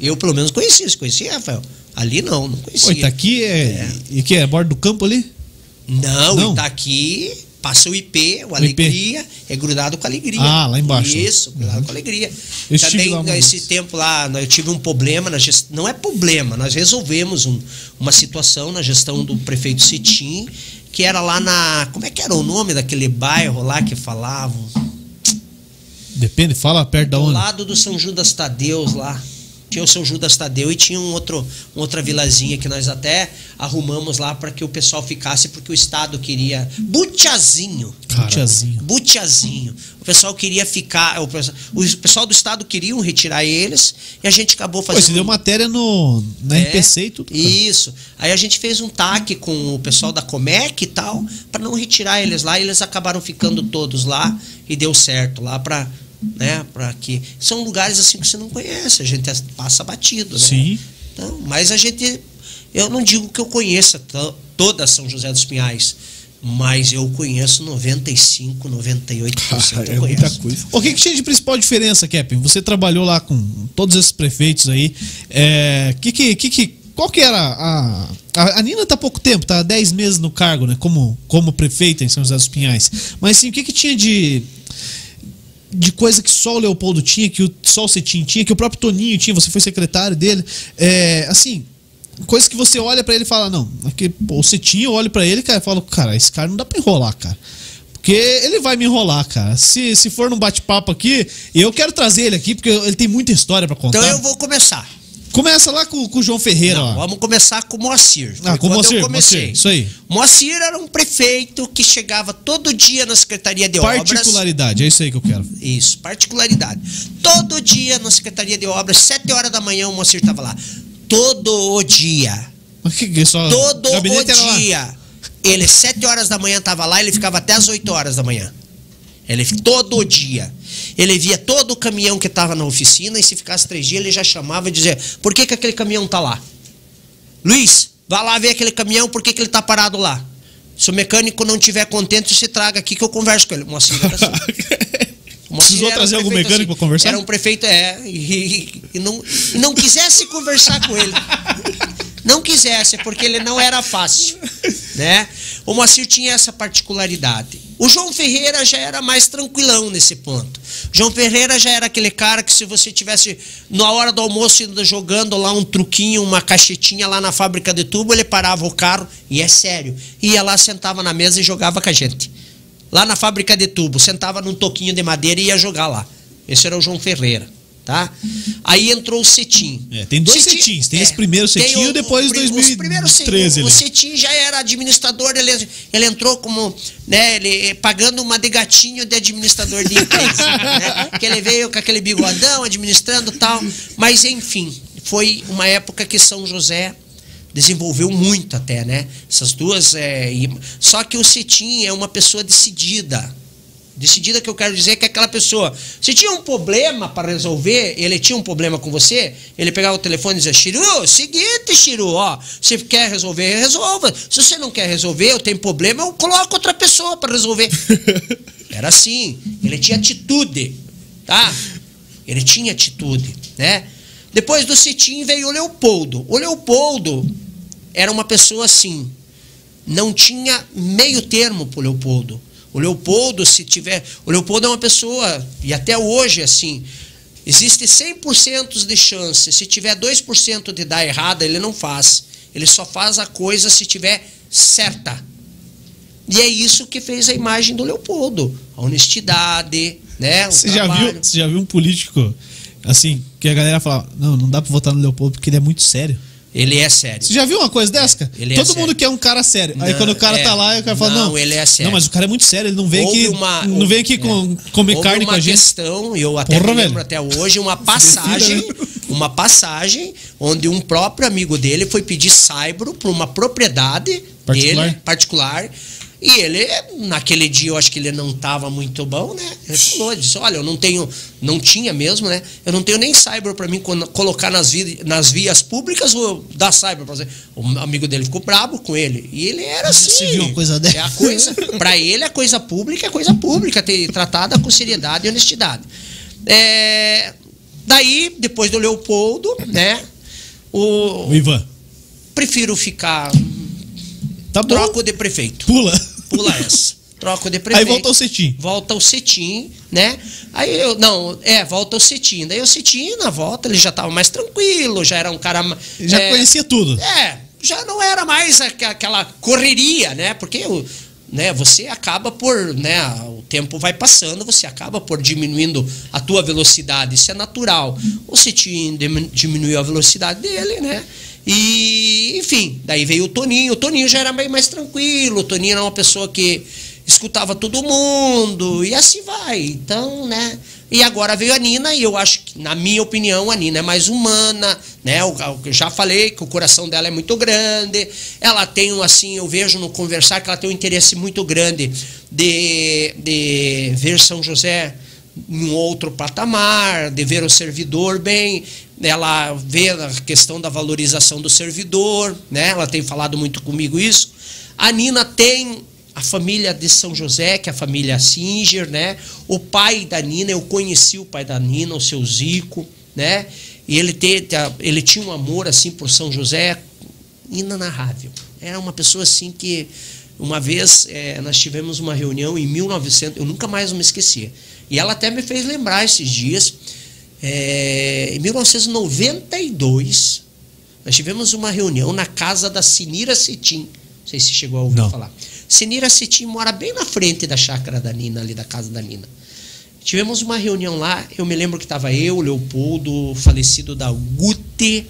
[SPEAKER 3] Eu, pelo menos, conhecia. Você conhecia, Rafael? Ali não, não conhecia.
[SPEAKER 1] Oi, tá aqui é. E que é? Borda do campo ali?
[SPEAKER 3] Não,
[SPEAKER 1] Não?
[SPEAKER 3] Itaqui passa o IP, o
[SPEAKER 1] O IP.
[SPEAKER 3] Alegria, é grudado com Alegria.
[SPEAKER 1] Ah, lá embaixo.
[SPEAKER 3] Isso, grudado com Alegria.
[SPEAKER 1] Eu
[SPEAKER 3] Também,
[SPEAKER 1] lá
[SPEAKER 3] nesse tempo lá, eu tive um problema, na não é problema, nós resolvemos um- uma situação na gestão do prefeito Citim, que era lá na. Como é que era o nome daquele bairro lá que falavam?
[SPEAKER 1] Depende, fala perto da
[SPEAKER 3] Do
[SPEAKER 1] onde.
[SPEAKER 3] lado do São Judas Tadeus lá. Tinha o São Judas Tadeu e tinha um outro, uma outra vilazinha que nós até arrumamos lá para que o pessoal ficasse, porque o Estado queria. Butiazinho.
[SPEAKER 1] Butiazinho.
[SPEAKER 3] Butiazinho. O pessoal queria ficar. O pessoal, o pessoal do Estado queriam retirar eles e a gente acabou
[SPEAKER 1] Pô,
[SPEAKER 3] fazendo.
[SPEAKER 1] você deu matéria no, na
[SPEAKER 3] É,
[SPEAKER 1] RPC e tudo.
[SPEAKER 3] Isso. Aí a gente fez um TAC com o pessoal da Comec e tal, para não retirar eles lá, e eles acabaram ficando todos lá e deu certo lá para né, para que são lugares assim que você não conhece, a gente passa batido, né?
[SPEAKER 1] Sim.
[SPEAKER 3] Então, mas a gente eu não digo que eu conheça to- toda São José dos Pinhais, mas eu conheço 95, 98%
[SPEAKER 2] Ah, é muita
[SPEAKER 3] conheço.
[SPEAKER 2] coisa.
[SPEAKER 1] O que, que tinha de principal diferença, Kevin? Você trabalhou lá com todos esses prefeitos aí. É, que, que, que, que- qual que era a, a. A Nina tá há pouco tempo, tá há 10 meses no cargo, né? Como, como prefeita em São José dos Pinhais. Mas assim, o que, que tinha de. De coisa que só o Leopoldo tinha, que só o Cetim tinha, que o próprio Toninho tinha, você foi secretário dele. É, assim, coisa que você olha pra ele e fala, não, aqui, pô, o Cetim, eu olho pra ele, cara, e falo, cara, esse cara não dá pra enrolar, cara. Porque ele vai me enrolar, cara. Se, se for num bate-papo aqui, eu quero trazer ele aqui, porque ele tem muita história pra contar.
[SPEAKER 3] Então eu vou começar.
[SPEAKER 1] Começa lá com, com o João Ferreira,
[SPEAKER 3] Não, vamos começar com o Moacir.
[SPEAKER 1] Ah, com o Moacir,
[SPEAKER 3] eu comecei.
[SPEAKER 1] Moacir, isso aí.
[SPEAKER 3] Moacir era um prefeito que chegava todo dia na Secretaria de Obras.
[SPEAKER 1] Particularidade, é isso aí que eu quero.
[SPEAKER 3] Isso, particularidade. Todo dia na Secretaria de Obras, sete horas da manhã, o Moacir estava lá. Todo o dia.
[SPEAKER 1] Que, que só,
[SPEAKER 3] Todo o dia. Ele, sete horas da manhã, estava lá, ele ficava até as 8 horas da manhã. Ele todo o dia. Ele via todo o caminhão que estava na oficina e se ficasse três dias, ele já chamava e dizia: por que, que aquele caminhão tá lá? Luiz, vá lá ver aquele caminhão, por que, que ele tá parado lá? Se o mecânico não tiver contente, se traga aqui que eu converso com ele. Moacir era assim. Moacir
[SPEAKER 1] Precisou
[SPEAKER 3] era um
[SPEAKER 1] trazer algum mecânico pra conversar?
[SPEAKER 3] Era um prefeito, é, e, e não, e não quisesse conversar com ele. Não quisesse, porque ele não era fácil, né? O Moacir tinha essa particularidade. O João Ferreira já era mais tranquilão nesse ponto. O João Ferreira já era aquele cara que se você tivesse na hora do almoço jogando lá um truquinho, uma caixetinha lá na fábrica de tubo, ele parava o carro, e é sério, ia lá, sentava na mesa e jogava com a gente lá na fábrica de tubo, sentava num toquinho de madeira e ia jogar lá. Esse era o João Ferreira. Tá? Aí entrou o Cetim.
[SPEAKER 1] É, tem dois
[SPEAKER 3] Cetim-
[SPEAKER 1] Cetins. Tem
[SPEAKER 3] é,
[SPEAKER 1] esse primeiro Cetim
[SPEAKER 3] o-
[SPEAKER 1] e depois
[SPEAKER 3] o prim- os
[SPEAKER 1] 2013
[SPEAKER 3] primeiros Cetim.
[SPEAKER 1] ali.
[SPEAKER 3] O Cetim já era administrador, ele, ele entrou como, né, ele pagando uma de gatinho de administrador de empresa, né? Que ele veio com aquele bigodão administrando e tal, mas enfim, foi uma época que São José desenvolveu muito até, né? Essas duas é, e- só que o Cetim é uma pessoa decidida. Decidida que eu quero dizer que aquela pessoa, se tinha um problema para resolver, ele tinha um problema com você, ele pegava o telefone e dizia, Chiru, seguinte, Chiru, ó, você quer resolver, resolva. Se você não quer resolver, eu tenho problema, eu coloco outra pessoa para resolver. Era assim, ele tinha atitude, tá? Ele tinha atitude, né? Depois do Cetim veio o Leopoldo. O Leopoldo era uma pessoa assim, não tinha meio termo pro Leopoldo. O Leopoldo, se tiver. O Leopoldo é uma pessoa, e até hoje assim. Existe 100% de chance. Se tiver 2% de dar errada, ele não faz. Ele só faz a coisa se tiver certa. E é isso que fez a imagem do Leopoldo. A honestidade, né?
[SPEAKER 1] Você já, viu, você já viu um político, assim, que a galera fala, não, não dá pra votar no Leopoldo porque ele é muito sério.
[SPEAKER 3] Ele é sério.
[SPEAKER 1] Você já viu uma coisa dessa, cara?
[SPEAKER 3] ele é
[SPEAKER 1] Todo
[SPEAKER 3] sério.
[SPEAKER 1] mundo quer um cara sério. Aí
[SPEAKER 3] Não,
[SPEAKER 1] quando o cara
[SPEAKER 3] é.
[SPEAKER 1] tá lá, o cara fala, não.
[SPEAKER 3] Não, ele é sério.
[SPEAKER 1] Não, mas o cara é muito sério, ele não vem aqui.
[SPEAKER 3] uma-
[SPEAKER 1] não vem aqui com, comer carne com a gente.
[SPEAKER 3] questão, eu até
[SPEAKER 1] Porra,
[SPEAKER 3] lembro
[SPEAKER 1] velho.
[SPEAKER 3] até hoje, uma passagem,
[SPEAKER 1] né?
[SPEAKER 3] uma passagem onde um próprio amigo dele foi pedir saibro para uma propriedade
[SPEAKER 1] Particular?
[SPEAKER 3] dele, particular. E ele, naquele dia, eu acho que ele não estava muito bom, né? Ele falou, ele disse, olha, eu não tenho, não tinha mesmo, né? Eu não tenho nem cyber para mim colocar nas, vi, nas vias públicas ou dar cyber para você. O amigo dele ficou brabo com ele. E ele era assim.
[SPEAKER 1] Você viu uma coisa dessa?
[SPEAKER 3] É a coisa, para ele, a coisa pública é coisa pública, ter tratada com seriedade e honestidade. É, daí, depois do Leopoldo, né? O,
[SPEAKER 1] O Ivan.
[SPEAKER 3] prefiro ficar.
[SPEAKER 1] Tá bom.
[SPEAKER 3] Troco de prefeito.
[SPEAKER 1] Pula.
[SPEAKER 3] Pula essa. Troco de
[SPEAKER 1] Aí
[SPEAKER 3] prefeito.
[SPEAKER 1] volta o cetim.
[SPEAKER 3] Volta o cetim, né? Aí eu. Não, é, volta o cetim. Daí o cetim, na volta, ele já tava mais tranquilo, já era um cara.
[SPEAKER 1] Já
[SPEAKER 3] é,
[SPEAKER 1] conhecia tudo.
[SPEAKER 3] É, já não era mais aquela correria, né? Porque o, né, você acaba por, né, o tempo vai passando, você acaba por diminuindo a tua velocidade, isso é natural. O Cetim dimin- diminuiu a velocidade dele, né? E, enfim, daí veio o Toninho. O Toninho já era bem mais tranquilo, o Toninho era uma pessoa que escutava todo mundo, e assim vai. Então, né? E agora veio a Nina, e eu acho que, na minha opinião, a Nina é mais humana, né? Eu, eu já falei que o coração dela é muito grande. Ela tem, um, assim, eu vejo no conversar que ela tem um interesse muito grande de, de ver São José em um outro patamar, de ver o servidor bem, ela vê a questão da valorização do servidor, né? Ela tem falado muito comigo isso. A Nina tem a família de São José, que é a família Singer, né? O pai da Nina, eu conheci o pai da Nina, o seu Zico, né? E ele, te, ele tinha um amor assim por São José inenarrável. Era uma pessoa assim que uma vez eh, nós tivemos uma reunião em 1900, eu nunca mais me esqueci. E ela até me fez lembrar esses dias. Eh, em 1992, nós tivemos uma reunião na casa da Sinira Cetim. Não sei se chegou a ouvir
[SPEAKER 1] Não.
[SPEAKER 3] falar. Sinira Cetim mora bem na frente da chácara da Nina, ali da casa da Nina. Tivemos uma reunião lá, eu me lembro que estava eu, o Leopoldo, falecido da Gute,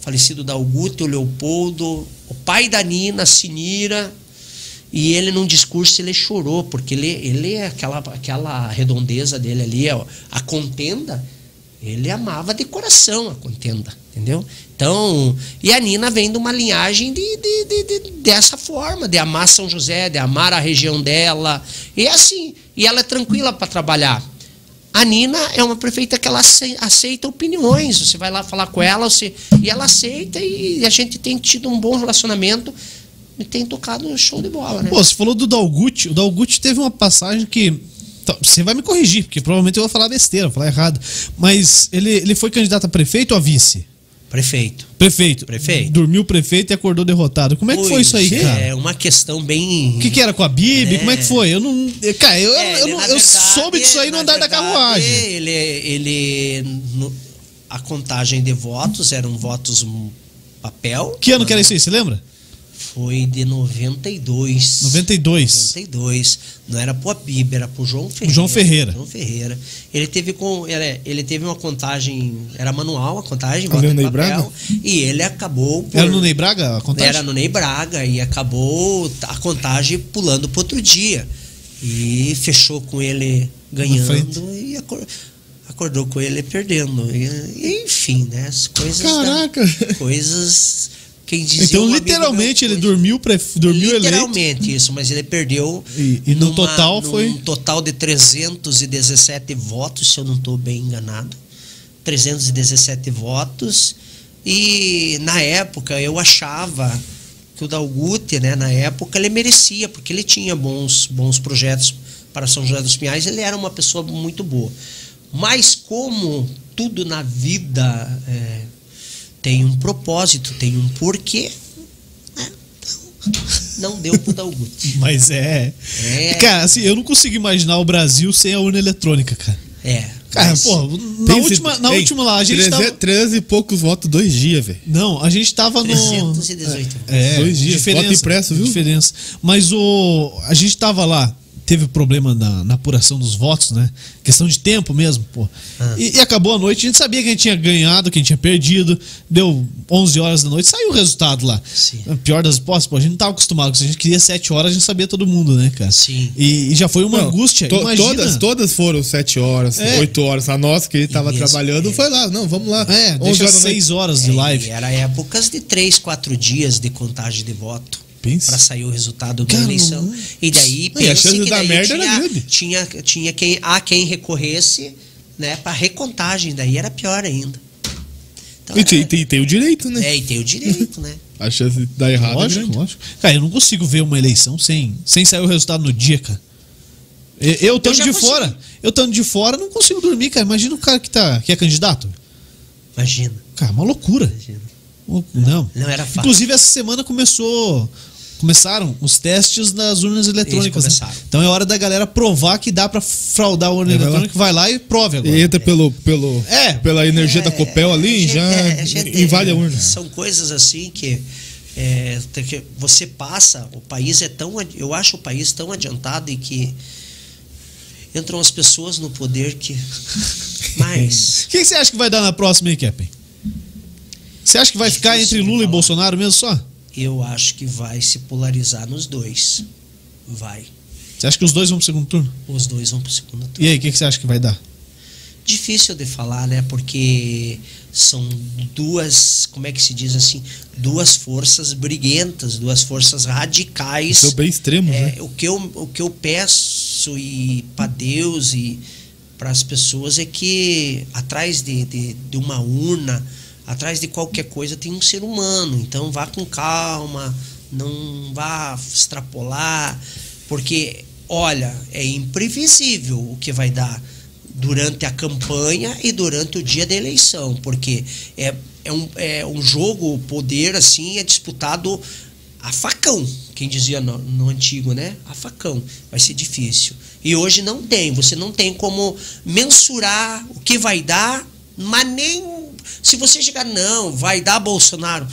[SPEAKER 3] falecido da Augusto, o Leopoldo, o pai da Nina, Sinira, e ele num discurso ele chorou, porque ele, ele é aquela, aquela redondeza dele ali, ó, a contenda, ele amava de coração a contenda, entendeu? Então, e a Nina vem de uma linhagem de, de, de- de- dessa forma, de amar São José, de amar a região dela, e assim, e ela é tranquila para trabalhar. A Nina é uma prefeita que ela ace- aceita opiniões. Você vai lá falar com ela, você, e ela aceita, e a gente tem tido um bom relacionamento e tem tocado um show de bola, né?
[SPEAKER 1] Pô, você falou do Dalguti. O Dalguti teve uma passagem que. tá, Você vai me corrigir, porque provavelmente eu vou falar besteira, vou falar errado. Mas ele, ele foi candidato a prefeito ou a vice?
[SPEAKER 3] Prefeito.
[SPEAKER 1] Prefeito.
[SPEAKER 3] Prefeito.
[SPEAKER 1] Dormiu prefeito e acordou derrotado. Como é que foi
[SPEAKER 3] Pois
[SPEAKER 1] isso aí,
[SPEAKER 3] é,
[SPEAKER 1] cara?
[SPEAKER 3] É uma questão bem.
[SPEAKER 1] O que, que era com a Bibi?
[SPEAKER 3] É.
[SPEAKER 1] Como é que foi? Eu não. Cara, eu,
[SPEAKER 3] É,
[SPEAKER 1] eu, não-
[SPEAKER 3] na
[SPEAKER 1] eu
[SPEAKER 3] verdade,
[SPEAKER 1] soube disso aí no andar da
[SPEAKER 3] verdade,
[SPEAKER 1] carruagem.
[SPEAKER 3] Ele, ele no- a contagem de votos eram votos papel.
[SPEAKER 1] Que ano que era isso aí, você lembra?
[SPEAKER 3] Foi de 92.
[SPEAKER 1] 92.
[SPEAKER 3] 92. Não era pro Abib, era pro João Ferreira.
[SPEAKER 1] João Ferreira.
[SPEAKER 3] João Ferreira. Ele teve com ele, ele teve uma contagem, era manual a contagem,
[SPEAKER 2] Ali
[SPEAKER 3] bota
[SPEAKER 2] no
[SPEAKER 3] papel,
[SPEAKER 2] Braga?
[SPEAKER 3] e ele acabou por-
[SPEAKER 1] Era no Ney Braga a contagem?
[SPEAKER 3] era no Ney Braga e acabou a contagem pulando pro outro dia. E fechou com ele ganhando e acor- acordou com ele perdendo. E, enfim, né? As coisas. da-
[SPEAKER 2] Caraca.
[SPEAKER 3] coisas. Quem dizia
[SPEAKER 1] Então,
[SPEAKER 3] um
[SPEAKER 1] literalmente,
[SPEAKER 3] meu,
[SPEAKER 1] ele dormiu, pre... dormiu eleito.
[SPEAKER 3] Literalmente isso, mas ele perdeu.
[SPEAKER 1] E- e no
[SPEAKER 3] numa-
[SPEAKER 1] total
[SPEAKER 3] num
[SPEAKER 1] foi?
[SPEAKER 3] total de 317 votos, se eu não estou bem enganado. 317 votos. E na época eu achava que o Dalguti, né, na época, ele merecia, porque ele tinha bons, bons projetos para São José dos Pinhais, ele era uma pessoa muito boa. Mas como tudo na vida é, tem um propósito, tem um porquê, né, então, não deu pro Dalguti.
[SPEAKER 1] Mas é...
[SPEAKER 3] É.
[SPEAKER 1] Cara, assim, eu não consigo imaginar o Brasil sem a urna eletrônica, cara.
[SPEAKER 3] É.
[SPEAKER 1] Cara,
[SPEAKER 3] mas-
[SPEAKER 1] pô, na
[SPEAKER 2] Tem
[SPEAKER 1] última, na
[SPEAKER 2] Ei,
[SPEAKER 1] última lá, a gente
[SPEAKER 2] 13
[SPEAKER 1] tava...
[SPEAKER 2] 13 e poucos votos, dois dias, velho.
[SPEAKER 1] Não, a gente tava no.
[SPEAKER 3] 318
[SPEAKER 1] É,
[SPEAKER 2] Dois dias,
[SPEAKER 1] diferença,
[SPEAKER 2] voto impresso, viu?
[SPEAKER 1] Diferença. Mas o. A gente tava lá, teve problema na, na apuração dos votos, né? Questão de tempo mesmo, pô.
[SPEAKER 3] Ah.
[SPEAKER 1] E, e acabou a noite, a gente sabia que a gente tinha ganhado, que a gente tinha perdido. Deu 11 horas da noite, saiu o resultado lá.
[SPEAKER 3] Sim.
[SPEAKER 1] A Pior das hipóteses, pô, a gente não tava acostumado. Se a gente queria 7 horas, a gente sabia todo mundo, né, cara?
[SPEAKER 3] Sim.
[SPEAKER 1] E, e já foi uma
[SPEAKER 2] Não,
[SPEAKER 1] angústia.
[SPEAKER 2] to-
[SPEAKER 1] Imagina.
[SPEAKER 2] todas, todas foram 7 horas,
[SPEAKER 1] É.
[SPEAKER 2] 8 horas. A nossa, que ele tava
[SPEAKER 3] mesmo,
[SPEAKER 2] trabalhando,
[SPEAKER 3] é.
[SPEAKER 2] foi lá. Não, vamos lá.
[SPEAKER 1] É,
[SPEAKER 2] 11
[SPEAKER 1] deixa
[SPEAKER 2] horas da
[SPEAKER 1] 6 horas de
[SPEAKER 3] É,
[SPEAKER 1] live.
[SPEAKER 3] Era épocas de três, quatro dias de contagem de voto. Para sair o resultado da eleição.
[SPEAKER 1] não-
[SPEAKER 3] E daí,
[SPEAKER 2] Não, e a
[SPEAKER 3] pense
[SPEAKER 2] chance
[SPEAKER 3] que
[SPEAKER 2] de dar
[SPEAKER 3] daí
[SPEAKER 2] merda era
[SPEAKER 3] tinha,
[SPEAKER 2] grande.
[SPEAKER 3] tinha, tinha quem, a quem recorresse né, para recontagem. Daí era pior ainda. Então,
[SPEAKER 2] E tem,
[SPEAKER 3] era-
[SPEAKER 2] tem, tem o direito, né?
[SPEAKER 3] É, e tem o direito, né?
[SPEAKER 2] A chance de dar errado é
[SPEAKER 1] Lógico,
[SPEAKER 2] grande.
[SPEAKER 1] lógico. Cara, eu não consigo ver uma eleição sem, sem sair o resultado no dia, cara. Eu, eu estando de
[SPEAKER 3] consigo.
[SPEAKER 1] fora, eu estando de fora, não consigo dormir, cara. Imagina o cara que, tá, que é candidato.
[SPEAKER 3] Imagina.
[SPEAKER 1] Cara, uma loucura.
[SPEAKER 3] imagina.
[SPEAKER 1] Não.
[SPEAKER 3] Não era fácil.
[SPEAKER 1] Inclusive, essa semana começou. Começaram os testes das urnas eletrônicas. né?
[SPEAKER 3] começaram.
[SPEAKER 1] Então é hora da galera provar que dá pra fraudar a urna
[SPEAKER 2] É, vai lá.
[SPEAKER 1] eletrônica. Vai lá e prove agora.
[SPEAKER 2] E entra pelo, pelo,
[SPEAKER 1] É.
[SPEAKER 2] pela energia da Copel ali e
[SPEAKER 3] gente-
[SPEAKER 2] já
[SPEAKER 3] é, gente-
[SPEAKER 2] invade a urna.
[SPEAKER 3] São coisas assim que, é, tem que você passa, o país é tão. Eu acho o país tão adiantado e que entram as pessoas no poder que. Mas.
[SPEAKER 1] O que, você acha que vai dar na próxima Kepin? Você acha que vai ficar entre Lula e. Bolsonaro mesmo só?
[SPEAKER 3] Eu acho que vai se polarizar nos dois. Vai.
[SPEAKER 1] Você acha que os dois vão pro segundo turno?
[SPEAKER 3] Os dois vão pro segundo turno.
[SPEAKER 1] E aí, o que, que você acha que vai dar?
[SPEAKER 3] Difícil de falar, né? Porque são duas, como é que se diz assim? Duas forças briguentas, duas forças radicais.
[SPEAKER 2] São bem extremos, né?
[SPEAKER 3] É, o, que eu, o que eu peço e para Deus e para as pessoas é que atrás de, de, de uma urna, atrás de qualquer coisa tem um ser humano. Então vá com calma, não vá extrapolar, porque olha, é imprevisível o que vai dar durante a campanha e durante o dia da eleição, porque é, é, um, é um jogo, o poder assim é disputado a facão, quem dizia no, no antigo, né? A facão. Vai ser difícil. E hoje não tem, você não tem como mensurar o que vai dar, mas nem se você chegar, não, vai dar Bolsonaro.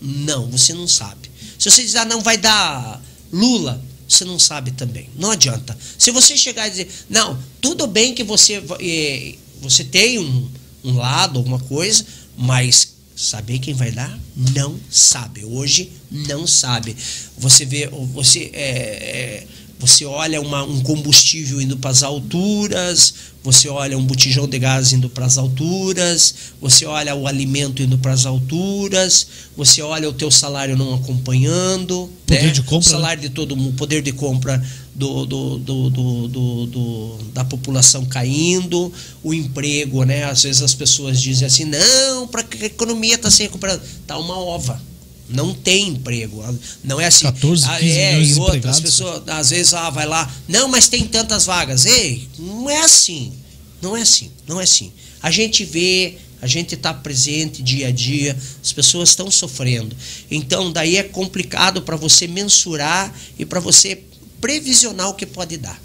[SPEAKER 3] Não, você não sabe. Se você dizer, ah, não, vai dar Lula, você não sabe também. Não adianta. Se você chegar e dizer, não, tudo bem que você, eh, você tem um, um lado, alguma coisa, mas saber quem vai dar? Não sabe. Hoje não sabe. Você vê, você é, é, você olha uma, um combustível indo para as alturas, você olha um botijão de gás indo para as alturas, você olha o alimento indo para as alturas, você olha o teu salário não acompanhando,
[SPEAKER 1] Poder
[SPEAKER 3] né?
[SPEAKER 1] de compra,
[SPEAKER 3] o salário de todo mundo, poder de compra do, do, do, do, da população caindo, o emprego, né? Às vezes as pessoas dizem assim, não, para que a economia está se recuperando, tá uma ova. Não tem emprego. Não é assim.
[SPEAKER 1] 14, 15
[SPEAKER 3] Ah, é,
[SPEAKER 1] milhões
[SPEAKER 3] e
[SPEAKER 1] desempregados.
[SPEAKER 3] pessoas, às vezes, ah, vai lá, não, mas tem tantas vagas. Ei, não é assim. Não é assim. Não é assim. A gente vê, a gente está presente dia a dia, as pessoas estão sofrendo. Então, daí é complicado para você mensurar e para você previsionar o que pode dar.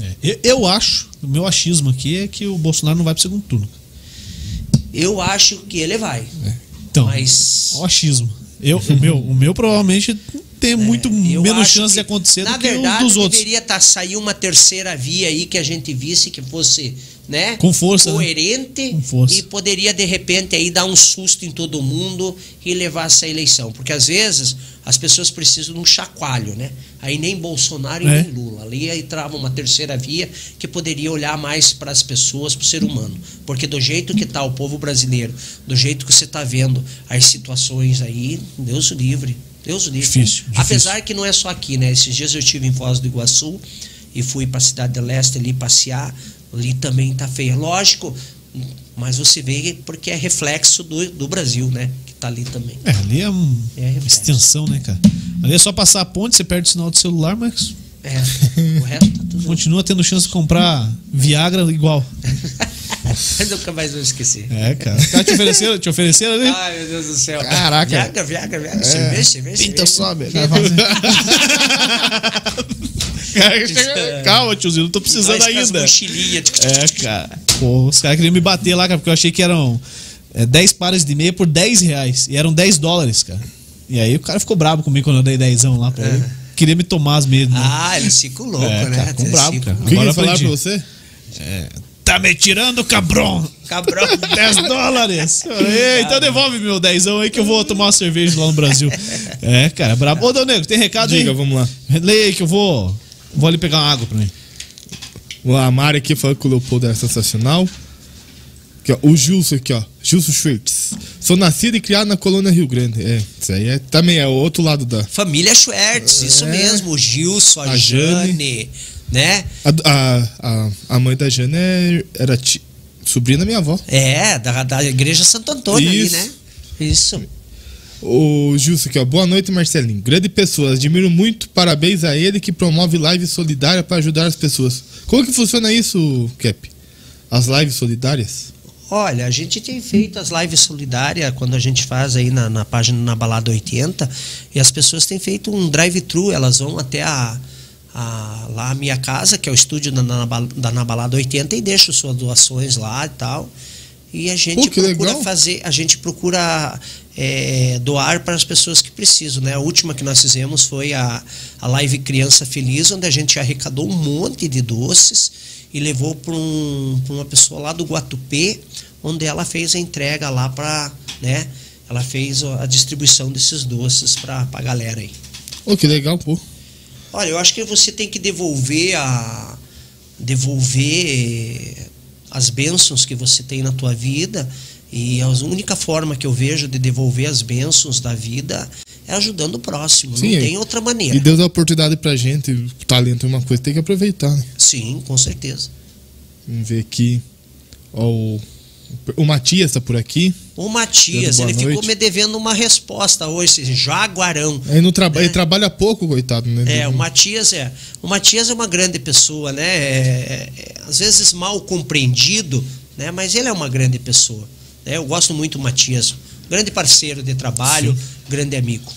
[SPEAKER 1] É, eu, eu acho, o meu achismo aqui é que o Bolsonaro não vai pro segundo turno.
[SPEAKER 3] Eu acho que ele vai.
[SPEAKER 1] Então,
[SPEAKER 3] Mas-
[SPEAKER 1] o achismo. Eu, o, meu, o meu provavelmente tem muito
[SPEAKER 3] Eu
[SPEAKER 1] menos chance de acontecer
[SPEAKER 3] na
[SPEAKER 1] do que
[SPEAKER 3] verdade,
[SPEAKER 1] os dos outros.
[SPEAKER 3] deveria tá, sair uma terceira via aí que a gente visse que fosse, né?
[SPEAKER 1] Com força, né?
[SPEAKER 3] Coerente
[SPEAKER 1] Com força.
[SPEAKER 3] e poderia, de repente, aí dar um susto em todo mundo e levar essa eleição. Porque às vezes as pessoas precisam de um chacoalho, né? Aí nem Bolsonaro e
[SPEAKER 1] É.
[SPEAKER 3] nem Lula. Ali aí trava uma terceira via que poderia olhar mais para as pessoas, para o ser humano. Porque do jeito que está o povo brasileiro, do jeito que você está vendo as situações aí, Deus o livre. Deus livre.
[SPEAKER 1] Difícil, difícil.
[SPEAKER 3] Apesar que não é só aqui, né? Esses dias eu estive em Foz do Iguaçu e fui para a cidade de Leste ali passear. Ali também tá feio. Lógico, mas você vê porque é reflexo do, do Brasil, né? Que tá ali também.
[SPEAKER 1] É, ali é um-
[SPEAKER 3] É
[SPEAKER 1] uma extensão, né, cara? Ali é só passar a ponte, você perde o sinal do celular, mas
[SPEAKER 3] É, o resto tá tudo.
[SPEAKER 1] continua tendo chance de comprar Viagra igual.
[SPEAKER 3] Nunca mais vou esquecer.
[SPEAKER 1] É, cara. Os caras te ofereceram, te ofereceram ali?
[SPEAKER 3] Ai, meu Deus do céu.
[SPEAKER 1] Caraca.
[SPEAKER 3] Viagra, Viagra, Viagra. Cerveja, cerveja.
[SPEAKER 1] Pinta
[SPEAKER 3] cerveja.
[SPEAKER 1] sobe. Cara. Cara, chega- Calma, tiozinho, não tô precisando ainda. É, cara. Pô, os caras queriam me bater lá, cara, porque eu achei que eram é, 10 pares de meia por 10 reais. E eram 10 dólares, cara. E aí o cara ficou bravo comigo quando eu dei 10 lá pra ele. Queria me tomar as meias. né?
[SPEAKER 3] Ah, eles ficam loucos,
[SPEAKER 1] É,
[SPEAKER 3] né?
[SPEAKER 1] cara, bravos,
[SPEAKER 3] ficam
[SPEAKER 1] cara. Agora
[SPEAKER 2] falaram
[SPEAKER 1] aprendi.
[SPEAKER 2] pra você?
[SPEAKER 1] Tá me tirando, cabrão!
[SPEAKER 3] Cabrão.
[SPEAKER 1] 10 dólares! "Ei, então devolve meu 10 aí que eu vou tomar uma cerveja lá no Brasil. É, cara, brabo. Ô, Dão Negro, tem recado
[SPEAKER 2] Diga,
[SPEAKER 1] aí?
[SPEAKER 2] vamos lá.
[SPEAKER 1] Leia aí que eu vou. Vou ali pegar uma água pra mim.
[SPEAKER 2] A Mari aqui falou que o Leopoldo era sensacional. Aqui, ó, o Gilson aqui, ó. Gilson Schwartz. Sou nascido e criado na colônia Rio Grande. É, isso aí é, também é o outro lado da.
[SPEAKER 3] Família Schwertz, isso
[SPEAKER 2] É.
[SPEAKER 3] mesmo. O Gilson, a,
[SPEAKER 2] A Jane.
[SPEAKER 3] Jane, né?
[SPEAKER 2] A, a, a, mãe da Jana era ti- sobrinha da minha avó.
[SPEAKER 3] É, da, da Igreja Santo Antônio
[SPEAKER 2] Isso.
[SPEAKER 3] ali, né? Isso.
[SPEAKER 2] O Gilson aqui, ó. Boa noite, Marcelinho. Grande pessoa, admiro muito. Parabéns a ele que promove live solidária para ajudar as pessoas. Como que funciona isso, Cap? As lives solidárias?
[SPEAKER 3] Olha, a gente tem feito as lives solidárias quando a gente faz aí na, na página na Balada 80 e as pessoas têm feito um drive-thru, elas vão até a, a- lá a minha casa, que é o estúdio da, da Na Balada 80 e deixam suas doações lá e tal. E a gente
[SPEAKER 2] Pô,
[SPEAKER 3] procura
[SPEAKER 2] legal.
[SPEAKER 3] fazer, a gente procura é, doar para as pessoas que precisam, né? A última que nós fizemos foi a, a live Criança Feliz, onde a gente arrecadou um monte de doces e levou para um, uma pessoa lá do Guatupê, onde ela fez a entrega lá para, né? Ela fez a distribuição desses doces para a galera aí.
[SPEAKER 2] Ô, que legal, pô.
[SPEAKER 3] Olha, eu acho que você tem que devolver a devolver as bênçãos que você tem na tua vida e a única forma que eu vejo de devolver as bênçãos da vida é ajudando o próximo,
[SPEAKER 2] Sim,
[SPEAKER 3] não
[SPEAKER 2] é.
[SPEAKER 3] tem outra maneira.
[SPEAKER 2] E Deus dá oportunidade pra gente. O talento é uma coisa, tem que aproveitar, né?
[SPEAKER 3] Sim, com certeza.
[SPEAKER 2] Vamos ver aqui. Ó, o, o Matias tá por aqui.
[SPEAKER 3] O Matias, ele ficou
[SPEAKER 2] noite.
[SPEAKER 3] me devendo uma resposta hoje, Jaguarão.
[SPEAKER 2] Ele, não traba ele trabalha pouco, coitado, né?
[SPEAKER 3] É, o Matias é. O Matias é uma grande pessoa, né? É- é- às vezes mal compreendido, né? Mas ele é uma grande pessoa. né? Eu gosto muito do Matias. Grande parceiro de trabalho, grande amigo.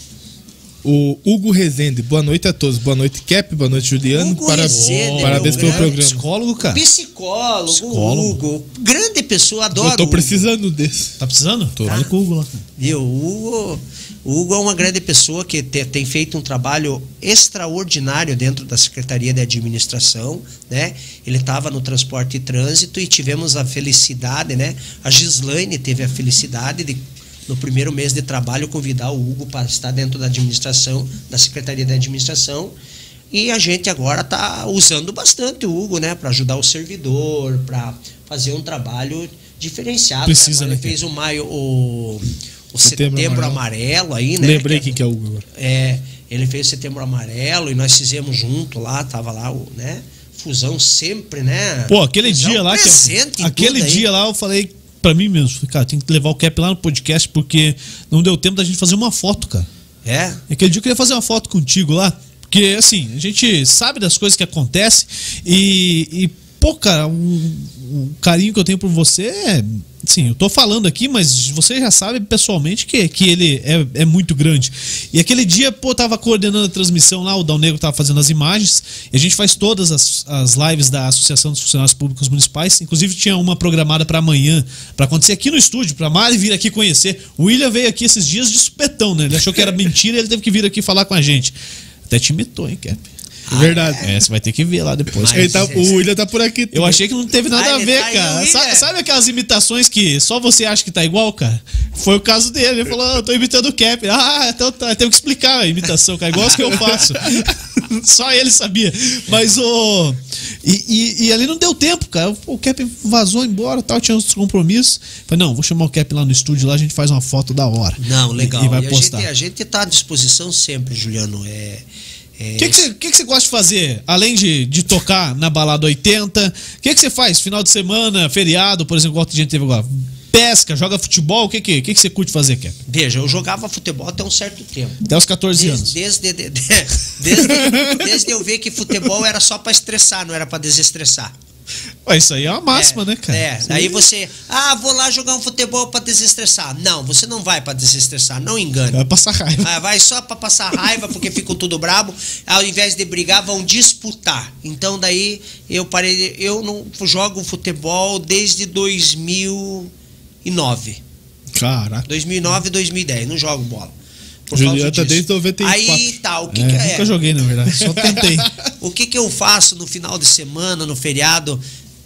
[SPEAKER 2] O Hugo Rezende, boa noite a todos. Boa noite, Cap. Boa noite, Juliano.
[SPEAKER 3] Hugo
[SPEAKER 2] Para-
[SPEAKER 3] Rezende,
[SPEAKER 2] Parabéns pelo programa.
[SPEAKER 1] Psicólogo, cara.
[SPEAKER 3] Psicólogo,
[SPEAKER 1] Psicólogo.
[SPEAKER 3] Hugo. Grande pessoa, adoro.
[SPEAKER 2] Eu tô
[SPEAKER 3] Hugo.
[SPEAKER 2] precisando desse.
[SPEAKER 1] Tá precisando? Tô. Fala com o Hugo lá.
[SPEAKER 3] Viu? O Hugo, o Hugo é uma grande pessoa que te- tem feito um trabalho extraordinário dentro da Secretaria de Administração, né? Ele estava no transporte e trânsito e tivemos a felicidade, né? A Gislaine teve a felicidade de no primeiro mês de trabalho convidar o Hugo para estar dentro da administração, da Secretaria de Administração. E a gente agora está usando bastante o Hugo, né, para ajudar o servidor, para fazer um trabalho diferenciado.
[SPEAKER 1] Precisa,
[SPEAKER 3] né?
[SPEAKER 1] né,
[SPEAKER 3] Ele fez o maio, o, o
[SPEAKER 2] Setembro
[SPEAKER 3] setembro,
[SPEAKER 2] Amarelo.
[SPEAKER 3] amarelo. aí, né?
[SPEAKER 2] Lembrei
[SPEAKER 3] que
[SPEAKER 2] quem que é o Hugo agora.
[SPEAKER 3] é, ele fez setembro amarelo e nós fizemos junto lá, tava lá o, né? Fusão sempre, né?
[SPEAKER 1] Pô, aquele
[SPEAKER 3] Fusão
[SPEAKER 1] dia lá que. Aquele
[SPEAKER 3] tudo aí.
[SPEAKER 1] dia lá eu falei pra mim mesmo, falei, cara, tem que levar o Cap lá no podcast porque não deu tempo da gente fazer uma foto, cara.
[SPEAKER 3] É.
[SPEAKER 1] Aquele dia eu queria fazer uma foto contigo lá, porque assim, a gente sabe das coisas que acontecem e, e pô, cara, o, carinho que eu tenho por você é. Sim, eu tô falando aqui, mas você já sabe pessoalmente que, que ele é, é muito grande. E aquele dia, pô, tava coordenando a transmissão lá, o Dal Negro tava fazendo as imagens, e a gente faz todas as, as lives da Associação dos Funcionários Públicos Municipais. Inclusive, tinha uma programada para amanhã, para acontecer aqui no estúdio, pra Mari vir aqui conhecer. O William veio aqui esses dias de supetão, né? Ele achou que era mentira e ele teve que vir aqui falar com a gente. Até te imitou, hein, Cap?
[SPEAKER 2] Verdade.
[SPEAKER 1] É, você vai ter que ver lá depois.
[SPEAKER 2] Ele tá- o William tá por aqui.
[SPEAKER 1] Eu achei que não teve nada
[SPEAKER 3] Ah,
[SPEAKER 1] a ver,
[SPEAKER 3] tá
[SPEAKER 1] cara.
[SPEAKER 3] William.
[SPEAKER 1] Sa- Sabe, aquelas imitações que só você acha que tá igual, cara? Foi o caso dele. Ele falou, ah, eu tô imitando o Cap. Ah, então tá, tenho que explicar a imitação, cara. Igual as que eu faço. só ele sabia. Mas o. E, e- e ali não deu tempo, cara. O Cap vazou embora tal, tinha outros compromissos. Falei, não, vou chamar o Cap lá no estúdio, lá a gente faz uma foto da hora.
[SPEAKER 3] Não, legal.
[SPEAKER 1] E, e vai
[SPEAKER 3] a,
[SPEAKER 1] postar.
[SPEAKER 3] gente, a gente tá à disposição sempre, Juliano. É,
[SPEAKER 1] O que, que, você, que, que você gosta de fazer? Além de, de tocar na balada 80, o que, que você faz? Final de semana, feriado, por exemplo, igual a gente teve agora. Pesca, joga futebol, o que, que, que, que você curte fazer, Cap?
[SPEAKER 3] Veja, eu jogava futebol até um certo tempo.
[SPEAKER 1] Até os 14
[SPEAKER 3] Desde,
[SPEAKER 1] anos.
[SPEAKER 3] desde, de- de- desde, desde eu ver que futebol era só pra estressar, não era pra desestressar.
[SPEAKER 1] Ué, isso aí é uma máxima,
[SPEAKER 3] é,
[SPEAKER 1] né, cara?
[SPEAKER 3] É, daí você, ah, vou lá jogar um futebol pra desestressar. Não, você não vai pra desestressar, não engane.
[SPEAKER 1] Vai passar raiva.
[SPEAKER 3] Ah, vai só pra passar raiva porque ficam tudo brabo. Ao invés de brigar, vão disputar. Então daí eu parei. de- Eu não jogo futebol desde 2009.
[SPEAKER 1] Caraca.
[SPEAKER 3] 2009 e 2010. Não jogo bola. Por disso.
[SPEAKER 2] desde 94.
[SPEAKER 3] Aí tá, o que,
[SPEAKER 1] É,
[SPEAKER 3] que é?
[SPEAKER 1] Nunca joguei, na verdade. Só tentei.
[SPEAKER 3] O que, que eu faço no final de semana, no feriado?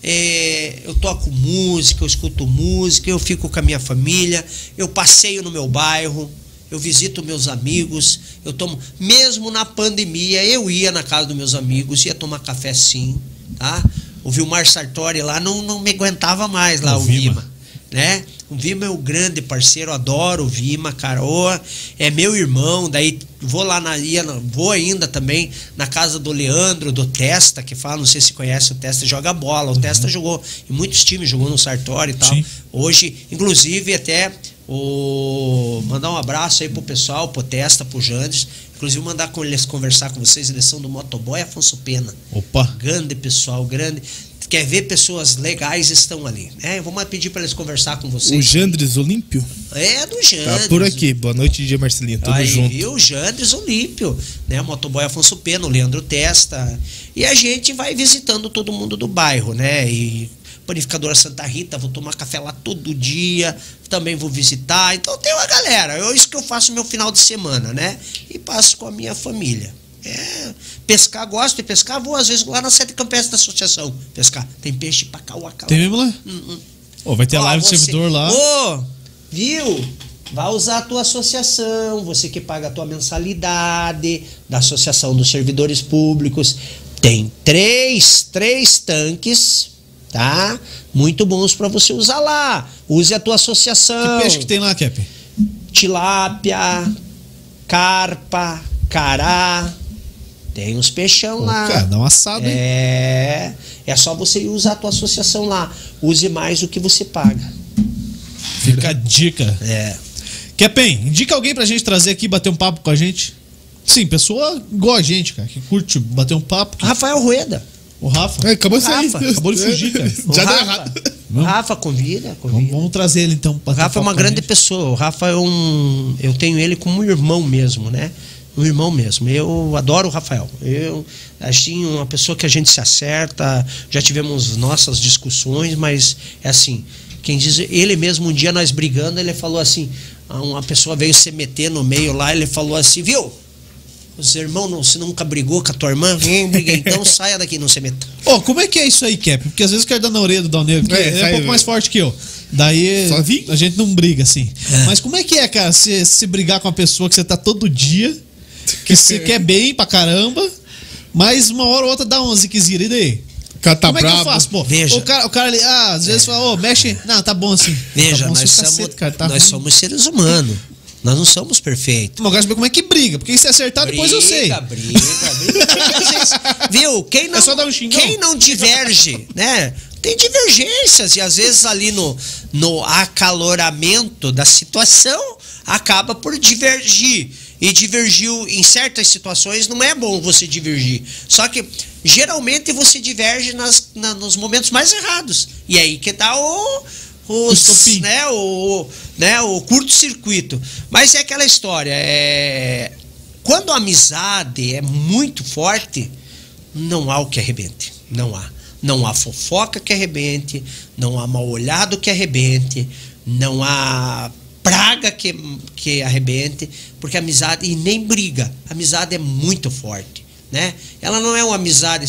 [SPEAKER 3] É, eu toco música, eu escuto música, eu fico com a minha família, eu passeio no meu bairro, eu visito meus amigos, eu tomo. Mesmo na pandemia, eu ia na casa dos meus amigos, ia tomar café sim, tá? O Vilmar Sartori lá não, não me aguentava mais lá,
[SPEAKER 1] O
[SPEAKER 3] o,
[SPEAKER 1] Vima.
[SPEAKER 3] Vima né? O Vima é o grande parceiro, adoro o Vima, cara. Ô, é meu irmão, daí vou lá na ia, vou ainda também na casa do Leandro, do Testa, que fala, não sei se conhece o Testa, joga bola. O Testa jogou em muitos times, jogou no Sartori e tal.
[SPEAKER 1] Sim.
[SPEAKER 3] Hoje, inclusive, até o mandar um abraço aí pro pessoal, pro Testa, pro Jandes. Inclusive, mandar com eles conversar com vocês, eles são do Motoboy Afonso Pena
[SPEAKER 1] Opa.
[SPEAKER 3] grande pessoal, grande. Quer ver pessoas legais estão ali. né? Mais pedir para eles conversar com
[SPEAKER 2] O
[SPEAKER 3] vocês.
[SPEAKER 2] Jandres Olímpio
[SPEAKER 3] É do
[SPEAKER 2] tá
[SPEAKER 3] Jandres.
[SPEAKER 2] por aqui. Boa noite, dia Marcelinho. Tudo
[SPEAKER 3] Aí,
[SPEAKER 2] junto.
[SPEAKER 3] E o Jandres Olímpio, né? O motoboy Afonso Pena, o Leandro Testa. E a gente vai visitando todo mundo do bairro, né? E Panificadora Santa Rita, vou tomar café lá todo dia, também vou visitar. Então tem uma galera. É isso que eu faço no meu final de semana, né? E passo com a minha família. É, pescar, gosto de pescar, vou às vezes lá na sede campestre da associação pescar. Tem peixe pra cá, uacá.
[SPEAKER 1] Tem mesmo lá?
[SPEAKER 3] Hum, hum.
[SPEAKER 1] Ô, vai ter a live do
[SPEAKER 3] você-
[SPEAKER 1] servidor lá.
[SPEAKER 3] Ô, viu? Vai usar a tua associação, você que paga a tua mensalidade da Associação dos Servidores Públicos. Tem três, três tanques, tá? Muito bons para você usar lá. Use a tua associação.
[SPEAKER 1] Que peixe que tem lá, Cap?
[SPEAKER 3] Tilápia, carpa, cará. Tem uns peixão
[SPEAKER 1] Pô,
[SPEAKER 3] lá.
[SPEAKER 1] cara, dá um assado, hein?
[SPEAKER 3] É, é só você usar a tua associação lá. Use mais do que você paga.
[SPEAKER 1] Fica a dica.
[SPEAKER 3] É.
[SPEAKER 1] Capem, indica alguém pra gente trazer aqui bater um papo com a gente. Sim, pessoa igual a gente, cara, que curte bater um papo. que-
[SPEAKER 3] Rafael Rueda.
[SPEAKER 1] O Rafa.
[SPEAKER 2] É, acabou de sair.
[SPEAKER 3] Rafa,
[SPEAKER 1] acabou de fugir, cara.
[SPEAKER 3] O
[SPEAKER 2] Já deu
[SPEAKER 3] Rafa.
[SPEAKER 2] errado.
[SPEAKER 3] O Rafa convida,
[SPEAKER 1] Vamos,
[SPEAKER 3] convida.
[SPEAKER 1] vamos trazer ele então.
[SPEAKER 3] O Rafa é uma grande pessoa. O Rafa é um. Eu tenho ele como um irmão mesmo, né? Um irmão mesmo. Eu adoro o Rafael. Eu assim, uma pessoa que a gente se acerta. Já tivemos nossas discussões, mas é assim. Quem diz, ele mesmo um dia nós brigando, ele falou assim: uma pessoa veio se meter no meio lá, ele falou assim, viu? Os irmãos, não, você nunca brigou com a tua irmã? Vem, briguei, então saia daqui, não se meta.
[SPEAKER 1] Ô, como é que é isso aí, Cap? Porque às vezes eu quero dar na orelha do Dal Negro, que
[SPEAKER 2] É,
[SPEAKER 1] ele é
[SPEAKER 2] sai,
[SPEAKER 1] um pouco mais forte que eu. Daí a gente não briga assim.
[SPEAKER 3] É.
[SPEAKER 1] Mas como é que é, cara, se, se brigar com uma pessoa que você tá todo dia, que você quer bem pra caramba, mas uma hora ou outra dá uma ziquezira, e daí?
[SPEAKER 2] O cara tá
[SPEAKER 1] como é que eu faço, pô?
[SPEAKER 3] Veja.
[SPEAKER 1] O cara, o cara ali, ah, às vezes fala, ô, mexe. Não, tá bom assim.
[SPEAKER 3] Veja,
[SPEAKER 1] tá bom
[SPEAKER 3] nós,
[SPEAKER 1] assim,
[SPEAKER 3] somos,
[SPEAKER 1] cacete, cara, tá
[SPEAKER 3] nós
[SPEAKER 1] ruim.
[SPEAKER 3] somos seres humanos. Nós não somos perfeitos.
[SPEAKER 1] Mas eu quero saber como é que briga, porque se acertar, depois eu sei.
[SPEAKER 3] Briga, briga, briga. Viu? Quem não,
[SPEAKER 1] É só dar um xingão?
[SPEAKER 3] quem não diverge, né? Tem divergências e às vezes ali no, no acaloramento da situação acaba por divergir. E divergiu em certas situações, não é bom você divergir. Só que geralmente você diverge nas, na, nos momentos mais errados. E aí que dá o. Os, né, o, né, o curto-circuito. Mas é aquela história. É, quando a amizade é muito forte, não há o que arrebente. Não há. Não há fofoca que arrebente, não há mal olhado que arrebente, não há praga que, que arrebente, porque amizade, e nem briga, amizade é muito forte. Né? Ela não é uma amizade,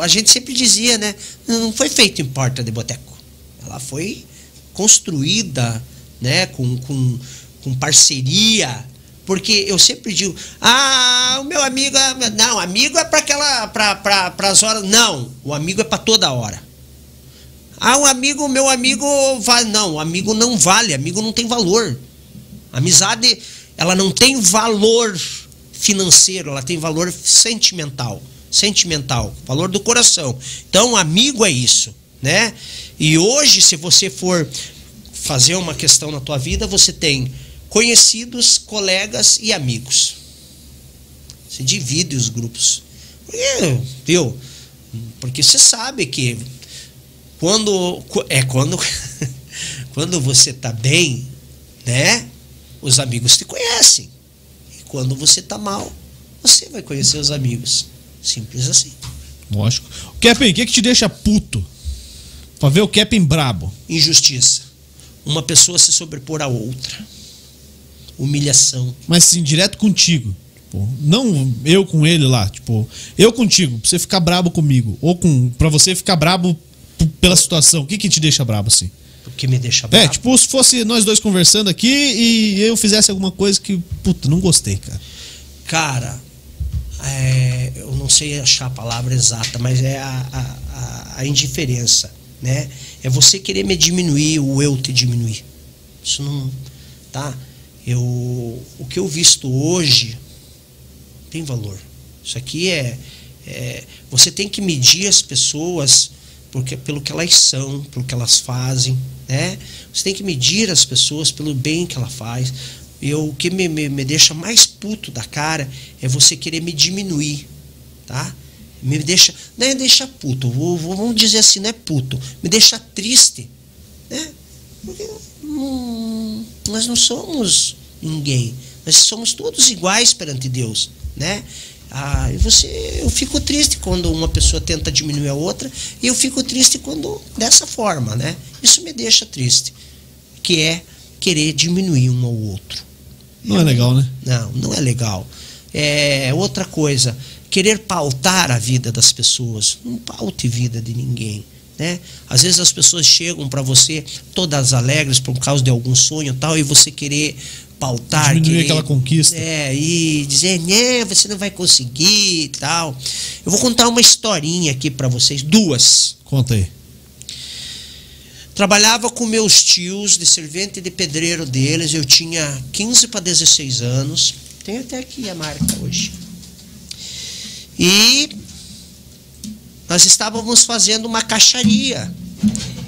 [SPEAKER 3] a gente sempre dizia, né? Não foi feito em porta de boteco. Ela foi construída, né? Com, com, com parceria, porque eu sempre digo, ah, o meu amigo, é, não, amigo é para aquela, para as horas, não, o amigo é para toda hora. Ah, o amigo, meu amigo vai. Não, amigo não vale, amigo não tem valor. amizade, ela não tem valor financeiro, ela tem valor sentimental. Sentimental, valor do coração. Então, amigo é isso, né? E hoje, se você for fazer uma questão na tua vida, você tem conhecidos, colegas e amigos. Você divide os grupos. Porque, viu? Porque você sabe que quando é quando quando você está bem, né? Os amigos te conhecem. E quando você está mal, você vai conhecer os amigos. Simples assim.
[SPEAKER 1] Lógico. Kevin, o que, que te deixa puto? Pra ver o Kevin brabo.
[SPEAKER 3] Injustiça. Uma pessoa se sobrepor a outra. Humilhação.
[SPEAKER 1] Mas sim, direto contigo. Tipo, não eu com ele lá, tipo, eu contigo, pra você ficar brabo comigo. Ou com. para você ficar brabo pela situação, o que que te deixa brabo assim?
[SPEAKER 3] O que me deixa é, brabo?
[SPEAKER 1] É, tipo, se fosse nós dois conversando aqui e eu fizesse alguma coisa que, puta, não gostei, cara.
[SPEAKER 3] Cara, é, eu não sei achar a palavra exata, mas é a, a, a, indiferença, né? É você querer me diminuir, o eu te diminuir. Isso não. Tá? Eu, o que eu visto hoje tem valor. Isso aqui é, é você tem que medir as pessoas porque pelo que elas são, pelo que elas fazem, né? Você tem que medir as pessoas pelo bem que ela faz. Eu, o que me, me, me deixa mais puto da cara é você querer me diminuir, tá? Me deixa, não é deixa puto, vou, vou, vamos dizer assim, não é puto, me deixa triste, né? Porque hum, nós não somos ninguém, nós somos todos iguais perante Deus, né? Ah, você, eu fico triste quando uma pessoa tenta diminuir a outra e eu fico triste quando dessa forma, né? Isso me deixa triste, que é querer diminuir um ao outro.
[SPEAKER 1] Não é legal, né?
[SPEAKER 3] Não, não é legal. É outra coisa, querer pautar a vida das pessoas. Não paute vida de ninguém. Né? Às vezes as pessoas chegam para você todas alegres por causa de algum sonho tal e você querer pautar.
[SPEAKER 1] Diminuir que, aquela conquista.
[SPEAKER 3] É, e dizer, né, você não vai conseguir e tal. Eu vou contar uma historinha aqui para vocês, duas.
[SPEAKER 1] Conta aí.
[SPEAKER 3] Trabalhava com meus tios de servente de pedreiro deles, eu tinha 15 para 16 anos. Tem até aqui a marca hoje. E nós estávamos fazendo uma caixaria.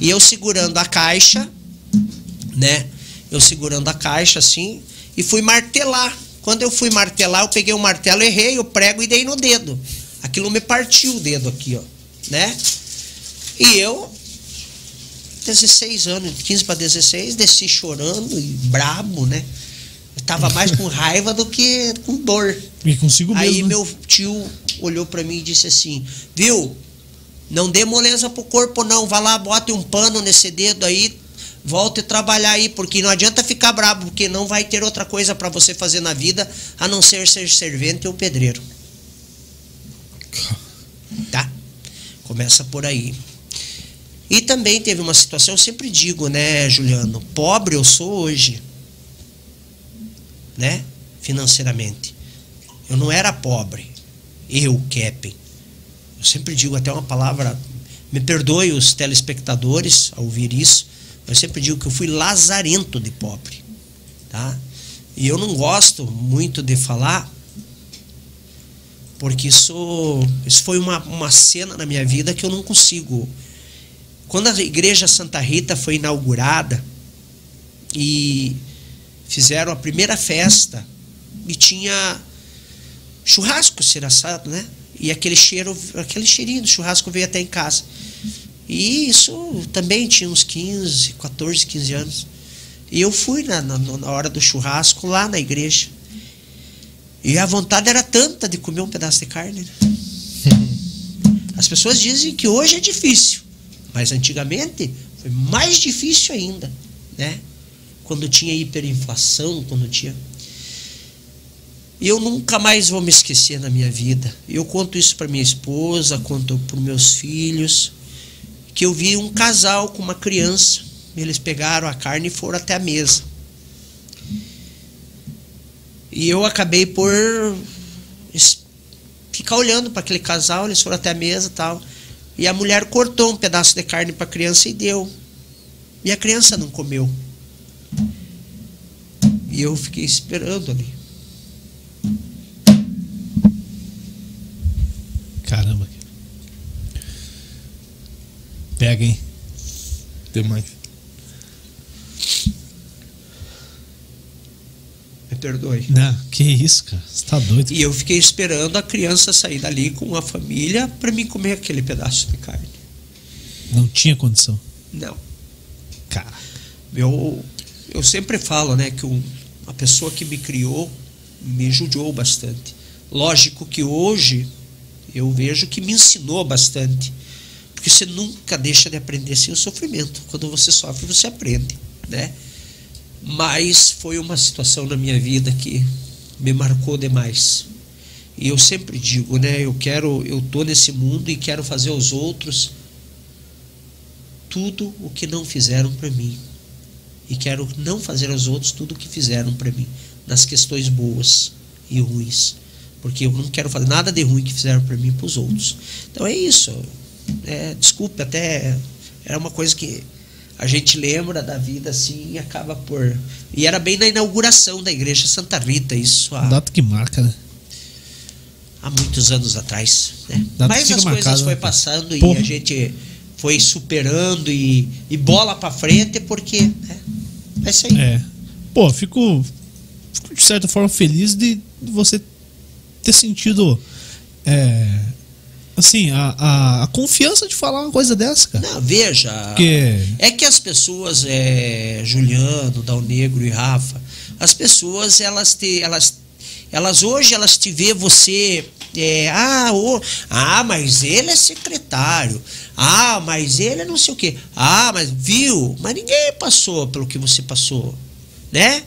[SPEAKER 3] E eu segurando a caixa, né? Eu segurando a caixa assim, e fui martelar. Quando eu fui martelar, eu peguei o martelo, errei o prego e dei no dedo. Aquilo me partiu o dedo aqui, ó, né? E eu, 16 anos, 15 para 16, desci chorando e brabo, né? Eu tava mais com raiva do que com dor.
[SPEAKER 1] E consigo mesmo.
[SPEAKER 3] Aí né? meu tio olhou para mim e disse assim: "Viu? Não dê moleza pro corpo não, vá lá, bote um pano nesse dedo aí, Volte a trabalhar aí, porque não adianta ficar bravo, porque não vai ter outra coisa para você fazer na vida a não ser ser servente ou pedreiro. Tá? Começa por aí. E também teve uma situação, eu sempre digo, né, Juliano, pobre eu sou hoje, né, financeiramente. Eu não era pobre, eu, Keppen. Eu sempre digo até uma palavra, me perdoe os telespectadores ao ouvir isso, eu sempre digo que eu fui lazarento de pobre, tá? E eu não gosto muito de falar, porque isso, isso foi uma, uma cena na minha vida que eu não consigo. Quando a igreja Santa Rita foi inaugurada e fizeram a primeira festa e tinha churrasco ser assado, né? E aquele cheiro, aquele cheirinho do churrasco veio até em casa. E isso também tinha uns 15, 14, 15 anos. E eu fui na, na, na hora do churrasco lá na igreja. E a vontade era tanta de comer um pedaço de carne. Né? As pessoas dizem que hoje é difícil, mas antigamente foi mais difícil ainda, né? Quando tinha hiperinflação, quando tinha eu nunca mais vou me esquecer na minha vida. Eu conto isso para minha esposa, conto para meus filhos, que eu vi um casal com uma criança. Eles pegaram a carne e foram até a mesa. E eu acabei por ficar olhando para aquele casal, eles foram até a mesa tal. E a mulher cortou um pedaço de carne para a criança e deu. E a criança não comeu. E eu fiquei esperando ali.
[SPEAKER 1] Caramba. Pega, hein?
[SPEAKER 2] Demais.
[SPEAKER 3] Me perdoe.
[SPEAKER 1] Não, que isso, cara. Você tá doido.
[SPEAKER 3] E eu fiquei esperando a criança sair dali com a família para mim comer aquele pedaço de carne.
[SPEAKER 1] Não tinha condição.
[SPEAKER 3] Não.
[SPEAKER 1] Cara.
[SPEAKER 3] Eu, eu sempre falo, né, que um, a pessoa que me criou me judiou bastante. Lógico que hoje eu vejo que me ensinou bastante. Porque você nunca deixa de aprender sem o sofrimento. Quando você sofre, você aprende, né? Mas foi uma situação na minha vida que me marcou demais. E eu sempre digo, né, eu quero, eu tô nesse mundo e quero fazer aos outros tudo o que não fizeram para mim. E quero não fazer aos outros tudo o que fizeram para mim, nas questões boas e ruins porque eu não quero fazer nada de ruim que fizeram para mim para os outros. Então é isso. É, desculpe, até era uma coisa que a gente lembra da vida assim e acaba por. E era bem na inauguração da igreja Santa Rita, isso.
[SPEAKER 1] Há, Data que marca, né?
[SPEAKER 3] Há muitos anos atrás. Né? Mas as coisas né, foi passando Porra. e a gente foi superando e, e bola para frente porque. Né? É isso aí.
[SPEAKER 1] É. Pô, fico, fico de certa forma feliz de você ter sentido. É, assim, a, a, a, confiança de falar uma coisa dessa, cara.
[SPEAKER 3] Não, veja. Porque... É que as pessoas, é, Juliano, Dal Negro e Rafa, as pessoas, elas te, elas, elas hoje elas te vê você. É, ah, oh, ah, mas ele é secretário. Ah, mas ele é não sei o quê. Ah, mas viu? Mas ninguém passou pelo que você passou, né?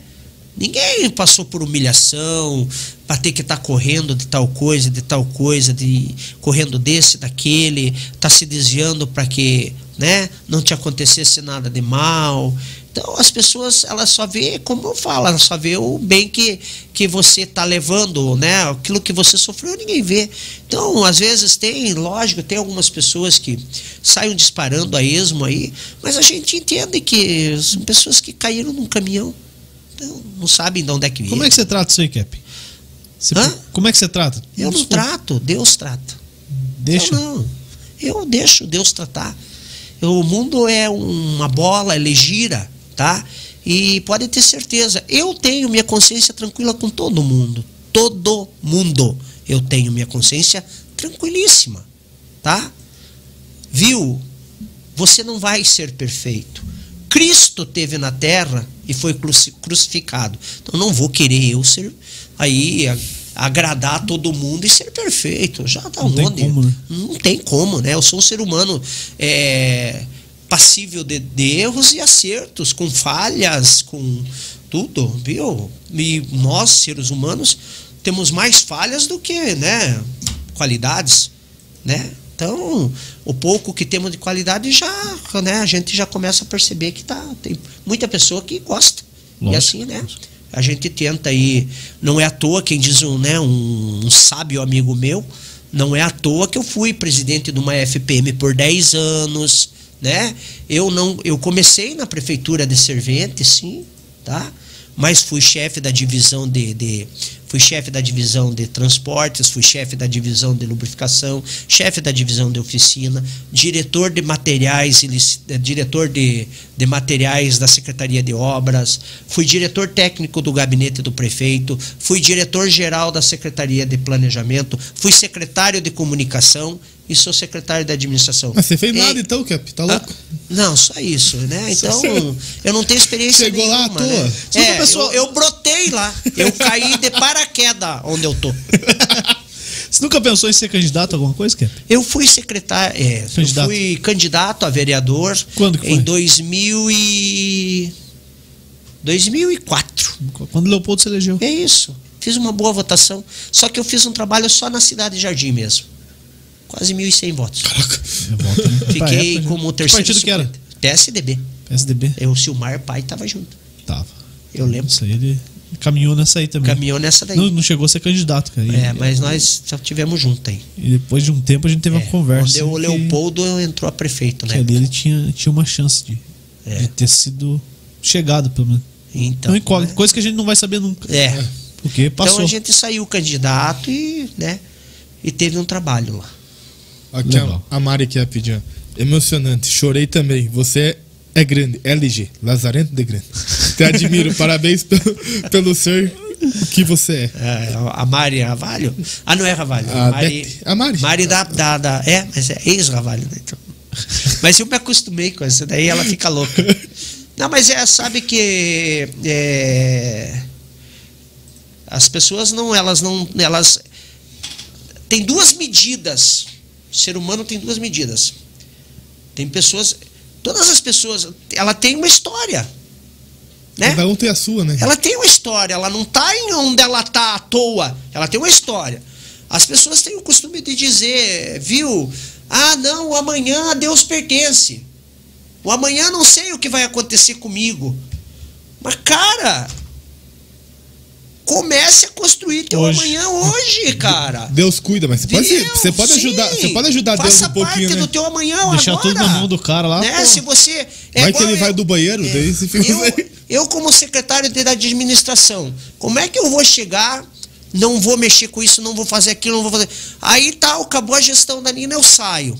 [SPEAKER 3] Ninguém passou por humilhação, para ter que estar tá correndo de tal coisa, de tal coisa, de correndo desse, daquele, tá se desviando para que, né, não te acontecesse nada de mal. Então as pessoas elas só vê, como eu falo, elas só vê o bem que, que você tá levando, né? Aquilo que você sofreu, ninguém vê. Então, às vezes tem, lógico, tem algumas pessoas que saem disparando a esmo aí, mas a gente entende que são pessoas que caíram num caminhão não sabem de onde é que vem.
[SPEAKER 1] Como é que você trata isso aí, Cap? Você, como é que você trata?
[SPEAKER 3] Eu não trato, Deus trata.
[SPEAKER 1] Deixa?
[SPEAKER 3] Eu não. Eu deixo Deus tratar. O mundo é uma bola, ele gira, tá? E pode ter certeza, eu tenho minha consciência tranquila com todo mundo. Todo mundo. Eu tenho minha consciência tranquilíssima, tá? Viu? Você não vai ser perfeito. Cristo teve na terra e foi crucificado. Então não vou querer eu ser aí agradar todo mundo e ser perfeito. Já tá
[SPEAKER 1] não
[SPEAKER 3] onde?
[SPEAKER 1] Tem como, né?
[SPEAKER 3] Não tem como, né? Eu sou um ser humano é, passível de, de, erros e acertos, com falhas, com tudo, viu? E nós, seres humanos, temos mais falhas do que, né, qualidades, né? Então, o pouco que temos de qualidade já, né, a gente já começa a perceber que tá, tem muita pessoa que gosta. Lógico. E assim, né? A gente tenta aí, não é à toa quem diz um, né, um, um sábio amigo meu, não é à toa que eu fui presidente de uma FPM por 10 anos, né? Eu não, eu comecei na prefeitura de Servente, sim, tá? Mas fui chefe da divisão de, de fui chefe da divisão de transportes, fui chefe da divisão de lubrificação, chefe da divisão de oficina, diretor de materiais, eh, diretor de, de materiais da Secretaria de Obras, fui diretor técnico do gabinete do prefeito, fui diretor geral da Secretaria de Planejamento, fui secretário de comunicação e sou secretário da administração.
[SPEAKER 2] Mas você fez nada então, Cap? Tá louco?
[SPEAKER 3] Ah, não, só isso, né? Então, eu não tenho experiência
[SPEAKER 2] Chegou
[SPEAKER 3] nenhuma,
[SPEAKER 2] lá à toa?
[SPEAKER 3] Né?
[SPEAKER 2] É,
[SPEAKER 3] pessoa... eu, eu brotei lá. Eu caí de paraquedas onde eu tô.
[SPEAKER 1] Você nunca pensou em ser candidato a alguma coisa, Cap?
[SPEAKER 3] Eu fui secretário, é, candidato. eu fui candidato a vereador
[SPEAKER 1] Quando que foi?
[SPEAKER 3] em 2000 e 2004.
[SPEAKER 1] Quando Leopoldo se elegeu.
[SPEAKER 3] É isso. Fiz uma boa votação, só que eu fiz um trabalho só na cidade de Jardim mesmo. Quase 1.100 votos.
[SPEAKER 2] Caraca.
[SPEAKER 1] É né?
[SPEAKER 3] Fiquei época, como terceiro.
[SPEAKER 1] Que partido que era?
[SPEAKER 3] PSDB.
[SPEAKER 1] PSDB.
[SPEAKER 3] Eu, o Silmar pai tava junto.
[SPEAKER 1] Tava.
[SPEAKER 3] Eu lembro.
[SPEAKER 1] Isso aí ele caminhou nessa aí também.
[SPEAKER 3] Caminhou nessa daí.
[SPEAKER 1] Não, não chegou a ser candidato, cara.
[SPEAKER 3] É, mas nós só tivemos junto aí.
[SPEAKER 1] E depois de um tempo a gente teve
[SPEAKER 3] é,
[SPEAKER 1] uma conversa.
[SPEAKER 3] Quando o Leopoldo entrou a prefeito, né?
[SPEAKER 1] Que ali ele tinha, tinha uma chance de, é. de ter sido chegado, pelo menos.
[SPEAKER 3] Então.
[SPEAKER 1] Não, né? Coisa que a gente não vai saber nunca.
[SPEAKER 3] É.
[SPEAKER 1] Porque passou.
[SPEAKER 3] Então a gente saiu candidato e, né? E teve um trabalho lá.
[SPEAKER 2] Aqui Legal. a Mari que é pedindo. Emocionante, chorei também. Você é grande, LG, Lazarento de Grande. Te admiro, parabéns pelo, pelo ser que você é.
[SPEAKER 3] é. A Mari Ravalho? Ah, não é Ravalho.
[SPEAKER 2] A Mari. A Mari.
[SPEAKER 3] Mari da, da, da É, mas é ex-Ravalho, né? Então. Mas eu me acostumei com isso, daí ela fica louca. Não, mas é, sabe que. É, as pessoas não, elas não. Elas. Tem duas medidas o ser humano tem duas medidas. Tem pessoas. Todas as pessoas. Ela tem uma história. Né?
[SPEAKER 2] Cada um tem a sua, né?
[SPEAKER 3] Ela tem uma história. Ela não está em onde ela está à toa. Ela tem uma história. As pessoas têm o costume de dizer, viu? Ah, não, o amanhã a Deus pertence. O amanhã não sei o que vai acontecer comigo. Mas, cara, Comece a construir teu hoje. amanhã hoje, cara.
[SPEAKER 2] Deus cuida, mas você pode, Deus, você pode ajudar, você pode ajudar Deus um pouquinho,
[SPEAKER 3] parte
[SPEAKER 2] né?
[SPEAKER 3] do teu amanhã
[SPEAKER 1] Deixar
[SPEAKER 3] agora.
[SPEAKER 1] tudo na mão do cara lá.
[SPEAKER 3] Né? Se você
[SPEAKER 2] é vai que ele eu, vai do banheiro, é, daí você fica
[SPEAKER 3] eu, eu como secretário de administração, como é que eu vou chegar não vou mexer com isso, não vou fazer aquilo, não vou fazer. Aí tá, acabou a gestão da Nina, eu saio.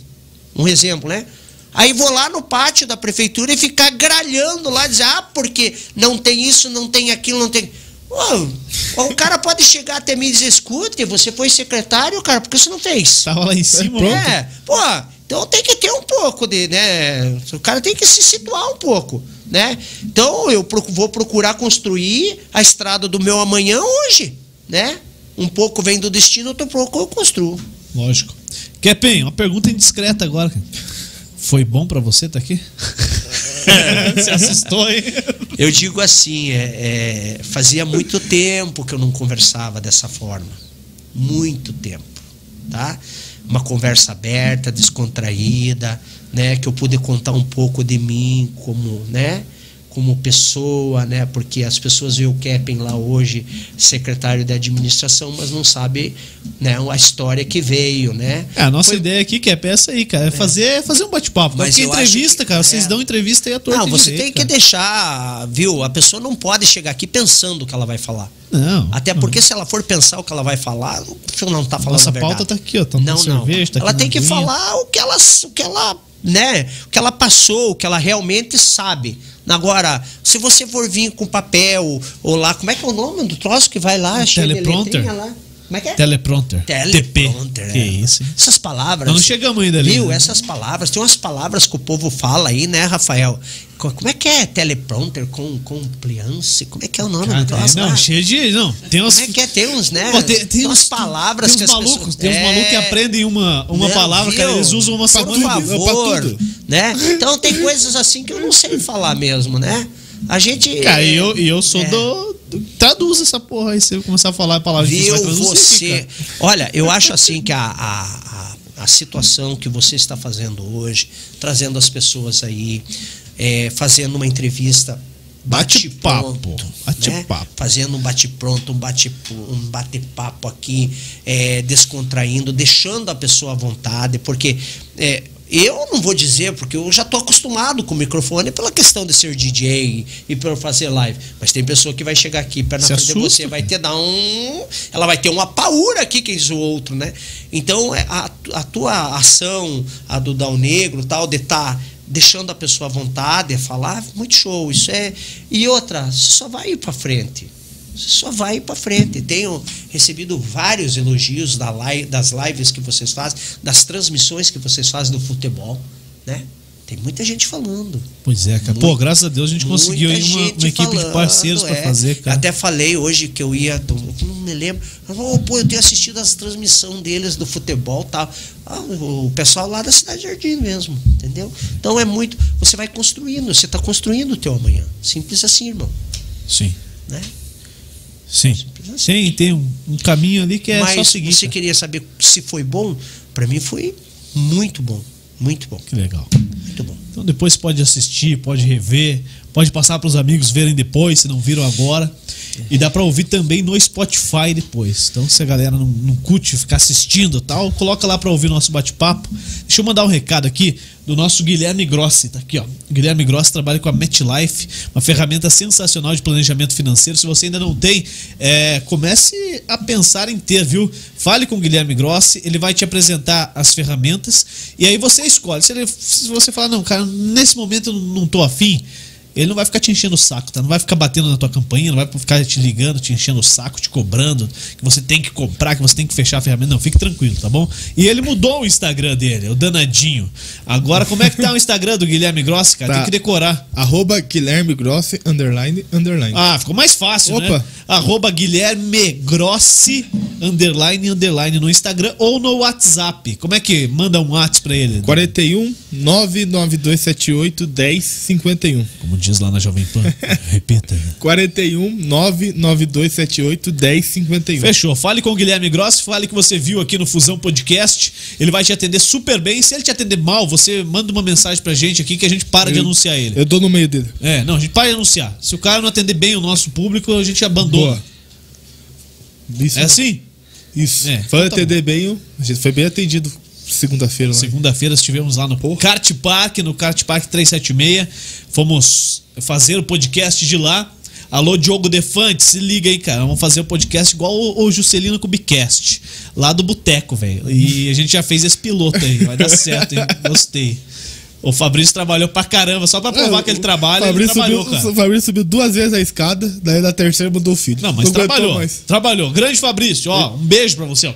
[SPEAKER 3] Um exemplo, né? Aí vou lá no pátio da prefeitura e ficar gralhando lá, dizer, ah, porque não tem isso, não tem aquilo, não tem. Pô, o cara pode chegar até mim e dizer, escute, você foi secretário, cara, por que você não fez?
[SPEAKER 1] Tava lá em cima,
[SPEAKER 3] É, pô, então tem que ter um pouco de, né? O cara tem que se situar um pouco, né? Então eu vou procurar construir a estrada do meu amanhã hoje, né? Um pouco vem do destino, outro pouco eu construo.
[SPEAKER 1] Lógico. Kepem, uma pergunta indiscreta agora. Foi bom para você estar tá aqui? Se assustou, hein?
[SPEAKER 3] Eu digo assim, é, é, fazia muito tempo que eu não conversava dessa forma. Muito tempo, tá? Uma conversa aberta, descontraída, né? Que eu pude contar um pouco de mim como, né? Como pessoa, né? Porque as pessoas veem o Keppen lá hoje, secretário de administração, mas não sabe, né, a história que veio, né?
[SPEAKER 1] É, a nossa Foi... ideia aqui, Keppen, é essa aí, cara, é, é. fazer, fazer um bate-papo. Mas porque entrevista, que, cara, é... vocês dão entrevista e a
[SPEAKER 3] Não, você direito, tem que cara. deixar, viu? A pessoa não pode chegar aqui pensando o que ela vai falar.
[SPEAKER 1] Não.
[SPEAKER 3] Até porque não. se ela for pensar o que ela vai falar, não está falando
[SPEAKER 1] Nossa
[SPEAKER 3] a
[SPEAKER 1] pauta tá aqui, ó. Tá
[SPEAKER 3] não, não.
[SPEAKER 1] Cerveja, tá
[SPEAKER 3] ela tem que falar o que ela, o que ela, né? O que ela passou, o que ela realmente sabe. Agora, se você for vir com papel ou lá, como é que é o nome do troço que vai lá?
[SPEAKER 1] Teleprompter.
[SPEAKER 3] Lá? Como é que é?
[SPEAKER 1] Teleprompter.
[SPEAKER 3] Teleprompter.
[SPEAKER 1] TP. Que
[SPEAKER 3] é.
[SPEAKER 1] isso.
[SPEAKER 3] Essas palavras.
[SPEAKER 1] Nós não chegamos ainda ali.
[SPEAKER 3] Viu?
[SPEAKER 1] Né?
[SPEAKER 3] Essas palavras. Tem umas palavras que o povo fala aí, né, Rafael? Como é que é teleprompter com compliance? Como é que é o nome
[SPEAKER 1] Cara,
[SPEAKER 3] do troço?
[SPEAKER 1] Não, cheio de. Não, tem umas.
[SPEAKER 3] Como é que é? Tem uns, né?
[SPEAKER 1] Pô, tem, tem,
[SPEAKER 3] umas
[SPEAKER 1] uns,
[SPEAKER 3] palavras
[SPEAKER 1] tem uns
[SPEAKER 3] que
[SPEAKER 1] malucos,
[SPEAKER 3] as pessoas...
[SPEAKER 1] Tem uns
[SPEAKER 3] é...
[SPEAKER 1] malucos que aprendem uma, uma
[SPEAKER 3] não,
[SPEAKER 1] palavra,
[SPEAKER 3] viu?
[SPEAKER 1] cara, eles usam uma
[SPEAKER 3] Por
[SPEAKER 1] semana.
[SPEAKER 3] favor, né? Então tem coisas assim que eu não sei falar mesmo, né? A gente.
[SPEAKER 1] Cara, e eu, eu sou é. do, Traduz essa porra aí, se eu começar a falar a palavra
[SPEAKER 3] Viu você, você. Olha, eu acho assim que a, a, a, situação que você está fazendo hoje, trazendo as pessoas aí, é, fazendo uma entrevista.
[SPEAKER 1] Bate-papo.
[SPEAKER 3] Bate-papo. Né? Fazendo um bate-pronto, um bate-papo um bate aqui, é, descontraindo, deixando a pessoa à vontade, porque é, Eu não vou dizer, porque eu já tô acostumado com o microfone pela questão de ser DJ e por fazer live. Mas tem pessoa que vai chegar aqui perto na frente de você, vai ter dar um. Ela vai ter uma paura aqui, quem diz o outro, né? Então, é, a, a tua ação, a do Dal Negro, tal, de estar deixando a pessoa à vontade, é falar, muito show. Isso é. E outra, você só vai ir pra frente. Você só vai para frente. Tenho recebido vários elogios da live, das lives que vocês fazem, das transmissões que vocês fazem do futebol, né? Tem muita gente falando.
[SPEAKER 1] Pois é, cara. Pô,
[SPEAKER 3] Muito-
[SPEAKER 1] graças a Deus a gente conseguiu aí uma, uma equipe de
[SPEAKER 3] falando,
[SPEAKER 1] parceiros pra
[SPEAKER 3] é.
[SPEAKER 1] fazer, cara.
[SPEAKER 3] Até falei hoje que eu ia, não me lembro. "Ô, pô, eu tenho assistido as transmissões deles do futebol e tal. Ah, o pessoal lá da Cidade Jardim mesmo, entendeu? Então é muito. Você vai construindo, você está construindo o teu amanhã. Simples assim, irmão.
[SPEAKER 1] Sim.
[SPEAKER 3] Né?
[SPEAKER 1] Sim.
[SPEAKER 3] Assim.
[SPEAKER 1] Tem, um, um caminho ali que é
[SPEAKER 3] Mas
[SPEAKER 1] só seguir.
[SPEAKER 3] você
[SPEAKER 1] cara.
[SPEAKER 3] queria saber se foi bom? Para mim foi muito bom. Muito bom.
[SPEAKER 1] Que legal.
[SPEAKER 3] Muito bom.
[SPEAKER 1] Então depois pode assistir, pode rever, pode passar para os amigos verem depois, se não viram agora. E dá para ouvir também no Spotify depois. Então se a galera não, não curte ficar assistindo tal, coloca lá para ouvir nosso bate-papo. Deixa eu mandar um recado aqui do nosso Guilherme Grossi, tá aqui ó. Guilherme Grossi trabalha com a MetLife, uma ferramenta sensacional de planejamento financeiro. Se você ainda não tem, é, comece a pensar em ter, viu? Fale com o Guilherme Grossi, ele vai te apresentar as ferramentas e aí você escolhe. Se, ele- se você falar, não, cara, nesse momento eu não tô afim, ele não vai ficar te enchendo o saco, tá? Não vai ficar batendo na tua campainha, não vai ficar te ligando, te enchendo o saco, te cobrando, que você tem que comprar, que você tem que fechar a ferramenta. Não, fique tranquilo, tá bom? E ele mudou o Instagram dele, o danadinho. Agora, como é que tá o Instagram do Guilherme Grossi, cara?
[SPEAKER 2] Tá.
[SPEAKER 1] Tem que decorar.
[SPEAKER 2] Arroba Guilherme Grossi, underline, underline.
[SPEAKER 1] Ah, ficou mais fácil, né?
[SPEAKER 2] Opa.
[SPEAKER 1] Arroba Guilherme Grossi, underline, underline no Instagram ou no WhatsApp. Como é que manda um WhatsApp pra ele?
[SPEAKER 2] 41 99278 1051.
[SPEAKER 1] Como diz lá na Jovem Pan. Repita.
[SPEAKER 2] 41 99278 1051.
[SPEAKER 1] Fechou. Fale com o Guilherme Grossi, fale que você viu aqui no Fusão Podcast. Ele vai te atender super bem. Se ele te atender mal, você manda uma mensagem pra gente aqui que a gente para de
[SPEAKER 2] Eu-
[SPEAKER 1] anunciar ele.
[SPEAKER 2] Eu dou no meio dele.
[SPEAKER 1] É, não, a gente para de anunciar. Se o cara não atender bem o nosso público, a gente abandona.
[SPEAKER 2] Boa. Isso.
[SPEAKER 1] É assim?
[SPEAKER 2] Isso.
[SPEAKER 1] É,
[SPEAKER 2] Foi
[SPEAKER 1] então tá
[SPEAKER 2] atender bem, o- a gente foi bem atendido segunda-feira lá.
[SPEAKER 1] Segunda-feira estivemos lá no Kart Park, no Kart Park 376. Fomos fazer o podcast de lá. Alô, Diogo Defante, se liga aí, cara. Vamos fazer o podcast igual o, o Juscelino Kubicast, lá do Boteco, velho. E a gente já fez esse piloto aí, vai dar certo, hein? Gostei. O Fabrício trabalhou pra caramba, só pra provar
[SPEAKER 2] É,
[SPEAKER 1] que ele trabalha, ele
[SPEAKER 2] Fabrício
[SPEAKER 1] trabalhou,
[SPEAKER 2] subiu,
[SPEAKER 1] cara.
[SPEAKER 2] O Fabrício subiu duas vezes a escada, daí na terceira mudou o filho.
[SPEAKER 1] Não, mas
[SPEAKER 2] aguentou
[SPEAKER 1] trabalhou. Trabalhou. Grande Fabrício, ó, um beijo pra você, ó.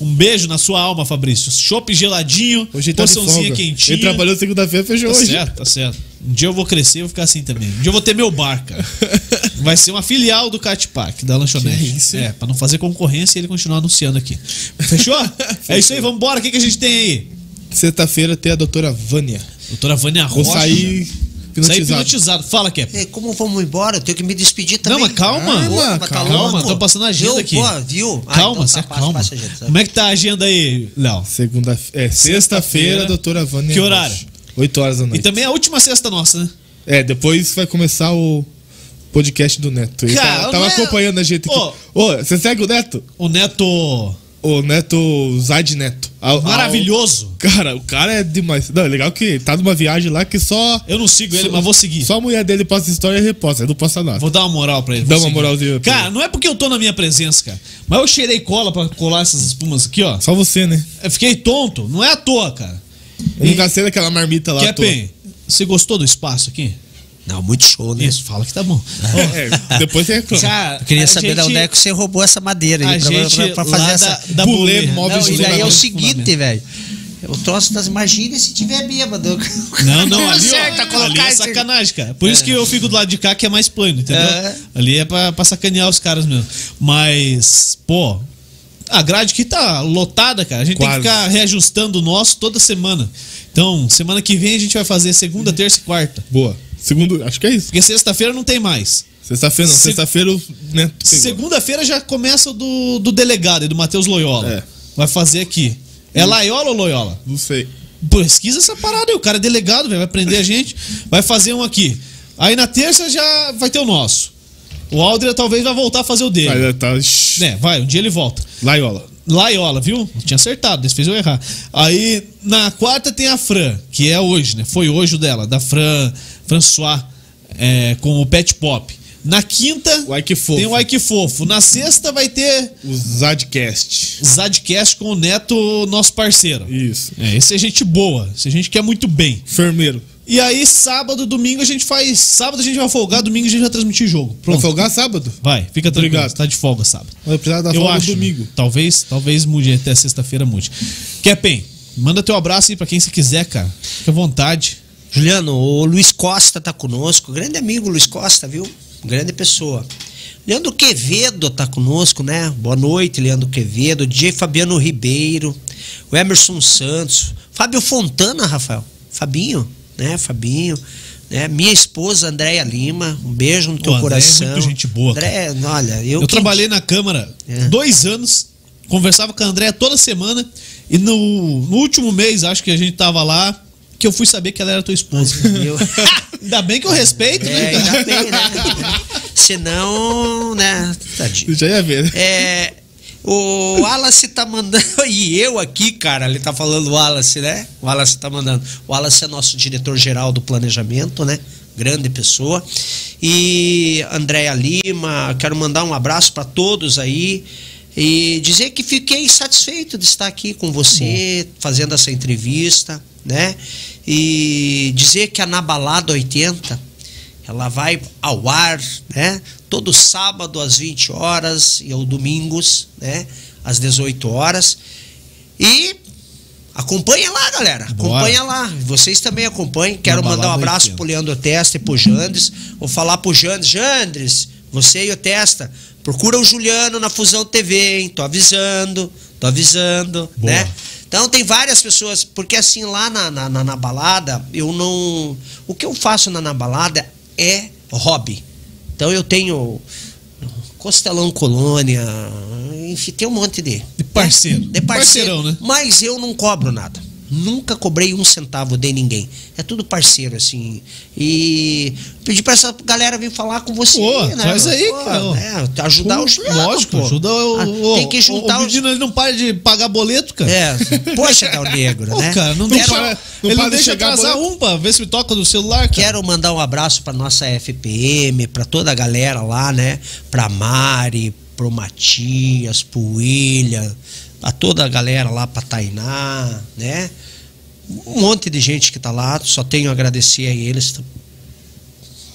[SPEAKER 1] Um beijo na sua alma, Fabrício. Chopp geladinho,
[SPEAKER 2] Hoje tá folga.
[SPEAKER 1] quentinha.
[SPEAKER 2] Ele trabalhou segunda-feira, fechou
[SPEAKER 1] Tá
[SPEAKER 2] hoje.
[SPEAKER 1] certo, tá certo. Um dia eu vou crescer e vou ficar assim também. Um dia eu vou ter meu bar, cara. Vai ser uma filial do Cat Park, da lanchonete.
[SPEAKER 2] Isso,
[SPEAKER 1] é, pra não fazer concorrência e ele continuar anunciando aqui. Fechou? é isso aí, vambora. O que, que a gente tem aí?
[SPEAKER 2] Sexta-feira tem a doutora Vânia.
[SPEAKER 1] Doutora Vânia
[SPEAKER 2] Vou
[SPEAKER 1] Rocha.
[SPEAKER 2] sair
[SPEAKER 1] Sair
[SPEAKER 2] hipnotizado.
[SPEAKER 1] hipnotizado. Fala, Cap.
[SPEAKER 3] É, como vamos embora? Eu tenho que me despedir também.
[SPEAKER 1] Não, mas calma.
[SPEAKER 2] Calma,
[SPEAKER 3] mas
[SPEAKER 2] calma,
[SPEAKER 1] Calma, tô passando a agenda
[SPEAKER 3] Viu?
[SPEAKER 1] aqui.
[SPEAKER 3] Pô, viu? Ah,
[SPEAKER 1] Calma,
[SPEAKER 3] então
[SPEAKER 1] você
[SPEAKER 3] tá, passa,
[SPEAKER 1] calma.
[SPEAKER 3] passa agenda, tá?
[SPEAKER 1] Como é que tá a agenda aí, Léo?
[SPEAKER 2] Segunda, é,
[SPEAKER 1] Sexta-feira.
[SPEAKER 2] sexta-feira, doutora Vânia.
[SPEAKER 1] Que horário?
[SPEAKER 2] 8 horas da
[SPEAKER 1] E
[SPEAKER 2] noite.
[SPEAKER 1] também é a última sexta nossa, né?
[SPEAKER 2] É, depois vai começar o podcast do Neto.
[SPEAKER 1] Cara,
[SPEAKER 2] tá- tava
[SPEAKER 1] Neto-
[SPEAKER 2] acompanhando a gente aqui.
[SPEAKER 1] Ô.
[SPEAKER 2] Ô, você segue o Neto?
[SPEAKER 1] O Neto
[SPEAKER 2] O Neto Zaid Neto. Ao-
[SPEAKER 1] maravilhoso.
[SPEAKER 2] ao- Cara, o cara é demais. Não, é legal que tá numa viagem lá que só.
[SPEAKER 1] Eu não sigo ele,
[SPEAKER 2] só-
[SPEAKER 1] mas vou seguir.
[SPEAKER 2] Só a mulher dele posta história e reposta. Ele não posta nada.
[SPEAKER 1] Vou dar uma moral pra ele.
[SPEAKER 2] Dá uma
[SPEAKER 1] seguir.
[SPEAKER 2] moralzinha
[SPEAKER 1] Cara,
[SPEAKER 2] ele.
[SPEAKER 1] não é porque eu tô na minha presença, cara. Mas eu cheirei cola pra colar essas espumas aqui, ó.
[SPEAKER 2] Só você, né?
[SPEAKER 1] Eu fiquei tonto. Não é à toa, cara.
[SPEAKER 2] Eu nunca sei daquela marmita lá.
[SPEAKER 1] Kepem, você gostou do espaço aqui?
[SPEAKER 3] Não, muito show, né?
[SPEAKER 1] Isso, fala que tá bom.
[SPEAKER 2] É, depois você reclama.
[SPEAKER 1] Cara,
[SPEAKER 3] Eu queria saber da
[SPEAKER 1] gente-
[SPEAKER 3] onde é que você roubou essa madeira
[SPEAKER 1] A
[SPEAKER 3] aí pra,
[SPEAKER 1] gente
[SPEAKER 3] pra- pra fazer essa.
[SPEAKER 1] da, da
[SPEAKER 2] Bulê. Móveis
[SPEAKER 3] Não, e daí é o seguinte, velho. O troço das imagina se tiver bêbado.
[SPEAKER 1] Não, não, ali,
[SPEAKER 3] Acerta,
[SPEAKER 1] ó,
[SPEAKER 3] colocar
[SPEAKER 1] ali é sacanagem, cara. Por isso que eu fico do lado de cá, que é mais plano, entendeu?
[SPEAKER 3] É.
[SPEAKER 1] Ali é pra, pra sacanear os caras mesmo. Mas, pô, a grade aqui tá lotada, cara. A gente tem
[SPEAKER 2] Quase.
[SPEAKER 1] que ficar reajustando o nosso toda semana. Então, semana que vem a gente vai fazer segunda, terça e quarta.
[SPEAKER 2] Boa. Segundo, acho que é isso.
[SPEAKER 1] Porque sexta-feira não tem mais.
[SPEAKER 2] Sexta-feira não.
[SPEAKER 1] Se-
[SPEAKER 2] Sexta-feira pegou.
[SPEAKER 1] Segunda-feira já começa o do, do delegado e do Matheus Loyola.
[SPEAKER 2] É.
[SPEAKER 1] Vai fazer aqui. É Laiola ou Loyola?
[SPEAKER 2] Não sei.
[SPEAKER 1] Pesquisa essa parada aí. O cara é delegado, velho, vai prender a gente. Vai fazer um aqui. Aí na terça já vai ter o nosso. O Aldria talvez vai voltar a fazer o dele.
[SPEAKER 2] Mas, tá.
[SPEAKER 1] É, vai, um dia ele volta.
[SPEAKER 2] Laiola.
[SPEAKER 1] Laiola, viu? Tinha acertado, desse fez eu errar. Aí, na quarta tem a Fran, que é hoje, né? Foi hoje o dela, da Fran François, é, com o Pet Pop. Na quinta
[SPEAKER 2] O Ike Fofo.
[SPEAKER 1] tem o Ike Fofo. Na sexta vai ter
[SPEAKER 2] O Zadcast.
[SPEAKER 1] Zadcast com o Neto, nosso parceiro.
[SPEAKER 2] Isso.
[SPEAKER 1] É, esse é gente boa, esse é gente que é muito bem.
[SPEAKER 2] Enfermeiro.
[SPEAKER 1] E aí, sábado, domingo a gente faz. Sábado a gente vai folgar, domingo a gente vai transmitir jogo.
[SPEAKER 2] Vai
[SPEAKER 1] Pronto.
[SPEAKER 2] folgar sábado?
[SPEAKER 1] Vai, fica tranquilo.
[SPEAKER 2] Obrigado.
[SPEAKER 1] Tá de folga sábado.
[SPEAKER 2] Vai precisar da
[SPEAKER 1] Eu
[SPEAKER 2] folga
[SPEAKER 1] acho.
[SPEAKER 2] domingo.
[SPEAKER 1] Talvez, talvez mude até sexta-feira mude. Kepem, manda teu abraço aí pra quem você quiser, cara. Fica à vontade.
[SPEAKER 3] Juliano, o Luiz Costa tá conosco, grande amigo Luiz Costa, viu? Grande pessoa. Leandro Quevedo tá conosco, né? Boa noite, Leandro Quevedo, DJ Fabiano Ribeiro, o Emerson Santos, Fábio Fontana, Rafael, Fabinho, né? Fabinho, né? Minha esposa Andréia Lima, um beijo no teu
[SPEAKER 1] André é
[SPEAKER 3] coração.
[SPEAKER 1] muito gente boa,
[SPEAKER 3] André, olha, eu,
[SPEAKER 1] Eu, trabalhei na Câmara
[SPEAKER 3] É.
[SPEAKER 1] dois anos, conversava com a Andréa toda semana. E no, no último mês, acho que a gente tava lá, que eu fui saber que ela era tua esposa.
[SPEAKER 3] Eu-
[SPEAKER 1] Ainda bem que eu respeito,
[SPEAKER 3] É,
[SPEAKER 1] né?
[SPEAKER 3] ainda bem, né? Senão, né? Tadinho.
[SPEAKER 2] Já ia ver, né?
[SPEAKER 3] É, o Wallace tá mandando. E eu aqui, cara, ele tá falando o Wallace, né? O Wallace tá mandando. O Wallace é nosso diretor-geral do planejamento, né? Grande pessoa. E Andréia Lima, quero mandar um abraço para todos aí. E dizer que fiquei satisfeito de estar aqui com você, fazendo essa entrevista, né? E dizer que a Na Balada 80 ela vai ao ar, né? Todo sábado às 20 horas e aos domingos, né? Às 18 horas. E acompanha lá, galera.
[SPEAKER 1] Bora.
[SPEAKER 3] Acompanha lá. Vocês também acompanhem. Quero mandar um abraço
[SPEAKER 1] 80.
[SPEAKER 3] pro Leandro Testa e pro Jandres. Vou falar pro Jandres. Jandres, você e o Testa, procura o Juliano na Fusão TV, hein? Tô avisando, tô avisando,
[SPEAKER 1] Boa.
[SPEAKER 3] né? Então tem várias pessoas, porque assim, lá na, na, na- na balada, eu não. O que eu faço na, na balada é hobby. Então eu tenho Costelão Colônia, enfim, tem um monte de.
[SPEAKER 1] De parceiro.
[SPEAKER 3] De parceiro.
[SPEAKER 1] Parceirão, né?
[SPEAKER 3] Mas eu não cobro nada. Nunca cobrei um centavo de ninguém. É tudo parceiro, assim. E pedi pra essa galera vir falar com você.
[SPEAKER 1] Pô,
[SPEAKER 3] né?
[SPEAKER 1] traz aí,
[SPEAKER 3] Pô,
[SPEAKER 1] cara.
[SPEAKER 3] né? Ajudar o Juliano.
[SPEAKER 1] Lógico,
[SPEAKER 3] pô.
[SPEAKER 1] ajuda o,
[SPEAKER 3] Ah,
[SPEAKER 1] o-
[SPEAKER 3] Tem que juntar
[SPEAKER 1] o, o
[SPEAKER 3] os.
[SPEAKER 1] menino ele não para de pagar boleto, cara.
[SPEAKER 3] É, poxa, Gal Negro,
[SPEAKER 1] Pô,
[SPEAKER 3] né?
[SPEAKER 1] cara, não
[SPEAKER 3] Quero-
[SPEAKER 1] deixa,
[SPEAKER 2] para- não
[SPEAKER 1] ele
[SPEAKER 2] para
[SPEAKER 1] não
[SPEAKER 2] de
[SPEAKER 1] deixa atrasar
[SPEAKER 2] boleto.
[SPEAKER 1] um pra ver se me toca no celular, cara.
[SPEAKER 3] Quero mandar um abraço para nossa FPM, para toda a galera lá, né? Pra Mari, pro Matias, pro William, a toda a galera lá, pra Tainá, né? Um monte de gente que tá lá, só tenho a agradecer a eles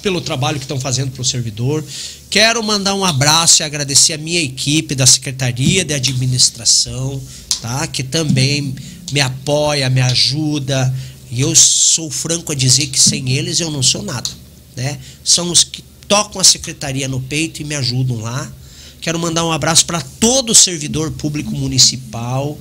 [SPEAKER 3] pelo trabalho que estão fazendo pro servidor. Quero mandar um abraço e agradecer a minha equipe da Secretaria de Administração, tá? Que também me apoia, me ajuda. E eu sou franco a dizer que sem eles eu não sou nada, né? São os que tocam a secretaria no peito e me ajudam lá. Quero mandar um abraço para todo o servidor público municipal,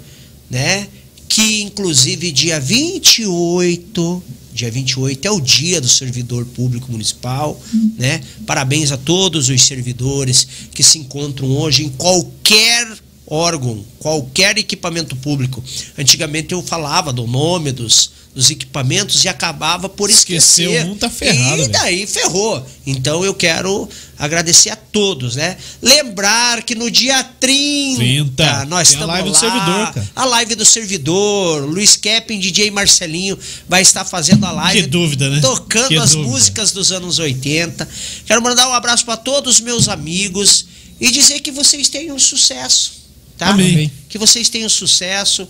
[SPEAKER 3] né? Que inclusive dia 28, dia 28 é o dia do servidor público municipal, né? Parabéns a todos os servidores que se encontram hoje em qualquer órgão, qualquer equipamento público. Antigamente eu falava do nome dos, dos equipamentos e acabava por
[SPEAKER 1] Esqueceu
[SPEAKER 3] esquecer.
[SPEAKER 1] um, tá ferrado,
[SPEAKER 3] E daí ferrou. Então eu quero agradecer a todos, né? Lembrar que no dia 30,
[SPEAKER 1] 30,
[SPEAKER 3] nós
[SPEAKER 1] tem a
[SPEAKER 3] estamos
[SPEAKER 1] live do
[SPEAKER 3] lá,
[SPEAKER 1] servidor, cara.
[SPEAKER 3] A live do servidor, Luiz Kepping, DJ Marcelinho vai estar fazendo a live.
[SPEAKER 1] Que dúvida, né?
[SPEAKER 3] Tocando
[SPEAKER 1] Que
[SPEAKER 3] as
[SPEAKER 1] dúvida.
[SPEAKER 3] músicas dos anos 80. Quero mandar um abraço para todos os meus amigos e dizer que vocês tenham sucesso. Tá?
[SPEAKER 1] Amém.
[SPEAKER 3] Que vocês tenham sucesso.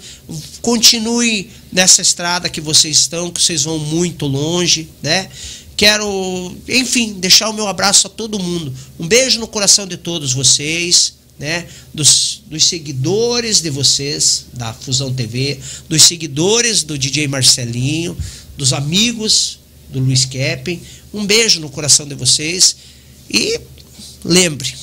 [SPEAKER 3] Continue nessa estrada que vocês estão, que vocês vão muito longe, né? Quero, enfim, deixar o meu abraço a todo mundo. Um beijo no coração de todos vocês, né? Dos, dos seguidores de vocês, da Fusão TV, dos seguidores do DJ Marcelinho, dos amigos do Luiz Keppen. Um beijo no coração de vocês. E lembre,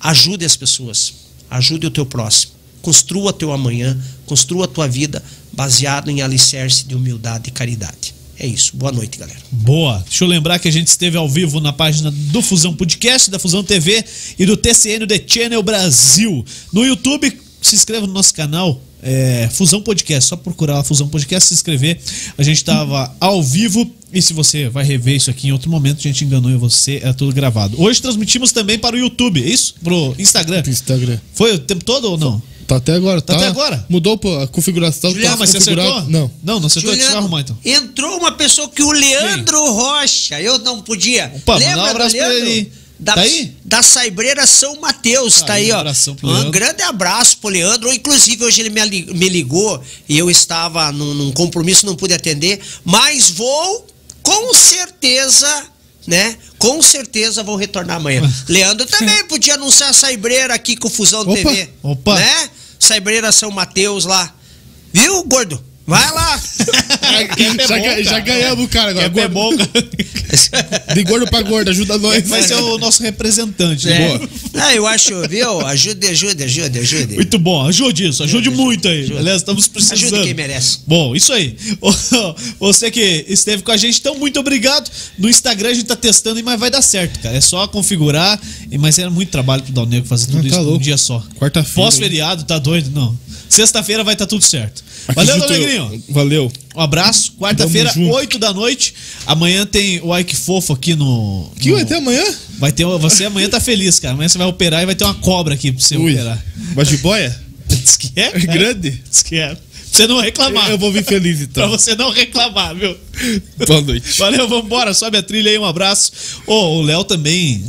[SPEAKER 3] ajude as pessoas, ajude o teu próximo, construa teu amanhã, construa a tua vida baseado em alicerce de humildade e caridade. É isso. Boa noite, galera.
[SPEAKER 1] Boa. Deixa eu lembrar que a gente esteve ao vivo na página do Fusão Podcast, da Fusão TV e do TCN The Channel Brasil. No YouTube, se inscreva no nosso canal. É, Fusão Podcast, só procurar lá Fusão Podcast, se inscrever. A gente estava ao vivo e se você vai rever isso aqui em outro momento, a gente enganou você, é tudo gravado. Hoje transmitimos também para o YouTube, é isso? Pro Instagram.
[SPEAKER 2] Instagram.
[SPEAKER 1] Foi o tempo todo ou não?
[SPEAKER 2] Tá até agora,
[SPEAKER 1] Tá
[SPEAKER 2] tá?
[SPEAKER 1] até agora?
[SPEAKER 2] Mudou pô, a configuração.
[SPEAKER 1] Juliano,
[SPEAKER 2] tá
[SPEAKER 1] mas você
[SPEAKER 2] configurado-
[SPEAKER 1] acertou?
[SPEAKER 2] Não.
[SPEAKER 1] Não, não acertou, deixa eu arrumar então.
[SPEAKER 3] Entrou uma pessoa que o Leandro Rocha, eu não podia.
[SPEAKER 1] Opa,
[SPEAKER 3] Lembra
[SPEAKER 1] um abraço
[SPEAKER 3] do
[SPEAKER 1] pra ele.
[SPEAKER 3] Da,
[SPEAKER 1] Tá aí?
[SPEAKER 3] da Saibreira São Mateus, tá
[SPEAKER 1] Aí,
[SPEAKER 3] aí,
[SPEAKER 1] um
[SPEAKER 3] ó. Um grande abraço pro Leandro. Inclusive, hoje ele me ligou e eu estava num, num compromisso, não pude atender, mas vou, com certeza, né? Com certeza vou retornar amanhã. Leandro também podia anunciar a Saibreira aqui com o Fusão
[SPEAKER 2] Opa,
[SPEAKER 3] TV.
[SPEAKER 1] opa.
[SPEAKER 3] Né? Saibreira São Mateus lá. Viu, gordo? Vai lá.
[SPEAKER 1] é
[SPEAKER 2] já,
[SPEAKER 1] bom,
[SPEAKER 2] ga- já
[SPEAKER 1] cara.
[SPEAKER 2] ganhamos o cara agora.
[SPEAKER 1] É
[SPEAKER 2] Gordo-
[SPEAKER 1] bom, cara.
[SPEAKER 2] De gordo pra gordo, ajuda nós.
[SPEAKER 1] Vai ser o nosso representante.
[SPEAKER 3] É.
[SPEAKER 1] Boa.
[SPEAKER 3] Ah, eu acho, viu? Ajude, ajude, ajude, ajude.
[SPEAKER 1] Muito bom, ajude isso, ajude muito aí.
[SPEAKER 3] ajude.
[SPEAKER 1] Aliás, estamos precisando.
[SPEAKER 3] Ajude quem merece.
[SPEAKER 1] Bom, isso aí. Você que esteve com a gente, então muito obrigado. No Instagram a gente tá testando, mas vai dar certo, cara. É só configurar, e- mas era muito trabalho pro Dal Negro fazer tudo
[SPEAKER 2] Ah,
[SPEAKER 1] isso
[SPEAKER 2] tá
[SPEAKER 1] num
[SPEAKER 2] louco.
[SPEAKER 1] dia só.
[SPEAKER 2] Quarta-feira,
[SPEAKER 1] Pós-feriado, tá doido? Não. Sexta-feira vai estar tudo certo. Valeu, Dal Negrinho.
[SPEAKER 2] eu. Valeu.
[SPEAKER 1] Um abraço. Quarta-feira,
[SPEAKER 2] Tamo junto.
[SPEAKER 1] 8 da noite. Amanhã tem o Ike Fofo aqui no.
[SPEAKER 2] Que
[SPEAKER 1] no-
[SPEAKER 2] vai ter amanhã?
[SPEAKER 1] Vai ter. Você amanhã tá feliz, cara. Amanhã você vai operar e vai ter uma cobra aqui pra você
[SPEAKER 2] Ui.
[SPEAKER 1] operar.
[SPEAKER 2] Mas de boia?
[SPEAKER 1] Diz que é?
[SPEAKER 2] É grande?
[SPEAKER 1] Diz que é. Pra você não reclamar.
[SPEAKER 2] Eu vou vir feliz
[SPEAKER 1] Pra
[SPEAKER 2] então.
[SPEAKER 1] você não reclamar, viu?
[SPEAKER 2] Boa noite.
[SPEAKER 1] Valeu, vambora. Sobe a trilha aí, um abraço. Ô, o Léo também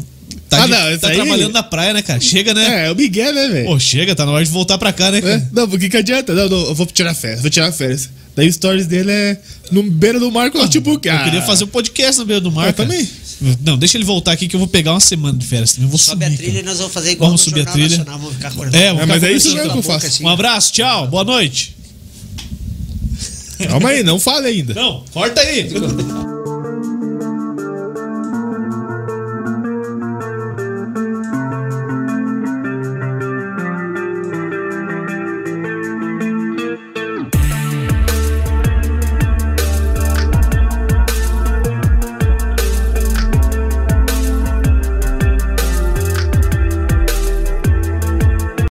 [SPEAKER 1] tá,
[SPEAKER 2] Ah,
[SPEAKER 1] de-
[SPEAKER 2] não, esse
[SPEAKER 1] tá
[SPEAKER 2] aí-
[SPEAKER 1] trabalhando na praia, né, cara? Chega, né?
[SPEAKER 2] É, é o Miguel, né, velho?
[SPEAKER 1] Pô, chega, tá na hora de voltar pra cá, né, cara?
[SPEAKER 2] É? Não, porque que adianta? Não, não, eu vou tirar férias, vou tirar férias. Daí o stories dele é no beira do mar com o notebook.
[SPEAKER 1] Eu queria fazer um podcast no meio do mar,
[SPEAKER 2] Eu
[SPEAKER 1] cara.
[SPEAKER 2] também.
[SPEAKER 1] Não, deixa ele voltar aqui que eu vou pegar uma semana de férias também. Eu vou
[SPEAKER 3] Sobe a
[SPEAKER 1] subir,
[SPEAKER 3] trilha
[SPEAKER 1] cara.
[SPEAKER 3] e nós vamos fazer igual
[SPEAKER 1] Vamos
[SPEAKER 3] no
[SPEAKER 1] subir a trilha.
[SPEAKER 3] Nacional, vamos ficar acordando.
[SPEAKER 1] É, vamos
[SPEAKER 2] É, mas é isso mesmo que eu
[SPEAKER 1] a
[SPEAKER 2] faço.
[SPEAKER 3] assim.
[SPEAKER 1] Um abraço, tchau, boa noite.
[SPEAKER 2] Calma aí, não fale ainda.
[SPEAKER 1] Não, corta aí.